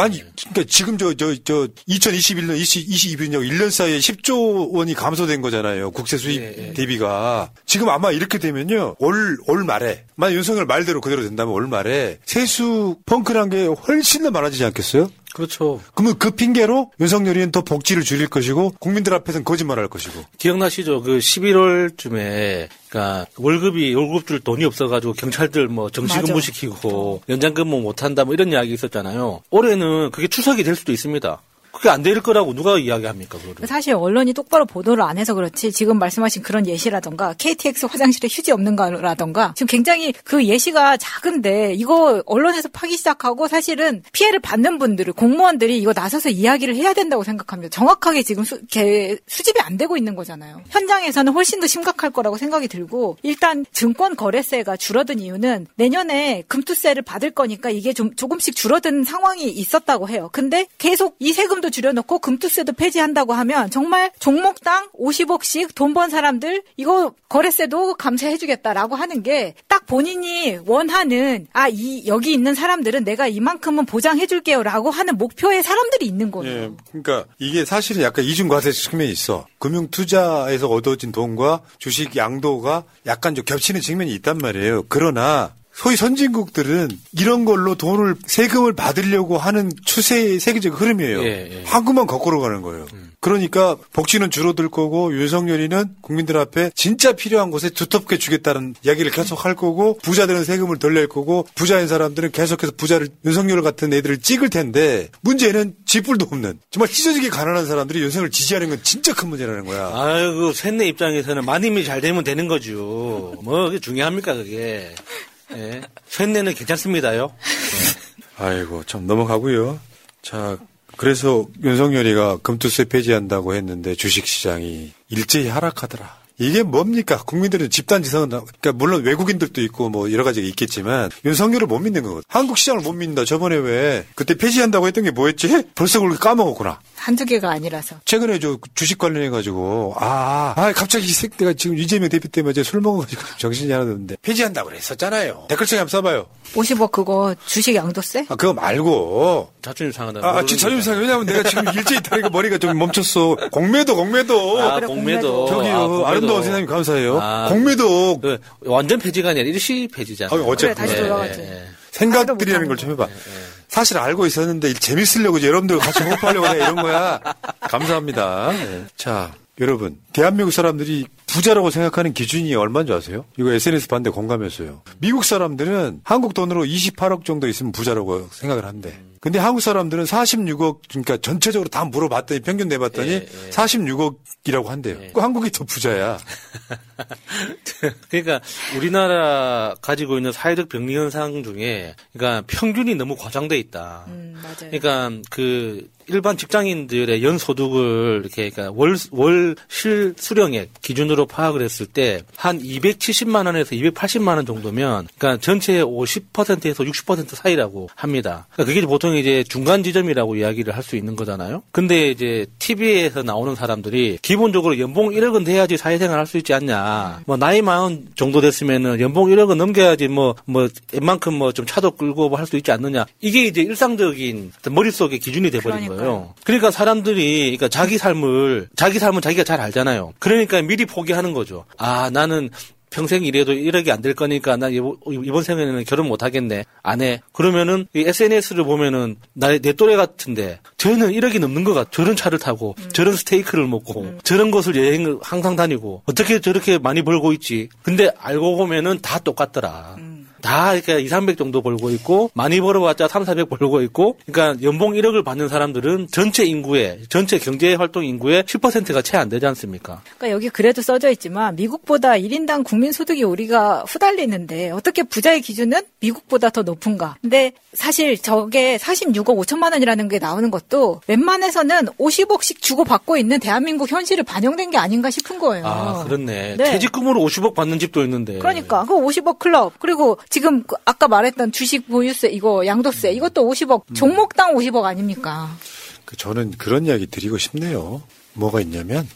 A: 아니, 그러니까 지금 저, 저, 저, 2021년, 20, 22년 1년 사이에 10조 원이 감소된 거잖아요. 국세 수입
C: 예, 예.
A: 대비가. 지금 아마 이렇게 되면요. 올, 올 말에, 만약 윤석열 말대로 그대로 된다면 올 말에 세수 펑크란 게 훨씬 더 많아지지 않겠어요?
C: 그렇죠.
A: 그러면 그 핑계로 윤석열이는 더 복지를 줄일 것이고 국민들 앞에서는 거짓말 할 것이고.
C: 기억나시죠? 그 11월쯤에 그러니까 월급이 월급 줄 돈이 없어가지고 경찰들 뭐 정시근무. 시키고 연장 근무 못한다 뭐 이런 이야기 있었잖아요. 올해는 그게 추석이 될 수도 있습니다. 그게 안 될 거라고 누가 이야기합니까 그거를?
B: 사실 언론이 똑바로 보도를 안 해서 그렇지 지금 말씀하신 그런 예시라던가 KTX 화장실에 휴지 없는 거라던가 지금 굉장히 그 예시가 작은데 이거 언론에서 파기 시작하고 사실은 피해를 받는 분들을 공무원들이 이거 나서서 이야기를 해야 된다고 생각합니다. 정확하게 지금 수, 개- 수집이 안 되고 있는 거잖아요. 현장에서는 훨씬 더 심각할 거라고 생각이 들고 일단 증권 거래세가 줄어든 이유는 내년에 금투세를 받을 거니까 이게 좀 조금씩 줄어든 상황이 있었다고 해요. 근데 계속 이 세금 도 줄여놓고 금투세도 폐지한다고 하면 정말 종목당 50억씩 돈 번 사람들 이거 거래세도 감세해주겠다라고 하는 게 딱 본인이 원하는 아 이 여기 있는 사람들은 내가 이만큼은 보장해줄게요라고 하는 목표의 사람들이 있는 거예요.
A: 예, 그러니까 이게 사실은 약간 이중과세 측면이 있어. 금융 투자에서 얻어진 돈과 주식 양도가 약간 좀 겹치는 측면이 있단 말이에요. 그러나 소위 선진국들은 이런 걸로 돈을 세금을 받으려고 하는 추세의 세계적 흐름이에요.
C: 예, 예.
A: 한국만 거꾸로 가는 거예요. 그러니까 복지는 줄어들 거고 윤석열이는 국민들 앞에 진짜 필요한 곳에 두텁게 주겠다는 이야기를 계속 할 거고 부자들은 세금을 덜 낼 거고 부자인 사람들은 계속해서 부자를 윤석열 같은 애들을 찍을 텐데 문제는 쥐뿔도 없는 정말 찢어지게 가난한 사람들이 윤석열을 지지하는 건 진짜 큰 문제라는 거야.
C: 아이고 셋내 입장에서는 마님이 잘 되면 되는 거죠. 뭐 그게 중요합니까 그게. 예. 셋내는 괜찮습니다요.
A: 아이고 참 넘어가고요. 자 그래서 윤석열이가 금투세 폐지한다고 했는데 주식시장이 일제히 하락하더라. 이게 뭡니까? 국민들은 집단 지성은 그러니까 물론 외국인들도 있고 뭐 여러 가지가 있겠지만 윤석열을 못 믿는 거거든. 한국 시장을 못 믿는다. 저번에 왜 그때 폐지한다고 했던 게 뭐였지? 벌써 그걸 까먹었구나.
B: 한두 개가 아니라서.
A: 최근에 저 주식 관련해 가지고 아, 아 갑자기 이 새끼가 지금 이재명 대표 때문에 술 먹어 가지고 정신이 하나 드는데 폐지한다고 그랬었잖아요. 댓글창에 한번 써 봐요.
B: 50억 그거 주식 양도세?
A: 아 그거 말고
C: 자존심 상하다.
A: 아, 지 자존심 상해. 왜냐면 내가 지금 일제히 다리가 머리가 좀 멈췄어. 공매도, 공매도.
C: 아,
B: 그래,
C: 공매도.
A: 저기요.
C: 아, 공매도.
A: 아, 름다운 세상님 감사해요.
C: 아.
A: 공매도
C: 그 완전 폐지가 아니라 일시 폐지잖아요.
A: 아, 어쨌든.
B: 그래, 다시
C: 예,
B: 돌아가지.
C: 예, 예.
A: 생각들이라는 걸 좀 해봐. 사실 알고 있었는데 재밌으려고 여러분들 같이 호흡하려고 이런 거야. 감사합니다. 네. 자, 여러분. 대한민국 사람들이 부자라고 생각하는 기준이 얼마인 줄 아세요? 이거 SNS 봤는데 공감했어요. 미국 사람들은 한국 돈으로 28억 정도 있으면 부자라고 생각을 한대. 근데 한국 사람들은 46억, 그러니까 전체적으로 다 물어봤더니 평균 내봤더니
C: 예, 예.
A: 46억이라고 한대요. 그 한국이 더 부자야.
C: 그러니까 우리나라 가지고 있는 사회적 병리 현상 중에 그러니까 평균이 너무 과장돼 있다.
B: 음, 맞아요.
C: 그러니까 그 일반 직장인들의 연 소득을 이렇게 그러니까 월 월 실 수령액 기준으로 파악을 했을 때 한 270만 원에서 280만 원 정도면 그러니까 전체의 50%에서 60% 사이라고 합니다. 그러니까 그게 보통 이제 중간 지점이라고 이야기를 할 수 있는 거잖아요. 근데 이제 TV에서 나오는 사람들이 기본적으로 연봉 1억은 돼야지 사회생활 할 수 있지 않냐. 뭐 나이 마흔 정도 됐으면은 연봉 1억은 넘겨야지 뭐 뭐 웬만큼 뭐 좀 차도 끌고 뭐 할 수 있지 않느냐. 이게 이제 일상적인 머릿속의 기준이 돼 버린
B: 그러니까요.
C: 거예요. 그러니까 사람들이 그러니까 자기 삶을 자기 삶은 자기가 잘 알잖아요. 그러니까 미리 포기하는 거죠. 아 나는 평생 일해도 1억이 안 될 거니까 나 이번, 생에는 결혼 못 하겠네. 안 해. 그러면은 이 SNS를 보면은 나, 내 또래 같은데 저는 1억이 넘는 것 같아. 저런 차를 타고 저런 스테이크를 먹고 저런 곳을 여행을 항상 다니고 어떻게 저렇게 많이 벌고 있지. 근데 알고 보면은 다 똑같더라. 다 이렇게 2, 300 정도 벌고 있고 많이 벌어봤자 3, 400 벌고 있고 그러니까 연봉 1억을 받는 사람들은 전체 인구의 전체 경제 활동 인구의 10%가 채 안 되지 않습니까?
B: 그러니까 여기 그래도 써져 있지만 미국보다 1인당 국민 소득이 우리가 후달리는데 어떻게 부자의 기준은 미국보다 더 높은가? 근데 사실 저게 46억 5천만 원이라는 게 나오는 것도 웬만해서는 50억씩 주고 받고 있는 대한민국 현실을 반영된 게 아닌가 싶은 거예요.
C: 아, 그렇네.
B: 네.
C: 퇴직금으로 50억 받는 집도 있는데.
B: 그러니까 그 50억 클럽 그리고 지금 그 아까 말했던 주식 보유세 이거 양도세 이것도 50억 종목당 50억 아닙니까?
A: 그 저는 그런 이야기 드리고 싶네요. 뭐가 있냐면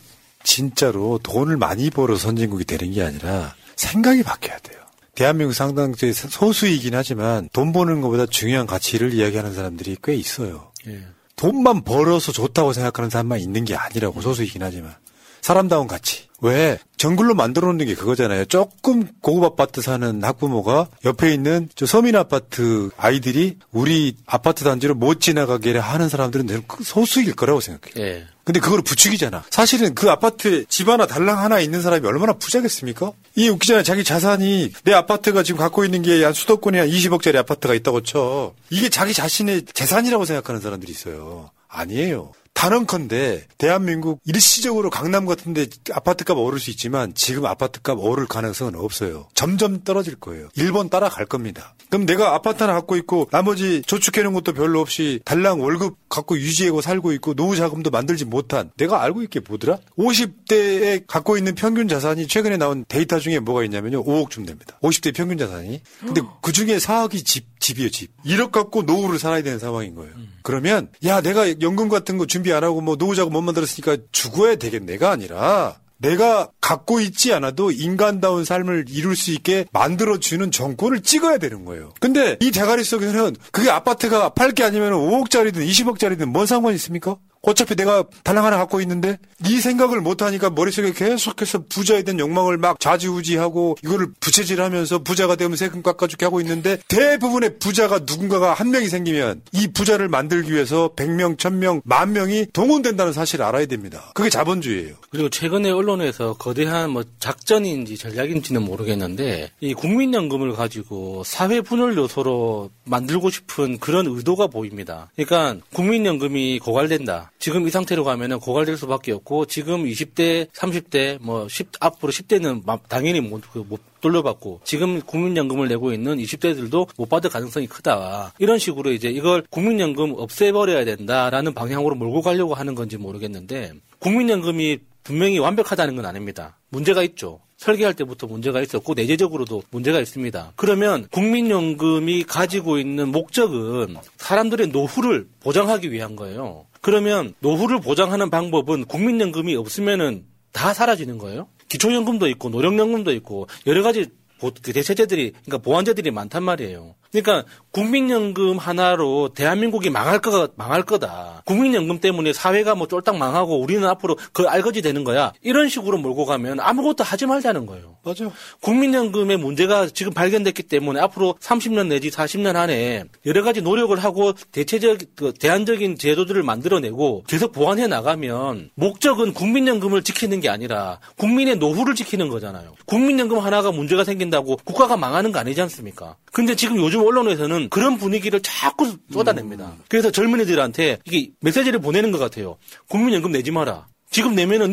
A: 진짜로 돈을 많이 벌어 선진국이 되는 게 아니라 생각이 바뀌어야 돼요. 대한민국 상당수 소수이긴 하지만 돈 버는 것보다 중요한 가치를 이야기하는 사람들이 꽤 있어요.
C: 예.
A: 돈만 벌어서 좋다고 생각하는 사람만 있는 게 아니라고 소수이긴 하지만 사람다운 가치. 왜 정글로 만들어 놓는 게 그거잖아요. 조금 고급 아파트 사는 학부모가 옆에 있는 저 서민 아파트 아이들이 우리 아파트 단지로 못 지나가게 하는 사람들은 그 소수일 거라고 생각해요.
C: 예.
A: 근데 그걸 부추기잖아. 사실은 그 아파트에 집 하나 달랑 하나 있는 사람이 얼마나 부자겠습니까? 이게 웃기잖아요. 자기 자산이 내 아파트가 지금 갖고 있는 게 한 수도권에 한 20억짜리 아파트가 있다고 쳐. 이게 자기 자신의 재산이라고 생각하는 사람들이 있어요. 아니에요. 단언컨대 대한민국 일시적으로 강남 같은데 아파트값 오를 수 있지만 지금 아파트값 오를 가능성은 없어요. 점점 떨어질 거예요. 일본 따라갈 겁니다. 그럼 내가 아파트 하나 갖고 있고 나머지 저축해 놓은 것도 별로 없이 달랑 월급 갖고 유지하고 살고 있고 노후 자금도 만들지 못한 내가 알고 있게 뭐더라? 50대에 갖고 있는 평균 자산이 최근에 나온 데이터 중에 뭐가 있냐면요. 5억쯤 됩니다. 50대 평균 자산이. 근데 그 중에 4억이 집, 집이에요, 집. 1억 갖고 노후를 살아야 되는 상황인 거예요. 그러면 야, 내가 연금 같은 거 준비 안 하고 뭐 노후 자금 못 만들었으니까 죽어야 되겠네가 아니라 내가 갖고 있지 않아도 인간다운 삶을 이룰 수 있게 만들어주는 정권을 찍어야 되는 거예요. 근데 이 대가리 속에서는 그게 아파트가 8개 아니면 5억짜리든 20억짜리든 뭔 상관이 있습니까? 어차피 내가 달랑 하나 갖고 있는데 네 생각을 못하니까 머릿속에 계속해서 부자에 대한 욕망을 막 좌지우지하고 이거를 부채질하면서 부자가 되면 세금 깎아주게 하고 있는데 대부분의 부자가 누군가가 한 명이 생기면 이 부자를 만들기 위해서 100명, 1000명, 만 명이 동원된다는 사실을 알아야 됩니다. 그게 자본주의예요.
C: 그리고 최근에 언론에서 거대한 뭐 작전인지 전략인지는 모르겠는데 이 국민연금을 가지고 사회 분열 요소로 만들고 싶은 그런 의도가 보입니다. 그러니까 국민연금이 고갈된다. 지금 이 상태로 가면은 고갈될 수밖에 없고 지금 20대, 30대 뭐 10, 앞으로 10대는 당연히 못, 그못 돌려받고 지금 국민연금을 내고 있는 20대들도 못 받을 가능성이 크다. 이런 식으로 이제 이걸 국민연금 없애버려야 된다라는 방향으로 몰고 가려고 하는 건지 모르겠는데 국민연금이 분명히 완벽하다는 건 아닙니다. 문제가 있죠. 설계할 때부터 문제가 있었고 내재적으로도 문제가 있습니다. 그러면 국민연금이 가지고 있는 목적은 사람들의 노후를 보장하기 위한 거예요. 그러면 노후를 보장하는 방법은 국민연금이 없으면은 다 사라지는 거예요. 기초연금도 있고 노령연금도 있고 여러 가지 그 대체제들이 그러니까 보완제들이 많단 말이에요. 그러니까 국민연금 하나로 대한민국이 망할 거 망할 거다. 국민연금 때문에 사회가 뭐 쫄딱 망하고 우리는 앞으로 그 알거지 되는 거야. 이런 식으로 몰고 가면 아무것도 하지 말자는 거예요.
A: 맞아.
C: 국민연금의 문제가 지금 발견됐기 때문에 앞으로 30년 내지 40년 안에 여러 가지 노력을 하고 대체적 그 대안적인 제도들을 만들어내고 계속 보완해 나가면 목적은 국민연금을 지키는 게 아니라 국민의 노후를 지키는 거잖아요. 국민연금 하나가 문제가 생긴다고 국가가 망하는 거 아니지 않습니까? 근데 지금 요즘 언론에서는 그런 분위기를 자꾸 쏟아냅니다. 음. 그래서 젊은이들한테 이게 메시지를 보내는 것 같아요. 국민연금 내지 마라. 지금 내면은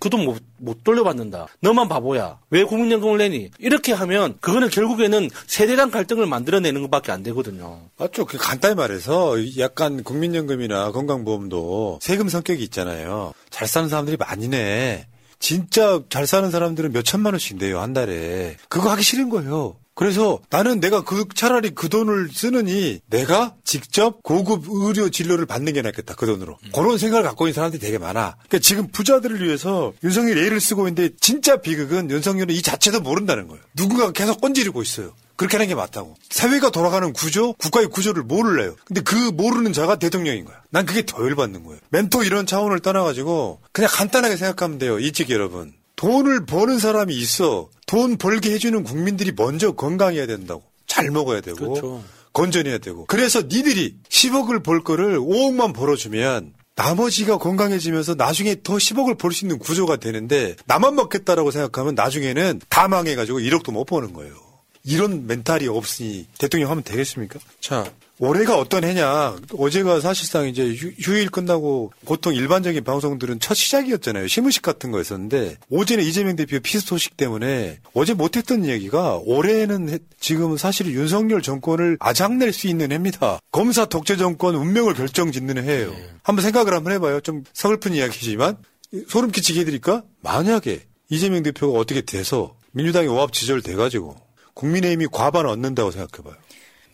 C: 그돈 못, 못 돌려받는다. 너만 바보야. 왜 국민연금을 내니? 이렇게 하면 그거는 결국에는 세대 간 갈등을 만들어내는 것밖에 안 되거든요.
A: 맞죠. 그 간단히 말해서 약간 국민연금이나 건강보험도 세금 성격이 있잖아요. 잘 사는 사람들이 많이 내. 진짜 잘 사는 사람들은 몇 천만 원씩 내요, 한 달에. 그거 하기 싫은 거예요. 그래서 나는 내가 그 차라리 그 돈을 쓰느니 내가 직접 고급 의료 진료를 받는 게 낫겠다 그 돈으로 음. 그런 생각을 갖고 있는 사람들이 되게 많아. 그러니까 지금 부자들을 위해서 윤석열이 애를 쓰고 있는데 진짜 비극은 윤석열은 이 자체도 모른다는 거예요. 누군가가 계속 꼰지르고 있어요. 그렇게 하는 게 맞다고. 사회가 돌아가는 구조, 국가의 구조를 모를래요. 근데 그 모르는 자가 대통령인 거야. 난 그게 더 열받는 거예요. 멘토 이런 차원을 떠나가지고 그냥 간단하게 생각하면 돼요. 이직 여러분. 돈을 버는 사람이 있어. 돈 벌게 해주는 국민들이 먼저 건강해야 된다고. 잘 먹어야 되고. 그렇죠. 건전해야 되고. 그래서 니들이 10억을 벌 거를 5억만 벌어주면 나머지가 건강해지면서 나중에 더 10억을 벌 수 있는 구조가 되는데 나만 먹겠다라고 생각하면 나중에는 다 망해가지고 1억도 못 버는 거예요. 이런 멘탈이 없으니 대통령 하면 되겠습니까? 자, 올해가 어떤 해냐. 어제가 사실상 이제 휴, 일 끝나고 보통 일반적인 방송들은 첫 시작이었잖아요. 시무식 같은 거였었는데 어제는 이재명 대표 피습 소식 때문에 어제 못했던 이야기가 올해는 지금 사실 윤석열 정권을 아작낼 수 있는 해입니다. 검사 독재 정권 운명을 결정짓는 해예요. 네. 한번 생각을 한번 해봐요. 좀 서글픈 이야기지만 소름 끼치게 해드릴까? 만약에 이재명 대표가 어떻게 돼서 민주당이 오합지졸 돼가지고 국민의힘이 과반 얻는다고 생각해봐요.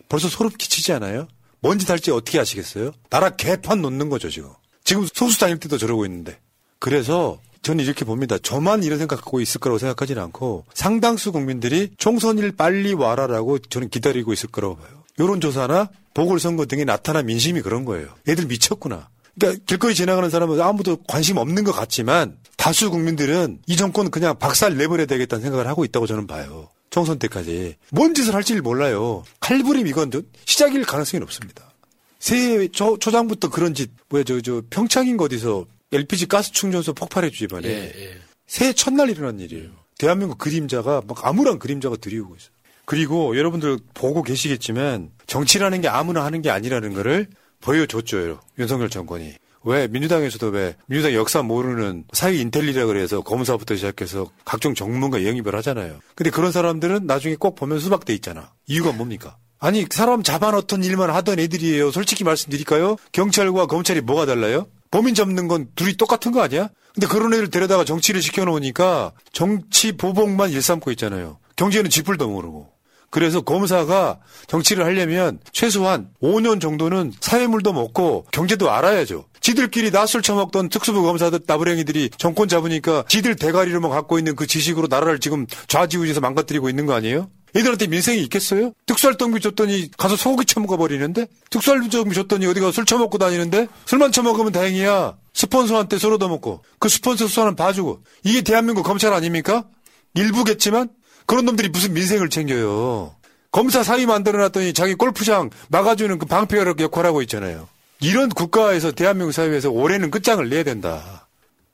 A: 벌써 소름 끼치지 않아요? 뭔지 달지 어떻게 아시겠어요? 나라 개판 놓는 거죠, 지금. 지금 소수 다닐 때도 저러고 있는데. 그래서 저는 이렇게 봅니다. 저만 이런 생각하고 있을 거라고 생각하지는 않고 상당수 국민들이 총선일 빨리 와라라고 저는 기다리고 있을 거라고 봐요. 여론조사나 보궐선거 등에 나타난 민심이 그런 거예요. 애들 미쳤구나. 그러니까 길거리 지나가는 사람은 아무도 관심 없는 것 같지만 다수 국민들은 이 정권 그냥 박살 내버려야 되겠다는 생각을 하고 있다고 저는 봐요. 총선 때까지 뭔 짓을 할지 몰라요. 칼부림 이건 시작일 가능성이 높습니다. 새해 초, 초장부터 그런 짓 뭐야 저 저 평창인 어디서 LPG 가스 충전소 폭발해주 이번에 예, 예. 새해 첫날 일어난 일이에요. 대한민국 그림자가 막 암울한 그림자가 들이오고 있어요. 그리고 여러분들 보고 계시겠지만 정치라는 게 아무나 하는 게 아니라는 거를 보여줬죠. 윤석열 정권이. 왜 민주당에서도 왜 민주당 역사 모르는 사회 인텔리라 그래서 검사부터 시작해서 각종 전문가 영입을 하잖아요. 근데 그런 사람들은 나중에 꼭 보면 수박돼 있잖아. 이유가 뭡니까? 아니 사람 잡아놓던 일만 하던 애들이에요. 솔직히 말씀드릴까요? 경찰과 검찰이 뭐가 달라요? 범인 잡는 건 둘이 똑같은 거 아니야? 근데 그런 애를 데려다가 정치를 시켜놓으니까 정치 보복만 일삼고 있잖아요. 경제는 쥐뿔도 모르고. 그래서 검사가 정치를 하려면 최소한 5년 정도는 사회물도 먹고 경제도 알아야죠. 지들끼리 낯술 처먹던 특수부 검사들 나부랭이들이 정권 잡으니까 지들 대가리로만 갖고 있는 그 지식으로 나라를 지금 좌지우지해서 망가뜨리고 있는 거 아니에요? 애들한테 민생이 있겠어요? 특수활동비 줬더니 가서 소고기 처먹어 버리는데? 특수활동비 줬더니 어디 가서 술 처먹고 다니는데? 술만 처먹으면 다행이야. 스폰서한테 술 얻어먹고 그 스폰서 수사는 봐주고 이게 대한민국 검찰 아닙니까? 일부겠지만 그런 놈들이 무슨 민생을 챙겨요. 검사 사위 만들어놨더니 자기 골프장 막아주는 그 방패 역할하고 있잖아요. 이런 국가에서 대한민국 사회에서 올해는 끝장을 내야 된다.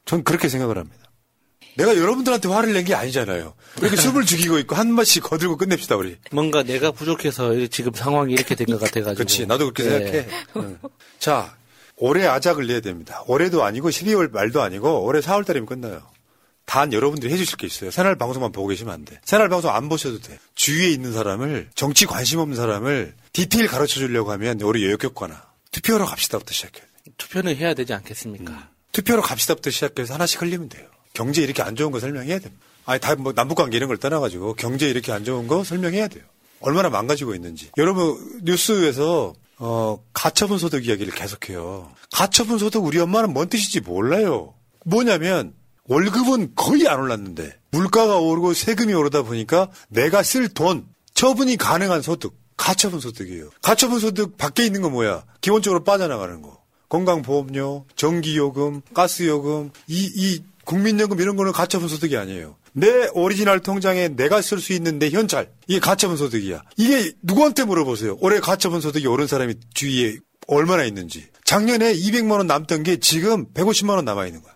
A: 전 그렇게 생각을 합니다. 내가 여러분들한테 화를 낸 게 아니잖아요. 이렇게 숨을 죽이고 있고 한 마씩 거들고 끝냅시다 우리.
C: 뭔가 내가 부족해서 지금 상황이 이렇게 된 것 같아가지고.
A: 그렇지. 나도 그렇게
C: 네.
A: 생각해. 응. 자, 올해 아작을 내야 됩니다. 올해도 아니고 12월 말도 아니고 올해 4월 달이면 끝나요. 단 여러분들이 해주실 게 있어요. 새날 방송만 보고 계시면 안 돼. 새날 방송 안 보셔도 돼. 주위에 있는 사람을 정치 관심 없는 사람을 디테일 가르쳐 주려고 하면 올해 여역교과나 투표로 갑시다부터 시작해요.
C: 투표는 해야 되지 않겠습니까?
A: 투표로 갑시다부터 시작해서 하나씩 흘리면 돼요. 경제 이렇게 안 좋은 거 설명해야 됩니다. 아니 다 뭐 남북관계 이런 걸 떠나가지고 경제 이렇게 안 좋은 거 설명해야 돼요. 얼마나 망가지고 있는지. 여러분 뉴스에서 어 가처분 소득 이야기를 계속해요. 가처분 소득 우리 엄마는 뭔 뜻인지 몰라요. 뭐냐면 월급은 거의 안 올랐는데 물가가 오르고 세금이 오르다 보니까 내가 쓸 돈 처분이 가능한 소득 가처분 소득이에요. 가처분 소득 밖에 있는 거 뭐야? 기본적으로 빠져나가는 거. 건강보험료, 전기요금, 가스요금, 이, 이 국민연금 이런 거는 가처분 소득이 아니에요. 내 오리지널 통장에 내가 쓸 수 있는 내 현찰. 이게 가처분 소득이야. 이게 누구한테 물어보세요. 올해 가처분 소득이 오른 사람이 주위에 얼마나 있는지. 작년에 200만 원 남던 게 지금 150만 원 남아 있는 거야.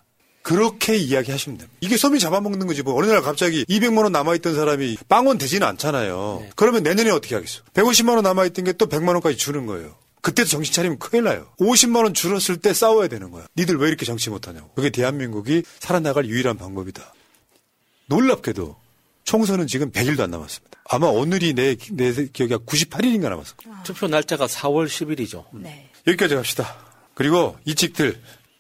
A: 그렇게 이야기하시면 됩니다. 이게 소비 잡아먹는 거지 뭐 어느 날 갑자기 200만 원 남아있던 사람이 빵원 되지는 않잖아요. 그러면 내년에 어떻게 하겠어? 150만 원 남아있던 게 또 100만 원까지 주는 거예요. 그때도 정신 차리면 큰일 나요. 50만 원 줄었을 때 싸워야 되는 거야. 니들 왜 이렇게 정치 못하냐고. 그게 대한민국이 살아나갈 유일한 방법이다. 놀랍게도 총선은 지금 100일도 안 남았습니다. 아마 오늘이 내, 내 기억에 98일인가 남았어.
C: 투표 날짜가 4월 10일이죠.
B: 네.
A: 여기까지 갑시다. 그리고 이직들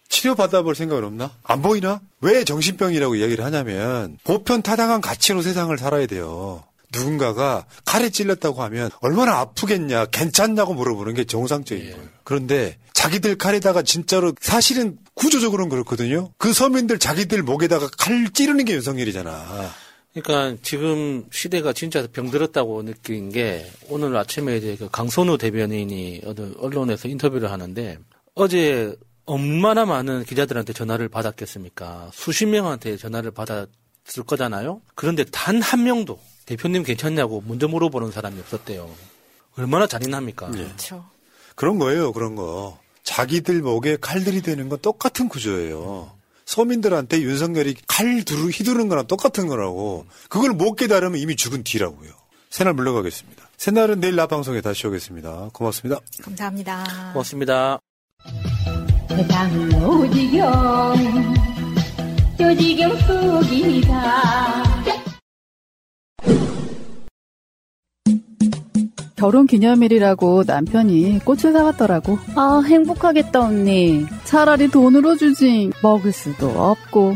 A: 치료 받아볼 생각은 없나? 안 보이나? 왜 정신병이라고 이야기를 하냐면 보편 타당한 가치로 세상을 살아야 돼요. 누군가가 칼에 찔렸다고 하면 얼마나 아프겠냐, 괜찮냐고 물어보는 게 정상적인 거예요. 그런데 자기들 칼에다가 진짜로 사실은 구조적으로는 그렇거든요. 그 서민들 자기들 목에다가 칼 찌르는 게 윤석열이잖아.
C: 그러니까 지금 시대가 진짜 병들었다고 느낀 게 오늘 아침에 이제 그 강선우 대변인이 어느 언론에서 인터뷰를 하는데 어제 얼마나 많은 기자들한테 전화를 받았겠습니까? 수십 명한테 전화를 받았을 거잖아요? 그런데 단 한 명도 대표님 괜찮냐고 먼저 물어보는 사람이 없었대요. 얼마나 잔인합니까?
B: 그렇죠.
A: 그런 거예요, 그런 거. 자기들 목에 칼들이 되는 건 똑같은 구조예요. 서민들한테 윤석열이 칼 두루 휘두르는 거랑 똑같은 거라고. 그걸 못 깨달으면 이미 죽은 뒤라고요. 새날 물러가겠습니다. 새날은 내일 낮 방송에 다시 오겠습니다. 고맙습니다.
B: 감사합니다.
C: 고맙습니다.
G: 세상은 오지경 요지경 속이다
H: 결혼 기념일이라고 남편이 꽃을 사왔더라고. 아, 행복하겠다, 언니. 차라리 돈으로 주지. 먹을 수도 없고,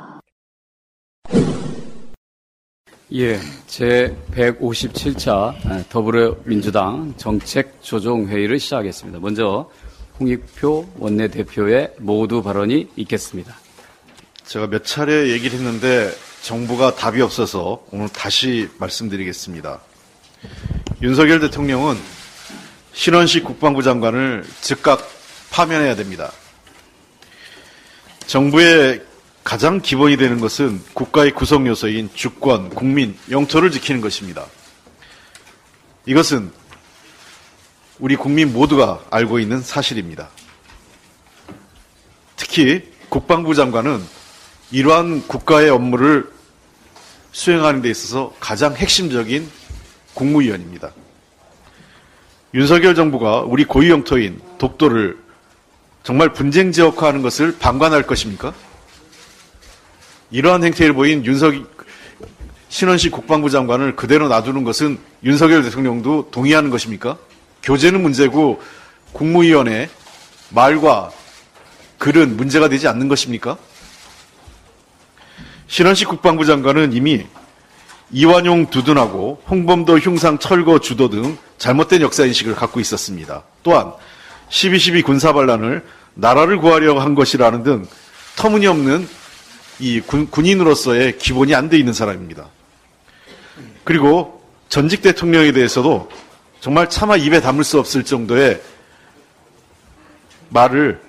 I: 예, 제 157차 더불어민주당 정책조정회의를 시작하겠습니다. 먼저 홍익표 원내대표의 모두 발언이 있겠습니다.
J: 제가 몇 차례 얘기를 했는데 정부가 답이 없어서 오늘 다시 말씀드리겠습니다. 윤석열 대통령은 신원식 국방부 장관을 즉각 파면해야 됩니다. 정부의 가장 기본이 되는 것은 국가의 구성 요소인 주권, 국민, 영토를 지키는 것입니다. 이것은 우리 국민 모두가 알고 있는 사실입니다. 특히 국방부 장관은 이러한 국가의 업무를 수행하는 데 있어서 가장 핵심적인 국무위원입니다. 윤석열 정부가 우리 고유 영토인 독도를 정말 분쟁 지역화하는 것을 방관할 것입니까? 이러한 행태를 보인 윤석 신원식 국방부 장관을 그대로 놔두는 것은 윤석열 대통령도 동의하는 것입니까? 교제는 문제고 국무위원회 말과 글은 문제가 되지 않는 것입니까? 신원식 국방부 장관은 이미 이완용 두둔하고 홍범도 흉상 철거 주도 등 잘못된 역사인식을 갖고 있었습니다. 또한 12.12 군사반란을 나라를 구하려고 한 것이라는 등 터무니없는 이 군, 군인으로서의 기본이 안 돼 있는 사람입니다. 그리고 전직 대통령에 대해서도 정말 차마 입에 담을 수 없을 정도의 말을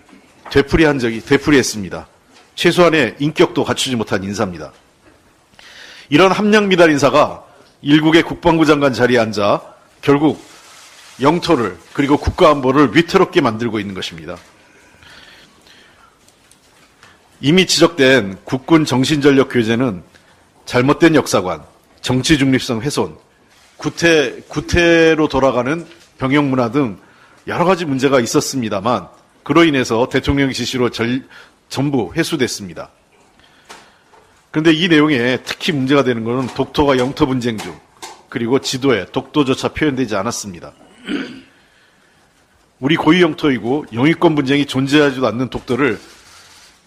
J: 되풀이한 적이 되풀이했습니다. 최소한의 인격도 갖추지 못한 인사입니다. 이런 함량 미달 인사가 일국의 국방부 장관 자리에 앉아 결국 영토를 그리고 국가 안보를 위태롭게 만들고 있는 것입니다. 이미 지적된 국군 정신전력 교제는 잘못된 역사관, 정치 중립성 훼손, 구태, 구태로 돌아가는 병영 문화 등 여러 가지 문제가 있었습니다만 그로 인해서 대통령 지시로 절, 전부 회수됐습니다. 그런데 이 내용에 특히 문제가 되는 것은 독도가 영토 분쟁 중 그리고 지도에 독도조차 표현되지 않았습니다. 우리 고유 영토이고 영유권 분쟁이 존재하지도 않는 독도를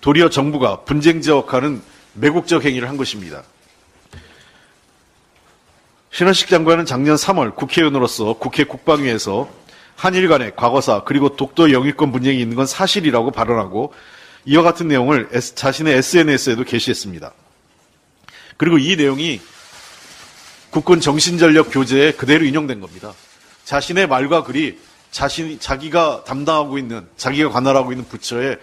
J: 도리어 정부가 분쟁 지역화는 매국적 행위를 한 것입니다. 신원식 장관은 작년 3월 국회의원으로서 국회 국방위에서 한일 간의 과거사 그리고 독도 영유권 분쟁이 있는 건 사실이라고 발언하고 이와 같은 내용을 자신의 SNS에도 게시했습니다. 그리고 이 내용이 국군 정신전력 교재에 그대로 인용된 겁니다. 자신의 말과 글이 자신 자기가 담당하고 있는 자기가 관할하고 있는 부처의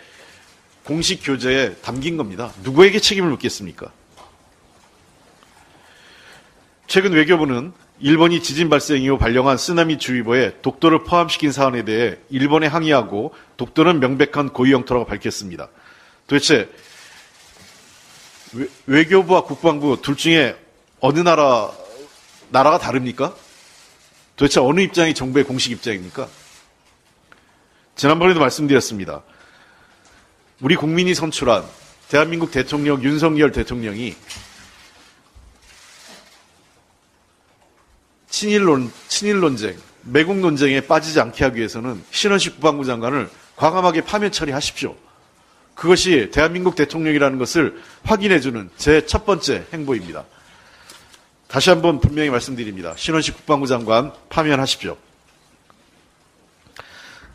J: 공식 교재에 담긴 겁니다. 누구에게 책임을 묻겠습니까? 최근 외교부는 일본이 지진 발생 이후 발령한 쓰나미 주의보에 독도를 포함시킨 사안에 대해 일본에 항의하고 독도는 명백한 고유 영토라고 밝혔습니다. 도대체 외, 교부와 국방부 둘 중에 어느 나라 나라가 다릅니까? 도대체 어느 입장이 정부의 공식 입장입니까? 지난번에도 말씀드렸습니다. 우리 국민이 선출한 대한민국 대통령 윤석열 대통령이 친일론, 친일 논쟁, 매국 논쟁에 빠지지 않게 하기 위해서는 신원식 국방부 장관을 과감하게 파면 처리하십시오. 그것이 대한민국 대통령이라는 것을 확인해주는 제 첫 번째 행보입니다. 다시 한번 분명히 말씀드립니다. 신원식 국방부 장관 파면하십시오.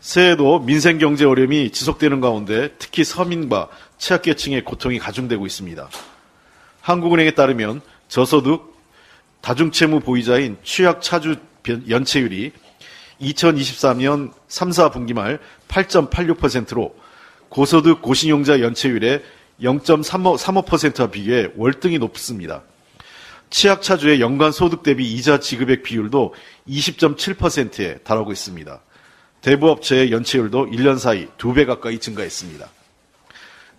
J: 새해도 민생 경제 어려움이 지속되는 가운데 특히 서민과 취약계층의 고통이 가중되고 있습니다. 한국은행에 따르면 저소득 다중채무 보유자인 취약 차주 연체율이 2023년 3, 4분기 말 8.86%로 고소득 고신용자 연체율의 0.35%와 비교해 월등히 높습니다. 취약 차주의 연간 소득 대비 이자 지급액 비율도 20.7%에 달하고 있습니다. 대부업체의 연체율도 1년 사이 2배 가까이 증가했습니다.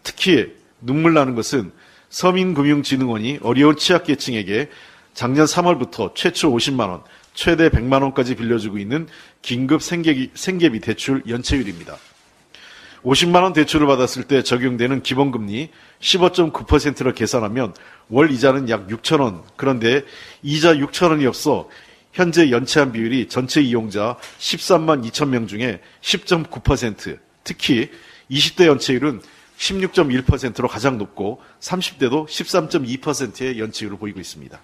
J: 특히 눈물 나는 것은 서민금융진흥원이 어려운 취약계층에게 작년 3월부터 최초 50만 원, 최대 100만 원까지 빌려주고 있는 긴급 생계비, 생계비 대출 연체율입니다. 50만 원 대출을 받았을 때 적용되는 기본금리 15.9%를 계산하면 월 이자는 약 6천 원. 그런데 이자 6천 원이 없어 현재 연체한 비율이 전체 이용자 13만 2천 명 중에 10.9%, 특히 20대 연체율은 16.1%로 가장 높고 30대도 13.2%의 연체율을 보이고 있습니다.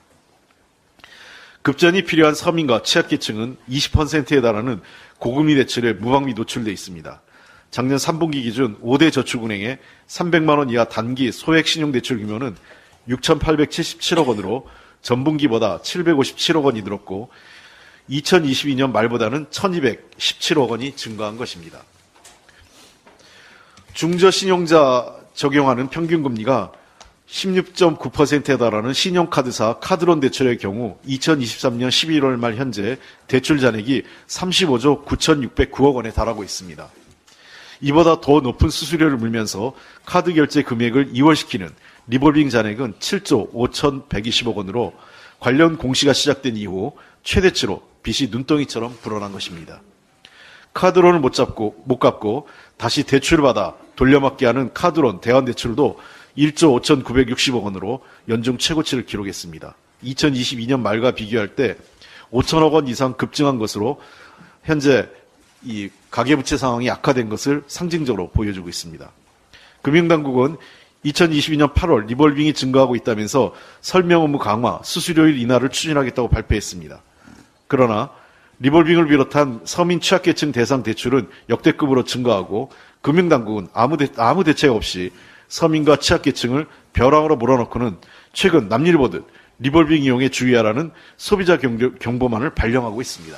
J: 급전이 필요한 서민과 취약계층은 20%에 달하는 고금리 대출에 무방비 노출돼 있습니다. 작년 3분기 기준 5대 저축은행의 300만 원 이하 단기 소액 신용 대출 규모는 6,877억 원으로 전분기보다 757억 원이 늘었고 2022년 말보다는 1,217억 원이 증가한 것입니다. 중저신용자 적용하는 평균금리가 16.9%에 달하는 신용카드사 카드론 대출의 경우 2023년 11월 말 현재 대출 잔액이 35조 9,609억 원에 달하고 있습니다. 이보다 더 높은 수수료를 물면서 카드 결제 금액을 이월시키는 리볼빙 잔액은 7조 5,120억 원으로 관련 공시가 시작된 이후 최대치로 빚이 눈덩이처럼 불어난 것입니다. 카드론을 못 잡고 못 갚고 다시 대출을 받아 돌려막기 하는 카드론 대환 대출도 1조 5,960억 원으로 연중 최고치를 기록했습니다. 2022년 말과 비교할 때 5천억 원 이상 급증한 것으로 현재 이 가계부채 상황이 악화된 것을 상징적으로 보여주고 있습니다. 금융당국은 2022년 8월 리볼빙이 증가하고 있다면서 설명 업무 강화, 수수료율 인하를 추진하겠다고 발표했습니다. 그러나 리볼빙을 비롯한 서민 취약계층 대상 대출은 역대급으로 증가하고 금융당국은 아무, 대, 아무 대책 없이 서민과 취약계층을 벼랑으로 몰아넣고는 최근 남일 보듯 리볼빙 이용에 주의하라는 소비자 경보만을 발령하고 있습니다.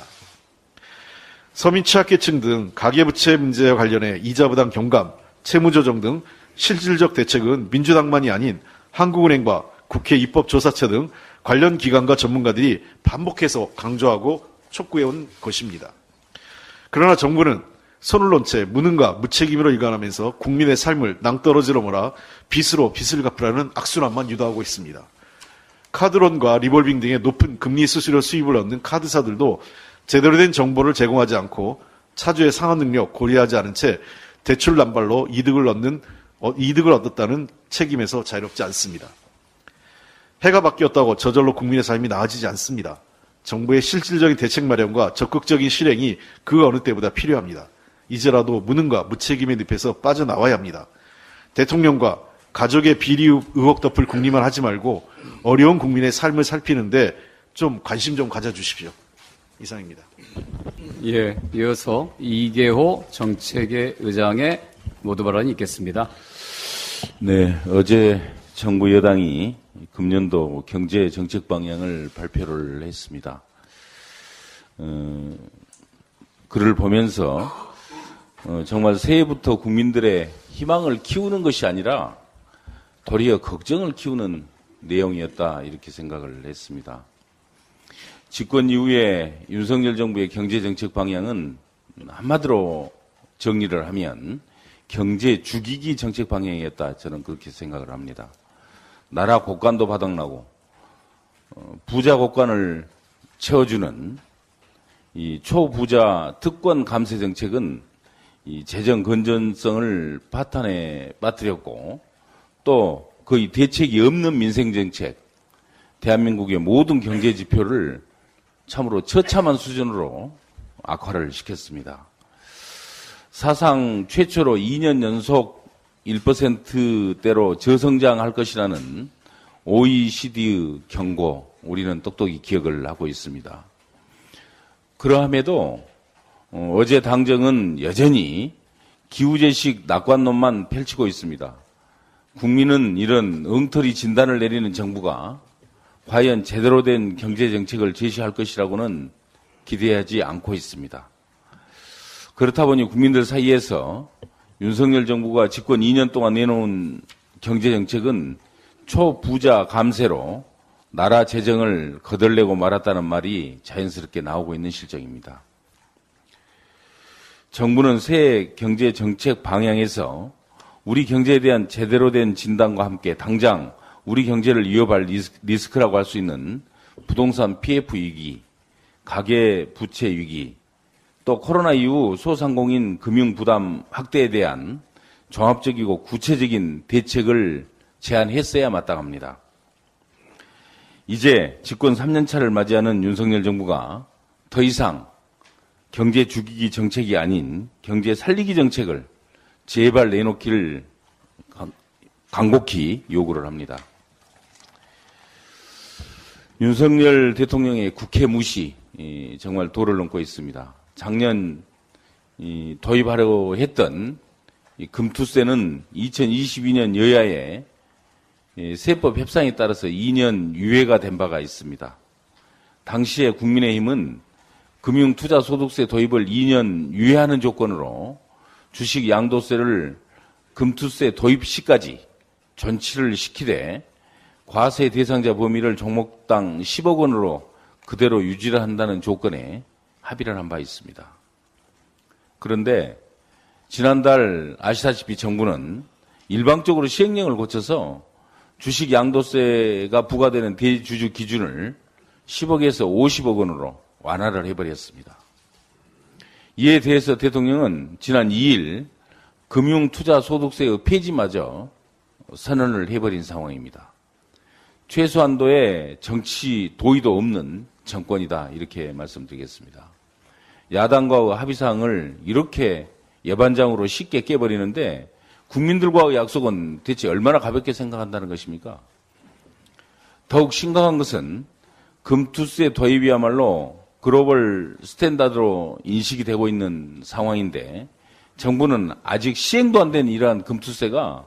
J: 서민 취약계층 등 가계부채 문제와 관련해 이자 부담 경감, 채무조정 등 실질적 대책은 민주당만이 아닌 한국은행과 국회 입법조사처 등 관련 기관과 전문가들이 반복해서 강조하고 촉구해온 것입니다. 그러나 정부는 손을 놓은 채 무능과 무책임으로 일관하면서 국민의 삶을 낭떠러지로 몰아 빚으로 빚을 갚으라는 악순환만 유도하고 있습니다. 카드론과 리볼빙 등의 높은 금리 수수료 수입을 얻는 카드사들도 제대로 된 정보를 제공하지 않고 차주의 상환 능력 고려하지 않은 채 대출 남발로 이득을 얻는 어, 이득을 얻었다는 책임에서 자유롭지 않습니다. 해가 바뀌었다고 저절로 국민의 삶이 나아지지 않습니다. 정부의 실질적인 대책 마련과 적극적인 실행이 그 어느 때보다 필요합니다. 이제라도 무능과 무책임의 늪에서 빠져나와야 합니다. 대통령과 가족의 비리 의혹 덮을 국리만 하지 말고 어려운 국민의 삶을 살피는데 좀 관심 좀 가져주십시오. 이상입니다.
I: 예, 이어서 이계호 정책의 의장의 모두 발언이 있겠습니다.
K: 네, 어제 정부 여당이 금년도 경제 정책 방향을 발표를 했습니다. 어, 글을 보면서 어, 정말 새해부터 국민들의 희망을 키우는 것이 아니라 도리어 걱정을 키우는 내용이었다 이렇게 생각을 했습니다. 집권 이후에 윤석열 정부의 경제 정책 방향은 한마디로 정리를 하면 경제 죽이기 정책 방향이었다 저는 그렇게 생각을 합니다. 나라 곳간도 바닥나고 어, 부자 곳간을 채워주는 이 초부자 특권 감세 정책은 이 재정 건전성을 파탄에 빠뜨렸고 또 거의 대책이 없는 민생 정책, 대한민국의 모든 경제 지표를 참으로 처참한 수준으로 악화를 시켰습니다. 사상 최초로 2년 연속 1%대로 저성장할 것이라는 OECD의 경고, 우리는 똑똑히 기억을 하고 있습니다. 그러함에도 어, 제 당정은 여전히 기우제식 낙관론만 펼치고 있습니다. 국민은 이런 엉터리 진단을 내리는 정부가 과연 제대로 된 경제 정책을 제시할 것이라고는 기대하지 않고 있습니다. 그렇다 보니 국민들 사이에서 윤석열 정부가 집권 2년 동안 내놓은 경제 정책은 초부자 감세로 나라 재정을 거덜내고 말았다는 말이 자연스럽게 나오고 있는 실정입니다. 정부는 새 경제 정책 방향에서 우리 경제에 대한 제대로 된 진단과 함께 당장 우리 경제를 위협할 리스크라고 할 수 있는 부동산 PF 위기, 가계 부채 위기, 또 코로나 이후 소상공인 금융 부담 확대에 대한 종합적이고 구체적인 대책을 제안했어야 마땅합니다. 이제 집권 3년차를 맞이하는 윤석열 정부가 더 이상 경제 죽이기 정책이 아닌 경제 살리기 정책을 제발 내놓기를 간곡히 요구를 합니다. 윤석열 대통령의 국회 무시 정말 도를 넘고 있습니다. 작년 도입하려고 했던 금투세는 2022년 여야의 세법 협상에 따라서 2년 유예가 된 바가 있습니다. 당시에 국민의힘은 금융투자소득세 도입을 2년 유예하는 조건으로 주식 양도세를 금투세 도입 시까지 전치를 시키되 과세 대상자 범위를 종목당 10억 원으로 그대로 유지를 한다는 조건에 합의를 한 바 있습니다. 그런데 지난달 아시다시피 정부는 일방적으로 시행령을 고쳐서 주식 양도세가 부과되는 대주주 기준을 10억에서 50억 원으로 완화를 해버렸습니다. 이에 대해서 대통령은 지난 2일 금융투자소득세의 폐지마저 선언을 해버린 상황입니다. 최소한도의 정치 도의도 없는 정권이다 이렇게 말씀드리겠습니다. 야당과의 합의사항을 이렇게 예반장으로 쉽게 깨버리는데 국민들과의 약속은 대체 얼마나 가볍게 생각한다는 것입니까? 더욱 심각한 것은 금투세 도입이야말로 global standard로 인식이 되고 있는 상황인데 정부는 아직 시행도 안 된 이러한 금투세가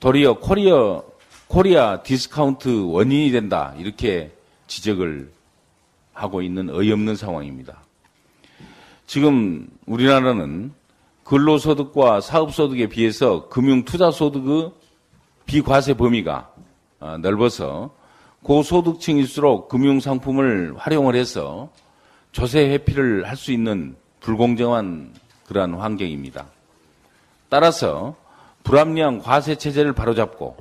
K: 도리어 코리아, 코리아 디스카운트 원인이 된다. 이렇게 지적을 하고 있는 어이없는 상황입니다. 지금 우리나라는 근로소득과 사업소득에 비해서 금융투자소득의 비과세 범위가 어, 넓어서 고소득층일수록 금융상품을 활용을 해서 조세 회피를 할 수 있는 불공정한 그러한 환경입니다. 따라서 불합리한 과세 체제를 바로잡고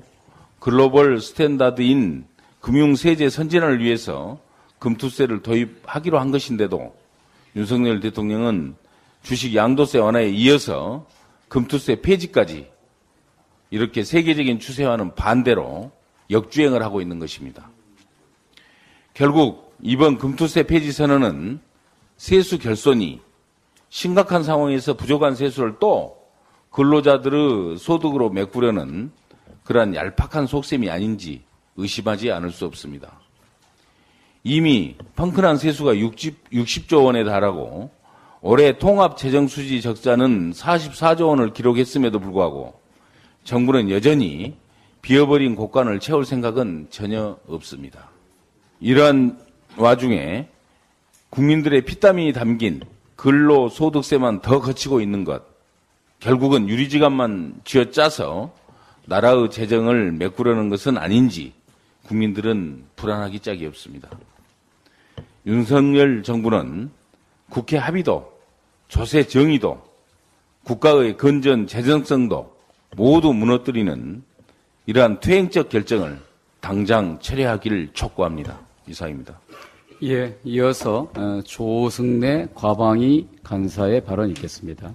K: global standard인 금융세제 선진화를 위해서 금투세를 도입하기로 한 것인데도 윤석열 대통령은 주식 양도세 완화에 이어서 금투세 폐지까지 이렇게 세계적인 추세와는 반대로 역주행을 하고 있는 것입니다. 결국 이번 금투세 폐지 선언은 세수 결손이 심각한 상황에서 부족한 세수를 또 근로자들의 소득으로 메꾸려는 그러한 얄팍한 속셈이 아닌지 의심하지 않을 수 없습니다. 이미 펑크난 세수가 60, 60조 원에 달하고 올해 통합 재정 수지 적자는 44조 원을 기록했음에도 불구하고 정부는 여전히 비어버린 곳간을 채울 생각은 전혀 없습니다. 이러한 와중에 국민들의 피땀이 담긴 근로 소득세만 더 거치고 있는 것, 결국은 유리지갑만 쥐어짜서 나라의 재정을 메꾸려는 것은 아닌지 국민들은 불안하기 짝이 없습니다. 윤석열 정부는 국회 합의도, 조세 정의도, 국가의 건전 재정성도 모두 무너뜨리는 이러한 퇴행적 결정을 당장 철회하기를 촉구합니다. 이상입니다.
I: 예, 이어서 어, 조승래 과방위 간사의 발언 있겠습니다.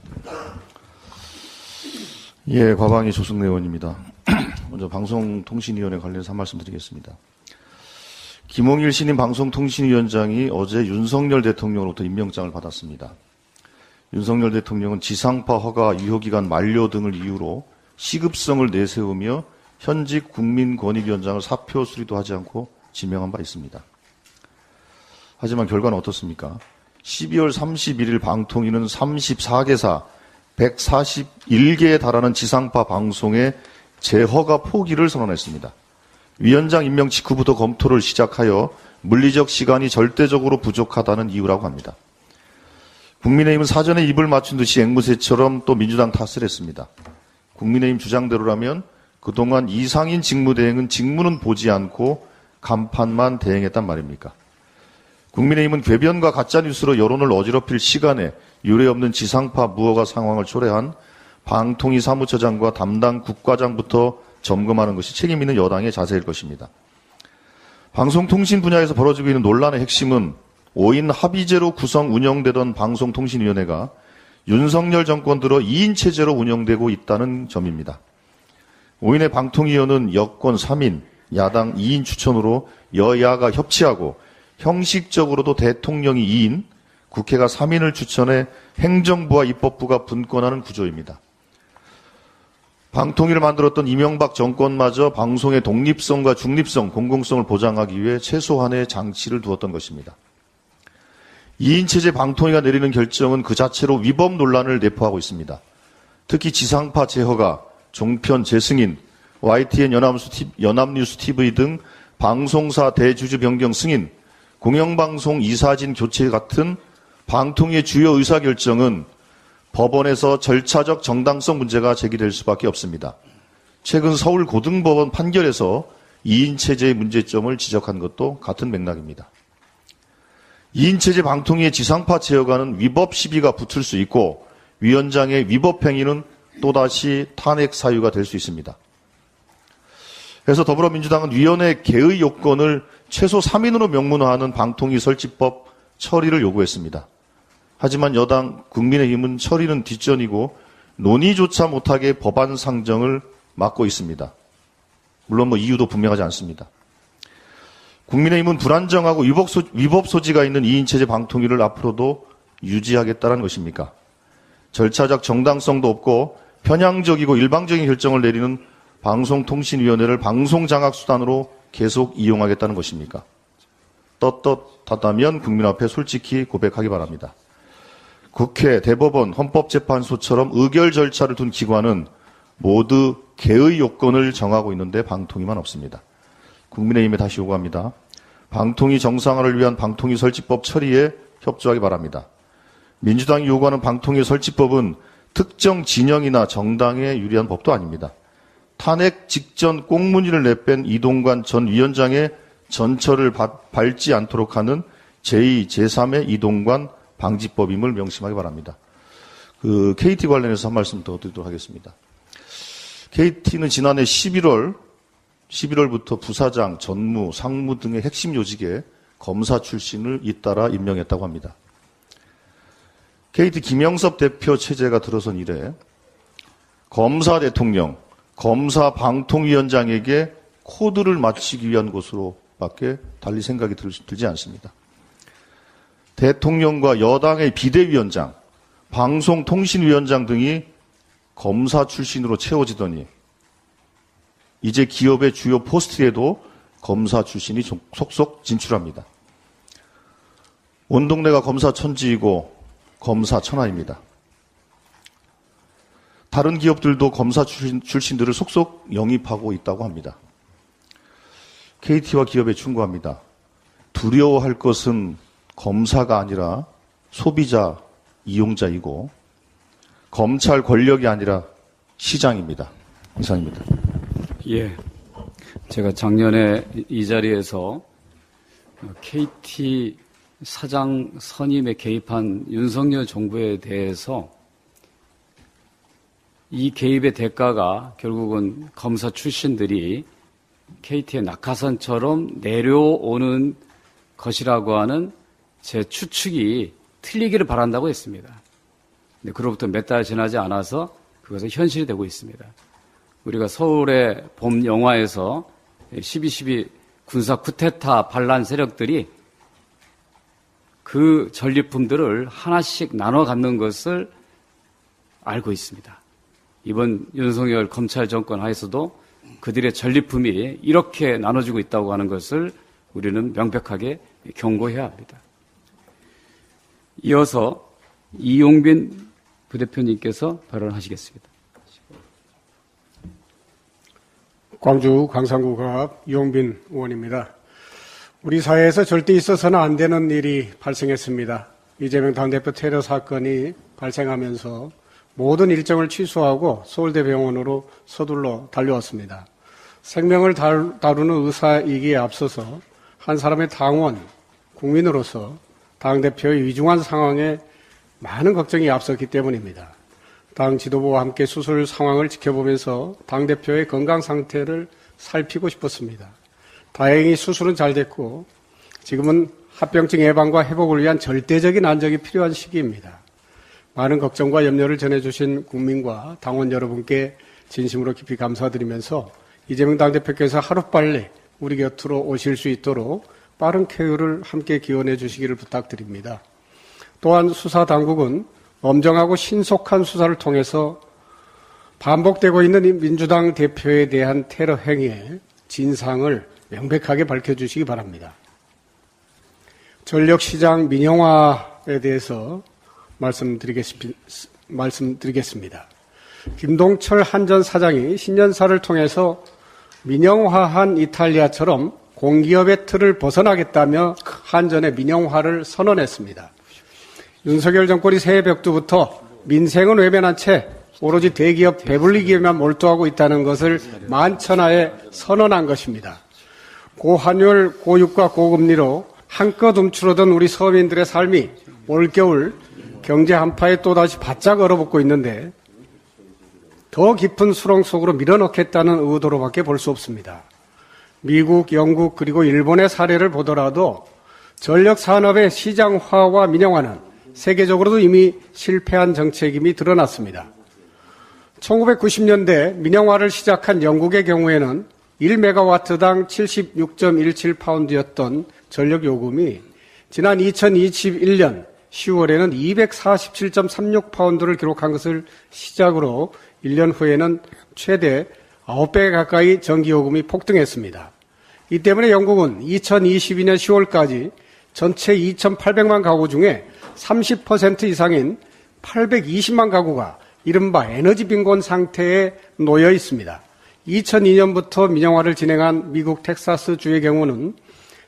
L: 예, 과방위 조승래 의원입니다. 먼저 방송통신위원회 관련해서 한 말씀 드리겠습니다. 김홍일 신임 방송통신위원장이 어제 윤석열 대통령으로부터 임명장을 받았습니다. 윤석열 대통령은 지상파 허가 유효기간 만료 등을 이유로 시급성을 내세우며 현직 국민권익위원장을 사표 수리도 하지 않고 지명한 바 있습니다. 하지만 결과는 어떻습니까? 12월 31일 방통위는 34개사 141개에 달하는 지상파 방송의 재허가 포기를 선언했습니다. 위원장 임명 직후부터 검토를 시작하여 물리적 시간이 절대적으로 부족하다는 이유라고 합니다. 국민의힘은 사전에 입을 맞춘 듯이 앵무새처럼 또 민주당 탓을 했습니다. 국민의힘 주장대로라면 그동안 이상인 직무대행은 직무는 보지 않고 간판만 대행했단 말입니까? 국민의힘은 궤변과 가짜뉴스로 여론을 어지럽힐 시간에 유례없는 지상파 무허가 상황을 초래한 방통위 사무처장과 담당 국과장부터 점검하는 것이 책임 있는 여당의 자세일 것입니다. 방송통신 분야에서 벌어지고 있는 논란의 핵심은 5인 합의제로 구성 운영되던 방송통신위원회가 윤석열 정권 들어 2인 체제로 운영되고 있다는 점입니다. 5인의 방통위원은 여권 3인, 야당 2인 추천으로 여야가 협치하고 형식적으로도 대통령이 2인, 국회가 3인을 추천해 행정부와 입법부가 분권하는 구조입니다. 방통위를 만들었던 이명박 정권마저 방송의 독립성과 중립성, 공공성을 보장하기 위해 최소한의 장치를 두었던 것입니다. 2인 체제 방통위가 내리는 결정은 그 자체로 위법 논란을 내포하고 있습니다. 특히 지상파 제허가, 종편 재승인, YTN 연합뉴스 TV 등 방송사 대주주 변경 승인, 공영방송 이사진 교체 같은 방통위의 주요 의사결정은 법원에서 절차적 정당성 문제가 제기될 수밖에 없습니다. 최근 서울 고등법원 판결에서 2인 체제의 문제점을 지적한 것도 같은 맥락입니다. 2인 체제 방통위의 지상파 제어가는 위법 시비가 붙을 수 있고 위원장의 위법 행위는 또다시 탄핵 사유가 될 수 있습니다. 그래서 더불어민주당은 위원회 개의 요건을 최소 3인으로 명문화하는 방통위 설치법 처리를 요구했습니다. 하지만 여당 국민의힘은 처리는 뒷전이고 논의조차 못하게 법안 상정을 막고 있습니다. 물론 뭐 이유도 분명하지 않습니다. 국민의힘은 불안정하고 위법, 소, 위법 소지 가 있는 2인 체제 방통위를 앞으로도 유지하겠다는 것입니까? 절차적 정당성도 없고 편향적이고 일방적인 결정을 내리는 방송통신위원회를 방송장악수단으로 계속 이용하겠다는 것입니까? 떳떳하다면 국민 앞에 솔직히 고백하기 바랍니다. 국회, 대법원, 헌법재판소처럼 의결 절차를 둔 기관은 모두 개의 요건을 정하고 있는데 방통위만 없습니다. 국민의힘에 다시 요구합니다. 방통위 정상화를 위한 방통위 설치법 처리에 협조하기 바랍니다. 민주당이 요구하는 방통위 설치법은 특정 진영이나 정당에 유리한 법도 아닙니다. 탄핵 직전 꽁무니를 내뺀 이동관 전 위원장의 전철을 밟지 않도록 하는 제2, 제3의 이동관 방지법임을 명심하기 바랍니다. 그 KT 관련해서 한 말씀 더 드리도록 하겠습니다. KT는 지난해 11월 11월부터 부사장, 전무, 상무 등의 핵심 요직에 검사 출신을 잇따라 임명했다고 합니다. KT 김영섭 대표 체제가 들어선 이래 검사 대통령, 검사 방통위원장에게 코드를 맞추기 위한 것으로밖에 달리 생각이 들, 지 않습니다. 대통령과 여당의 비대위원장, 방송통신위원장 등이 검사 출신으로 채워지더니 이제 기업의 주요 포스트에도 검사 출신이 속속 진출합니다. 온 동네가 검사 천지이고 검사 천하입니다. 다른 기업들도 검사 출신, 출신들을 속속 영입하고 있다고 합니다. KT와 기업에 충고합니다. 두려워할 것은 검사가 아니라 소비자, 이용자이고 검찰 권력이 아니라 시장입니다. 이상입니다.
I: 예. 제가 작년에 이 자리에서 KT 사장 선임에 개입한 윤석열 정부에 대해서 이 개입의 대가가 결국은 검사 출신들이 KT의 낙하산처럼 내려오는 것이라고 하는 제 추측이 틀리기를 바란다고 했습니다. 근데 그로부터 몇 달 지나지 않아서 그것은 현실이 되고 있습니다. 우리가 서울의 봄 영화에서 12.12 군사 쿠데타 반란 세력들이 그 전리품들을 하나씩 나눠 갖는 것을 알고 있습니다. 이번 윤석열 검찰 정권 하에서도 그들의 전리품이 이렇게 나눠지고 있다고 하는 것을 우리는 명백하게 경고해야 합니다. 이어서 이용빈 부대표님께서 발언하시겠습니다.
M: 광주 광산구갑 이용빈 의원입니다. 우리 사회에서 절대 있어서는 안 되는 일이 발생했습니다. 이재명 당대표 테러 사건이 발생하면서 모든 일정을 취소하고 서울대병원으로 서둘러 달려왔습니다. 생명을 다루는 의사이기에 앞서서 한 사람의 당원, 국민으로서 당대표의 위중한 상황에 많은 걱정이 앞섰기 때문입니다. 당 지도부와 함께 수술 상황을 지켜보면서 당대표의 건강 상태를 살피고 싶었습니다. 다행히 수술은 잘 됐고 지금은 합병증 예방과 회복을 위한 절대적인 안정이 필요한 시기입니다. 많은 걱정과 염려를 전해주신 국민과 당원 여러분께 진심으로 깊이 감사드리면서 이재명 당대표께서 하루빨리 우리 곁으로 오실 수 있도록 빠른 쾌유를 함께 기원해 주시기를 부탁드립니다. 또한 수사 당국은 엄정하고 신속한 수사를 통해서 반복되고 있는 민주당 대표에 대한 테러 행위의 진상을 명백하게 밝혀주시기 바랍니다. 전력시장 민영화에 대해서 말씀드리겠습니다. 김동철 한전 사장이 신년사를 통해서 민영화한 이탈리아처럼 공기업의 틀을 벗어나겠다며 한전의 민영화를 선언했습니다. 윤석열 정권이 새해 벽두부터 민생은 외면한 채 오로지 대기업 배불리기에만 몰두하고 있다는 것을 만천하에 선언한 것입니다. 고환율, 고유가, 고금리로 한껏 움츠러든 우리 서민들의 삶이 올겨울 경제 한파에 또다시 바짝 얼어붙고 있는데 더 깊은 수렁 속으로 밀어넣겠다는 의도로밖에 볼 수 없습니다. 미국, 영국, 그리고 일본의 사례를 보더라도 전력 산업의 시장화와 민영화는 세계적으로도 이미 실패한 정책임이 드러났습니다. 1990년대 민영화를 시작한 영국의 경우에는 1메가와트당 76.17파운드였던 전력 요금이 지난 2021년 10월에는 247.36파운드를 기록한 것을 시작으로 1년 후에는 최대 9배 가까이 전기요금이 폭등했습니다. 이 때문에 영국은 2022년 10월까지 전체 2,800만 가구 중에 30% 이상인 820만 가구가 이른바 에너지 빈곤 상태에 놓여 있습니다. 2002년부터 민영화를 진행한 미국 텍사스 주의 경우는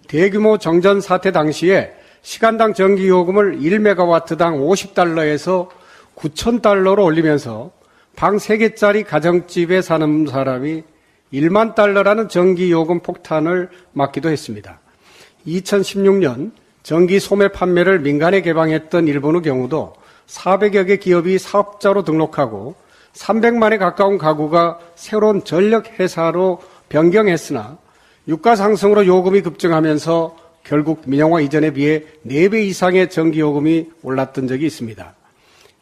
M: 대규모 정전 사태 당시에 시간당 전기 요금을 1메가와트당 50달러에서 9,000달러로 올리면서 방 3개짜리 가정집에 사는 사람이 1만 달러라는 전기 요금 폭탄을 맞기도 했습니다. 2016년 전기 소매 판매를 민간에 개방했던 일본의 경우도 400여 개 기업이 사업자로 등록하고 300만에 가까운 가구가 새로운 전력 회사로 변경했으나 유가 상승으로 요금이 급증하면서 결국 민영화 이전에 비해 4배 이상의 전기 요금이 올랐던 적이 있습니다.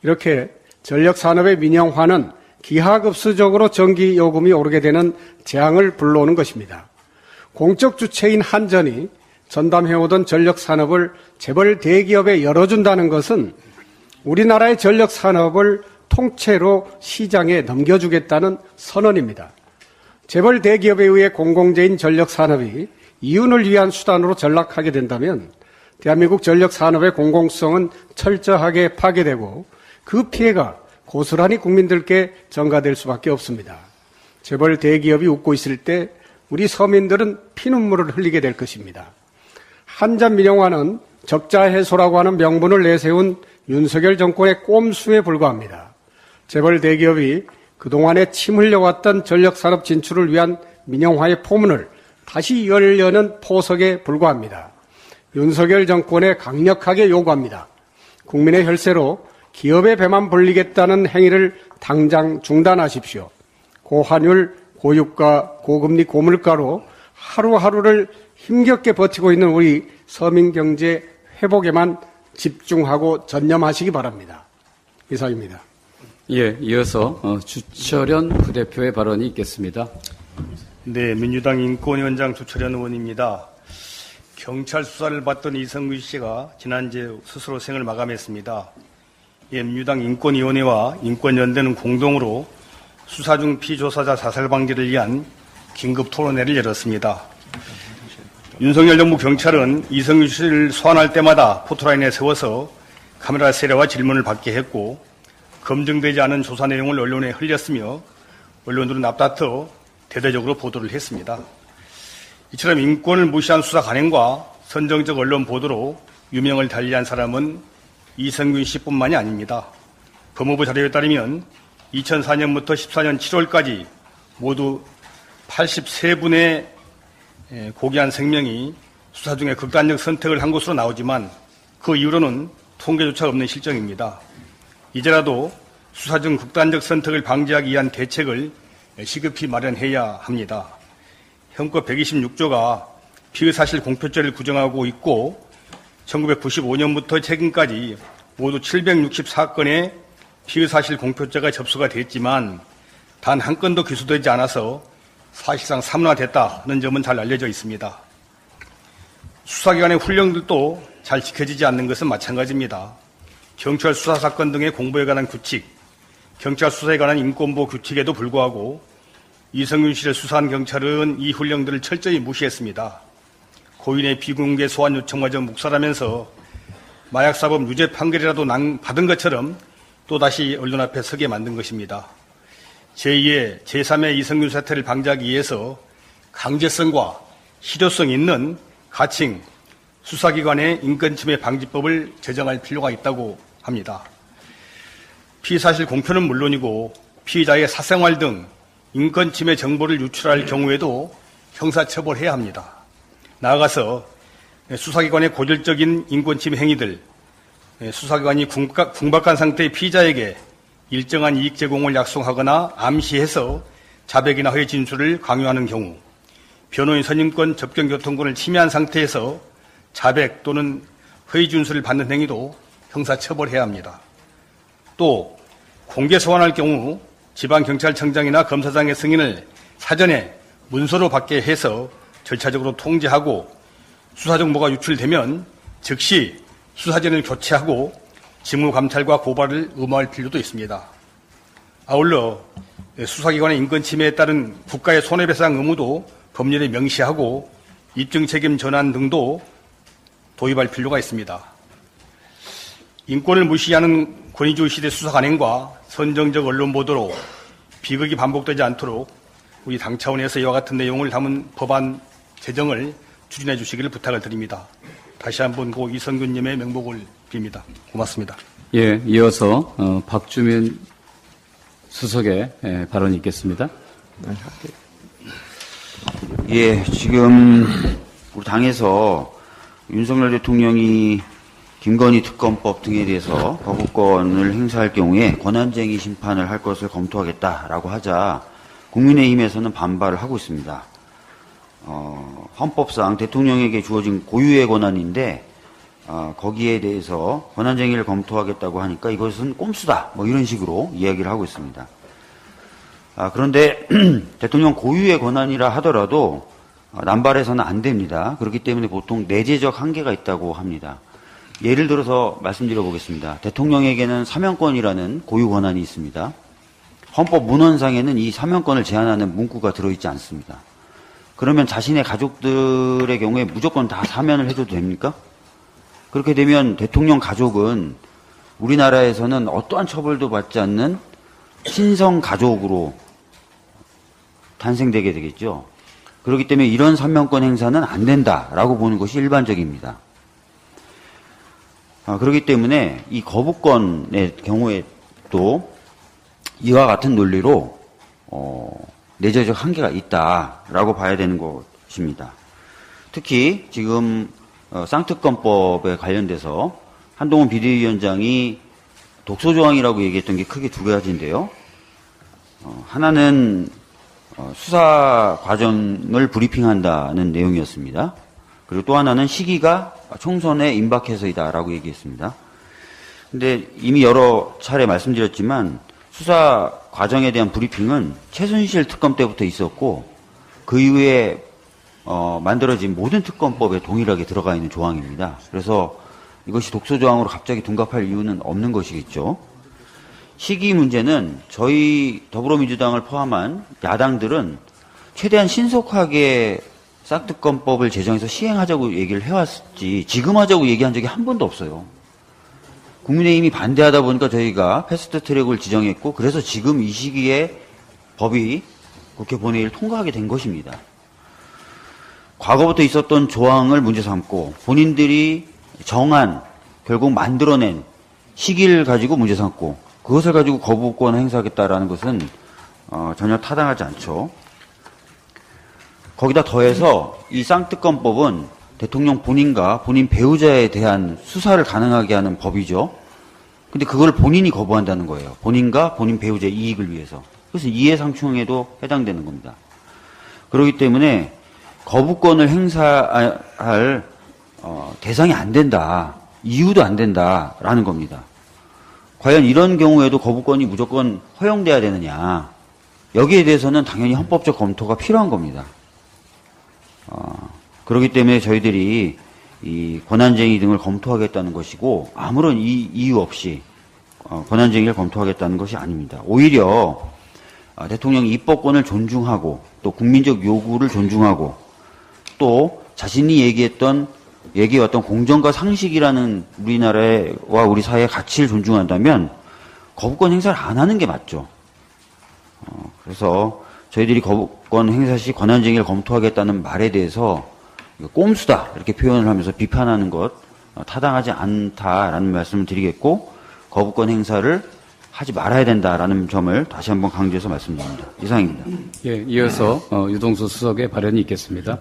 M: 이렇게 전력 산업의 민영화는 기하급수적으로 전기 요금이 오르게 되는 재앙을 불러오는 것입니다. 공적 주체인 한전이 전담해오던 전력 산업을 재벌 대기업에 열어준다는 것은 우리나라의 전력 산업을 통째로 시장에 넘겨주겠다는 선언입니다. 재벌 대기업에 의해 공공재인 전력 산업이 이윤을 위한 수단으로 전락하게 된다면 대한민국 전력 산업의 공공성은 철저하게 파괴되고 그 피해가 고스란히 국민들께 전가될 수밖에 없습니다. 재벌 대기업이 웃고 있을 때 우리 서민들은 피눈물을 흘리게 될 것입니다. 한전 민영화는 적자 해소라고 하는 명분을 내세운 윤석열 정권의 꼼수에 불과합니다. 재벌 대기업이 그동안에 침 흘려왔던 전력산업 진출을 위한 민영화의 포문을 다시 열려는 포석에 불과합니다. 윤석열 정권에 강력하게 요구합니다. 국민의 혈세로 기업의 배만 불리겠다는 행위를 당장 중단하십시오. 고환율, 고유가, 고금리, 고물가로 하루하루를 힘겹게 버티고 있는 우리 서민 경제 회복에만 집중하고 전념하시기 바랍니다. 이상입니다.
I: 예, 이어서 어, 주철현 부대표의 발언이 있겠습니다.
N: 네, 민주당 인권위원장 주철현 의원입니다. 경찰 수사를 받던 이성규 씨가 지난주에 스스로 생을 마감했습니다. 예, 민주당 인권위원회와 인권연대는 공동으로 수사 중 피조사자 자살 방지를 위한 긴급 토론회를 열었습니다. 윤석열 정부 경찰은 이성규 씨를 소환할 때마다 포토라인에 세워서 카메라 세례와 질문을 받게 했고 검증되지 않은 조사 내용을 언론에 흘렸으며 언론들은 앞다퉈 대대적으로 보도를 했습니다. 이처럼 인권을 무시한 수사 관행과 선정적 언론 보도로 유명을 달리한 사람은 이성균 씨뿐만이 아닙니다. 법무부 자료에 따르면 2004년부터 14년 7월까지 모두 83분의 예, 고귀한 생명이 수사 중에 극단적 선택을 한 것으로 나오지만 그 이후로는 통계조차 없는 실정입니다. 이제라도 수사 중 극단적 선택을 방지하기 위한 대책을 시급히 마련해야 합니다. 현법 126조가 피의사실 공표죄를 구정하고 있고 1995년부터 최근까지 모두 764건의 피의 사실 공표죄가 접수가 됐지만 단 한 건도 기소되지 않아서 사실상 삼라됐다는 점은 잘 알려져 있습니다. 수사기관의 훈령들도 잘 지켜지지 않는 것은 마찬가지입니다. 경찰 수사 사건 등의 공보에 관한 규칙, 경찰 수사에 관한 인권보호 규칙에도 불구하고 이성윤 씨를 수사한 경찰은 이 훈령들을 철저히 무시했습니다. 고인의 비공개 소환 요청마저 묵살하면서 마약사범 유죄 판결이라도 받은 것처럼 또다시 언론 앞에 서게 만든 것입니다. 제2의 제3의 이성균 사태를 방지하기 위해서 강제성과 실효성 있는 가칭 수사기관의 인권침해 방지법을 제정할 필요가 있다고 합니다. 피사실 공표는 물론이고 피의자의 사생활 등 인권침해 정보를 유출할 경우에도 형사처벌해야 합니다. 나아가서 수사기관의 고질적인 인권침해 행위들, 수사기관이 궁박한 상태의 피의자에게 일정한 이익 제공을 약속하거나 암시해서 자백이나 허위 진술을 강요하는 경우, 변호인 선임권, 접견 교통권을 침해한 상태에서 자백 또는 허위 진술을 받는 행위도 형사처벌해야 합니다. 또 공개 소환할 경우 지방경찰청장이나 검사장의 승인을 사전에 문서로 받게 해서 절차적으로 통제하고 수사 정보가 유출되면 즉시 수사진을 교체하고 직무 감찰과 고발을 의무할 필요도 있습니다. 아울러 수사기관의 인권 침해에 따른 국가의 손해배상 의무도 법률에 명시하고 입증 책임 전환 등도 도입할 필요가 있습니다. 인권을 무시하는 권위주의 시대 수사 관행과 선정적 언론 보도로 비극이 반복되지 않도록 우리 당 차원에서 이와 같은 내용을 담은 법안 제정을 추진해 주시기를 부탁을 드립니다. 다시 한번 고 이성균님의 명복을 빕니다. 고맙습니다.
I: 예, 이어서 어, 박주민 수석의 예, 발언이 있겠습니다.
O: 예, 지금 우리 당에서 윤석열 대통령이 김건희 특검법 등에 대해서 거부권을 행사할 경우에 권한쟁의 심판을 할 것을 검토하겠다라고 하자 국민의힘에서는 반발을 하고 있습니다. 어, 헌법상 대통령에게 주어진 고유의 권한인데 어, 거기에 대해서 권한쟁의를 검토하겠다고 하니까 이것은 꼼수다 뭐 이런 식으로 이야기를 하고 있습니다. 아, 그런데 대통령 고유의 권한이라 하더라도 어, 남발해서는 안 됩니다. 그렇기 때문에 보통 내재적 한계가 있다고 합니다. 예를 들어서 말씀드려 보겠습니다. 대통령에게는 사명권이라는 고유 권한이 있습니다. 헌법 문헌상에는 이 사명권을 제한하는 문구가 들어있지 않습니다. 그러면 자신의 가족들의 경우에 무조건 다 사면을 해도 됩니까? 그렇게 되면 대통령 가족은 우리나라에서는 어떠한 처벌도 받지 않는 신성 가족으로 탄생되게 되겠죠. 그렇기 때문에 이런 사명권 행사는 안 된다라고 보는 것이 일반적입니다. 아, 그렇기 때문에 이 거부권의 경우에 또 이와 같은 논리로 어, 내재적 한계가 있다라고 봐야 되는 것입니다. 특히 지금 어, 쌍특검법에 관련돼서 한동훈 비대위원장이 독소조항이라고 얘기했던 게 크게 두 가지인데요. 어, 하나는 어, 수사 과정을 브리핑한다는 내용이었습니다. 그리고 또 하나는 시기가 총선에 임박해서이다라고 얘기했습니다. 근데 이미 여러 차례 말씀드렸지만 수사 과정에 대한 브리핑은 최순실 특검 때부터 있었고 그 이후에 어, 만들어진 모든 특검법에 동일하게 들어가 있는 조항입니다. 그래서 이것이 독소 조항으로 갑자기 둔갑할 이유는 없는 것이겠죠. 시기 문제는 저희 더불어민주당을 포함한 야당들은 최대한 신속하게 싹특검법을 제정해서 시행하자고 얘기를 해왔지 지금 하자고 얘기한 적이 한 번도 없어요. 국민의힘이 반대하다 보니까 저희가 패스트 트랙을 지정했고 그래서 지금 이 시기에 법이 국회 본회의를 통과하게 된 것입니다. 과거부터 있었던 조항을 문제 삼고 본인들이 정한 결국 만들어낸 시기를 가지고 문제 삼고 그것을 가지고 거부권 행사하겠다라는 것은 어, 전혀 타당하지 않죠. 거기다 더해서 이 쌍특검법은 대통령 본인과 본인 배우자에 대한 수사를 가능하게 하는 법이죠. 근데 그걸 본인이 거부한다는 거예요. 본인과 본인 배우자의 이익을 위해서. 그래서 이해상충에도 해당되는 겁니다. 그렇기 때문에 거부권을 행사할 어, 대상이 안 된다. 이유도 안 된다라는 겁니다. 과연 이런 경우에도 거부권이 무조건 허용돼야 되느냐. 여기에 대해서는 당연히 헌법적 검토가 필요한 겁니다. 어, 그렇기 때문에 저희들이 이 권한쟁의 등을 검토하겠다는 것이고 아무런 이, 이유 없이 어, 권한쟁의를 검토하겠다는 것이 아닙니다. 오히려 어, 대통령이 입법권을 존중하고 또 국민적 요구를 존중하고 또 자신이 얘기했던 얘기해왔던 공정과 상식이라는 우리나라와 우리 사회의 가치를 존중한다면 거부권 행사를 안 하는 게 맞죠. 어, 그래서 저희들이 거부권 행사 시 권한쟁의를 검토하겠다는 말에 대해서 꼼수다 이렇게 표현을 하면서 비판하는 것 어, 타당하지 않다라는 말씀을 드리겠고 거부권 행사를 하지 말아야 된다라는 점을 다시 한번 강조해서 말씀드립니다. 이상입니다.
I: 예, 이어서 어, 유동수 수석의 발언이 있겠습니다.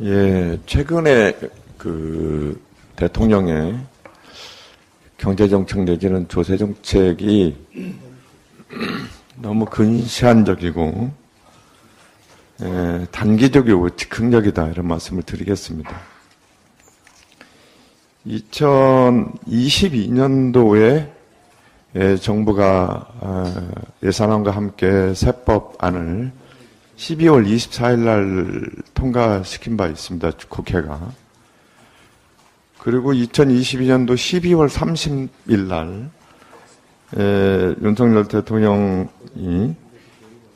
P: 예, 최근에 그 대통령의 경제정책 내지는 조세정책이 너무 근시안적이고 예, 단기적이고 즉흥적이다 이런 말씀을 드리겠습니다. 2022년도에 예, 정부가 어, 예산안과 함께 세법안을 12월 24일 날 통과시킨 바 있습니다. 국회가. 그리고 2022년도 12월 30일 날 에, 윤석열 대통령이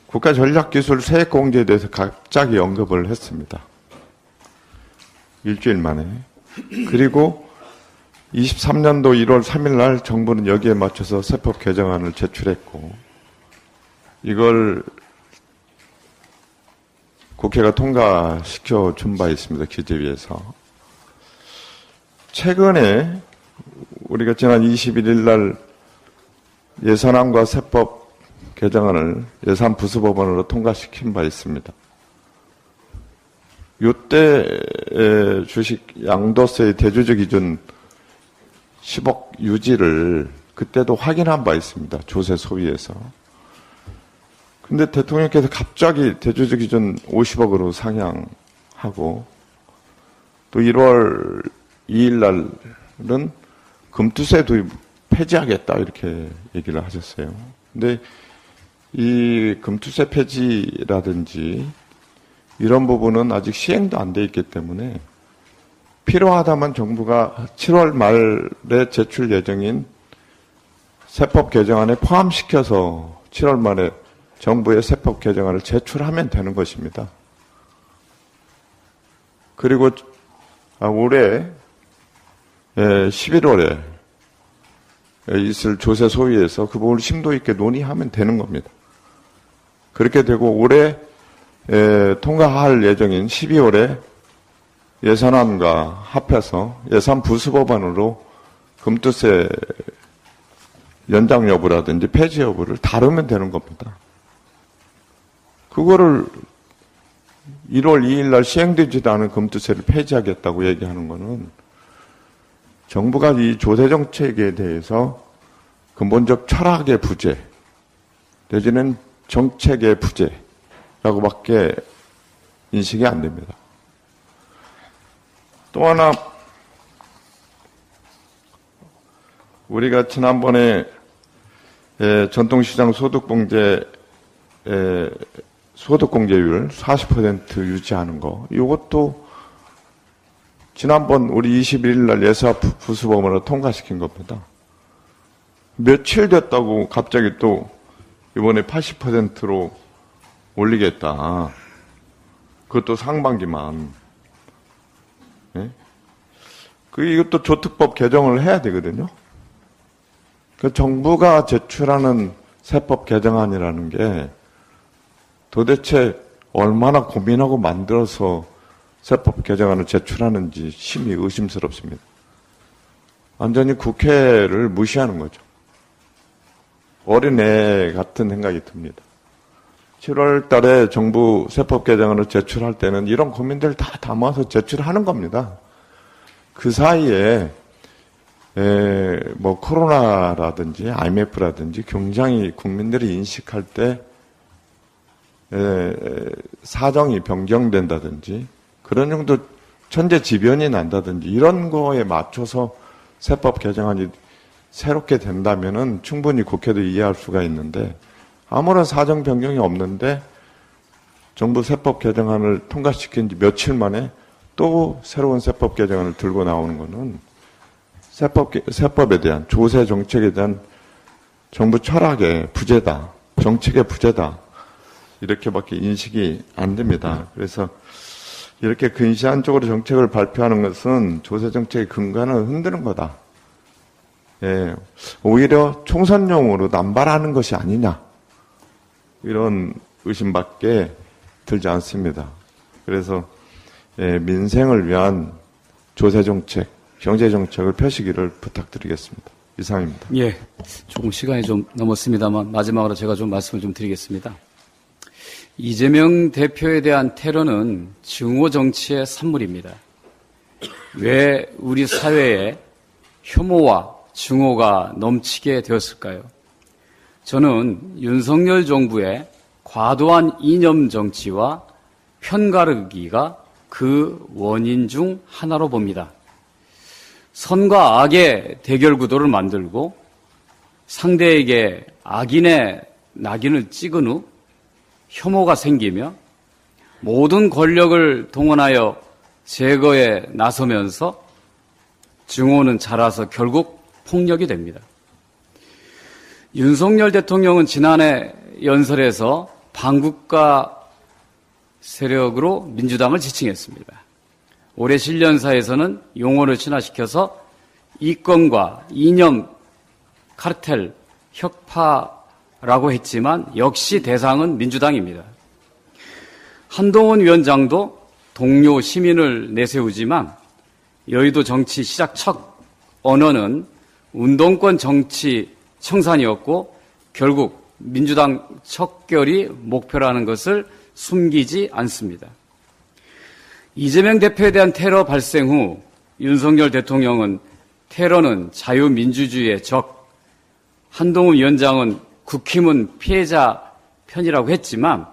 P: 국가 전략기술 세액 공제에 대해서 갑자기 언급을 했습니다. 일주일 만에. 그리고 23년도 1월 3일 날 정부는 여기에 맞춰서 세법 개정안을 제출했고 이걸 국회가 통과시켜 준 바 있습니다. 기재위에서. 최근에 우리가 지난 21일 날 예산안과 세법 개정안을 예산 부수법안으로 통과시킨 바 있습니다. 요때 주식 양도세의 대주주 기준 10억 유지를 그때도 확인한 바 있습니다. 조세 소위에서. 근데 대통령께서 갑자기 대주주 기준 50억으로 상향하고 또 1월 2일 날은 금투세 도입 폐지하겠다 이렇게 얘기를 하셨어요. 근데 이 금투세 폐지라든지 이런 부분은 아직 시행도 안 돼 있기 때문에 필요하다면 정부가 7월 말에 제출 예정인 세법 개정안에 포함시켜서 7월 말에 정부의 세법 개정안을 제출하면 되는 것입니다. 그리고 아, 올해 11월에 있을 조세 소위에서 그 부분을 심도 있게 논의하면 되는 겁니다. 그렇게 되고 올해 통과할 예정인 12월에 예산안과 합해서 예산 부수법안으로 금투세 연장 여부라든지 폐지 여부를 다루면 되는 겁니다. 그거를 1월 2일 날 시행되지도 않은 금투세를 폐지하겠다고 얘기하는 것은 정부가 이 조세 정책에 대해서 근본적 철학의 부재 내지는 정책의 부재라고밖에 인식이 안 됩니다. 또 하나 우리가 지난번에 전통시장 소득공제 소득공제율 40% 유지하는 거 이것도 지난번 우리 21일 날 예사 부수범으로 통과시킨 겁니다. 며칠 됐다고 갑자기 또 이번에 80%로 올리겠다. 그것도 상반기만. 네? 그 이것도 조특법 개정을 해야 되거든요. 그 정부가 제출하는 세법 개정안이라는 게 도대체 얼마나 고민하고 만들어서 세법 개정안을 제출하는지 심히 의심스럽습니다. 완전히 국회를 무시하는 거죠. 어린애 같은 생각이 듭니다. 7월 달에 정부 세법 개정안을 제출할 때는 이런 고민들 다 담아서 제출하는 겁니다. 그 사이에 에, 뭐 코로나라든지 IMF라든지 굉장히 국민들이 인식할 때 에, 사정이 변경된다든지 그런 정도 천재지변이 난다든지 이런 거에 맞춰서 세법 개정안이 새롭게 된다면은 충분히 국회도 이해할 수가 있는데 아무런 사정 변경이 없는데 정부 세법 개정안을 통과시킨 지 며칠 만에 또 새로운 세법 개정안을 들고 나오는 것은 세법, 세법에 대한 조세 정책에 대한 정부 철학의 부재다. 정책의 부재다. 이렇게밖에 인식이 안 됩니다. 그래서 이렇게 근시안적으로 정책을 발표하는 것은 조세 정책의 근간을 흔드는 거다. 예, 오히려 총선용으로 남발하는 것이 아니냐. 이런 의심밖에 들지 않습니다. 그래서 예, 민생을 위한 조세 정책, 경제 정책을 펴시기를 부탁드리겠습니다. 이상입니다.
I: 예, 조금 시간이 좀 넘었습니다만 마지막으로 제가 좀 말씀을 좀 드리겠습니다. 이재명 대표에 대한 테러는 증오 정치의 산물입니다. 왜 우리 사회에 혐오와 증오가 넘치게 되었을까요? 저는 윤석열 정부의 과도한 이념 정치와 편가르기가 그 원인 중 하나로 봅니다. 선과 악의 대결 구도를 만들고 상대에게 악인의 낙인을 찍은 후 혐오가 생기며 모든 권력을 동원하여 제거에 나서면서 증오는 자라서 결국 폭력이 됩니다. 윤석열 대통령은 지난해 연설에서 반국가 세력으로 민주당을 지칭했습니다. 올해 신년사에서는 용어를 친화시켜서 이권과 이념 카르텔 혁파라고 했지만 역시 대상은 민주당입니다. 한동훈 위원장도 동료 시민을 내세우지만 여의도 정치 시작 첫 언어는 운동권 정치 청산이었고 결국 민주당 척결이 목표라는 것을 숨기지 않습니다. 이재명 대표에 대한 테러 발생 후 윤석열 대통령은 테러는 자유민주주의의 적, 한동훈 위원장은 국힘은 피해자 편이라고 했지만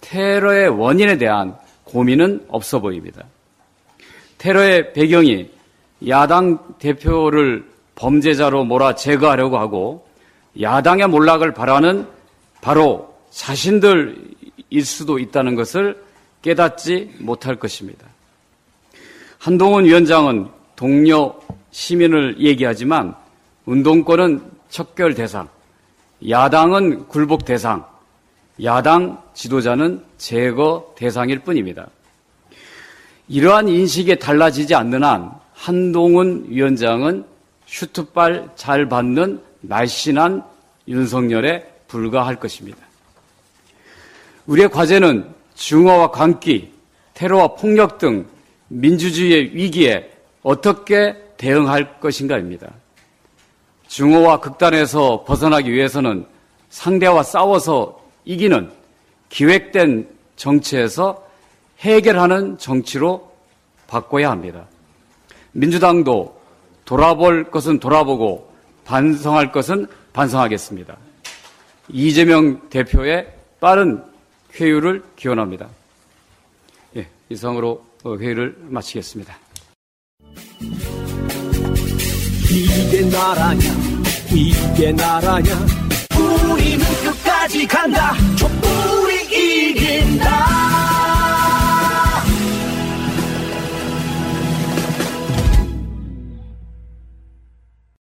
I: 테러의 원인에 대한 고민은 없어 보입니다. 테러의 배경이 야당 대표를 범죄자로 몰아 제거하려고 하고 야당의 몰락을 바라는 바로 자신들일 수도 있다는 것을 깨닫지 못할 것입니다. 한동훈 위원장은 동료 시민을 얘기하지만 운동권은 척결 대상, 야당은 굴복 대상, 야당 지도자는 제거 대상일 뿐입니다. 이러한 인식이 달라지지 않는 한 한동훈 위원장은 슈트발 잘 받는 날씬한 윤석열에 불과할 것입니다. 우리의 과제는 중화와 광기, 테러와 폭력 등 민주주의의 위기에 어떻게 대응할 것인가입니다. 중호와 극단에서 벗어나기 위해서는 상대와 싸워서 이기는 기획된 정치에서 해결하는 정치로 바꿔야 합니다. 민주당도 돌아볼 것은 돌아보고 반성할 것은 반성하겠습니다. 이재명 대표의 빠른 회유를 기원합니다. 예, 이상으로 어, 회유를 마치겠습니다.
Q: 이게 나라냐, 이게 나라냐, 우리는 끝까지 간다, 촛불이 이긴다.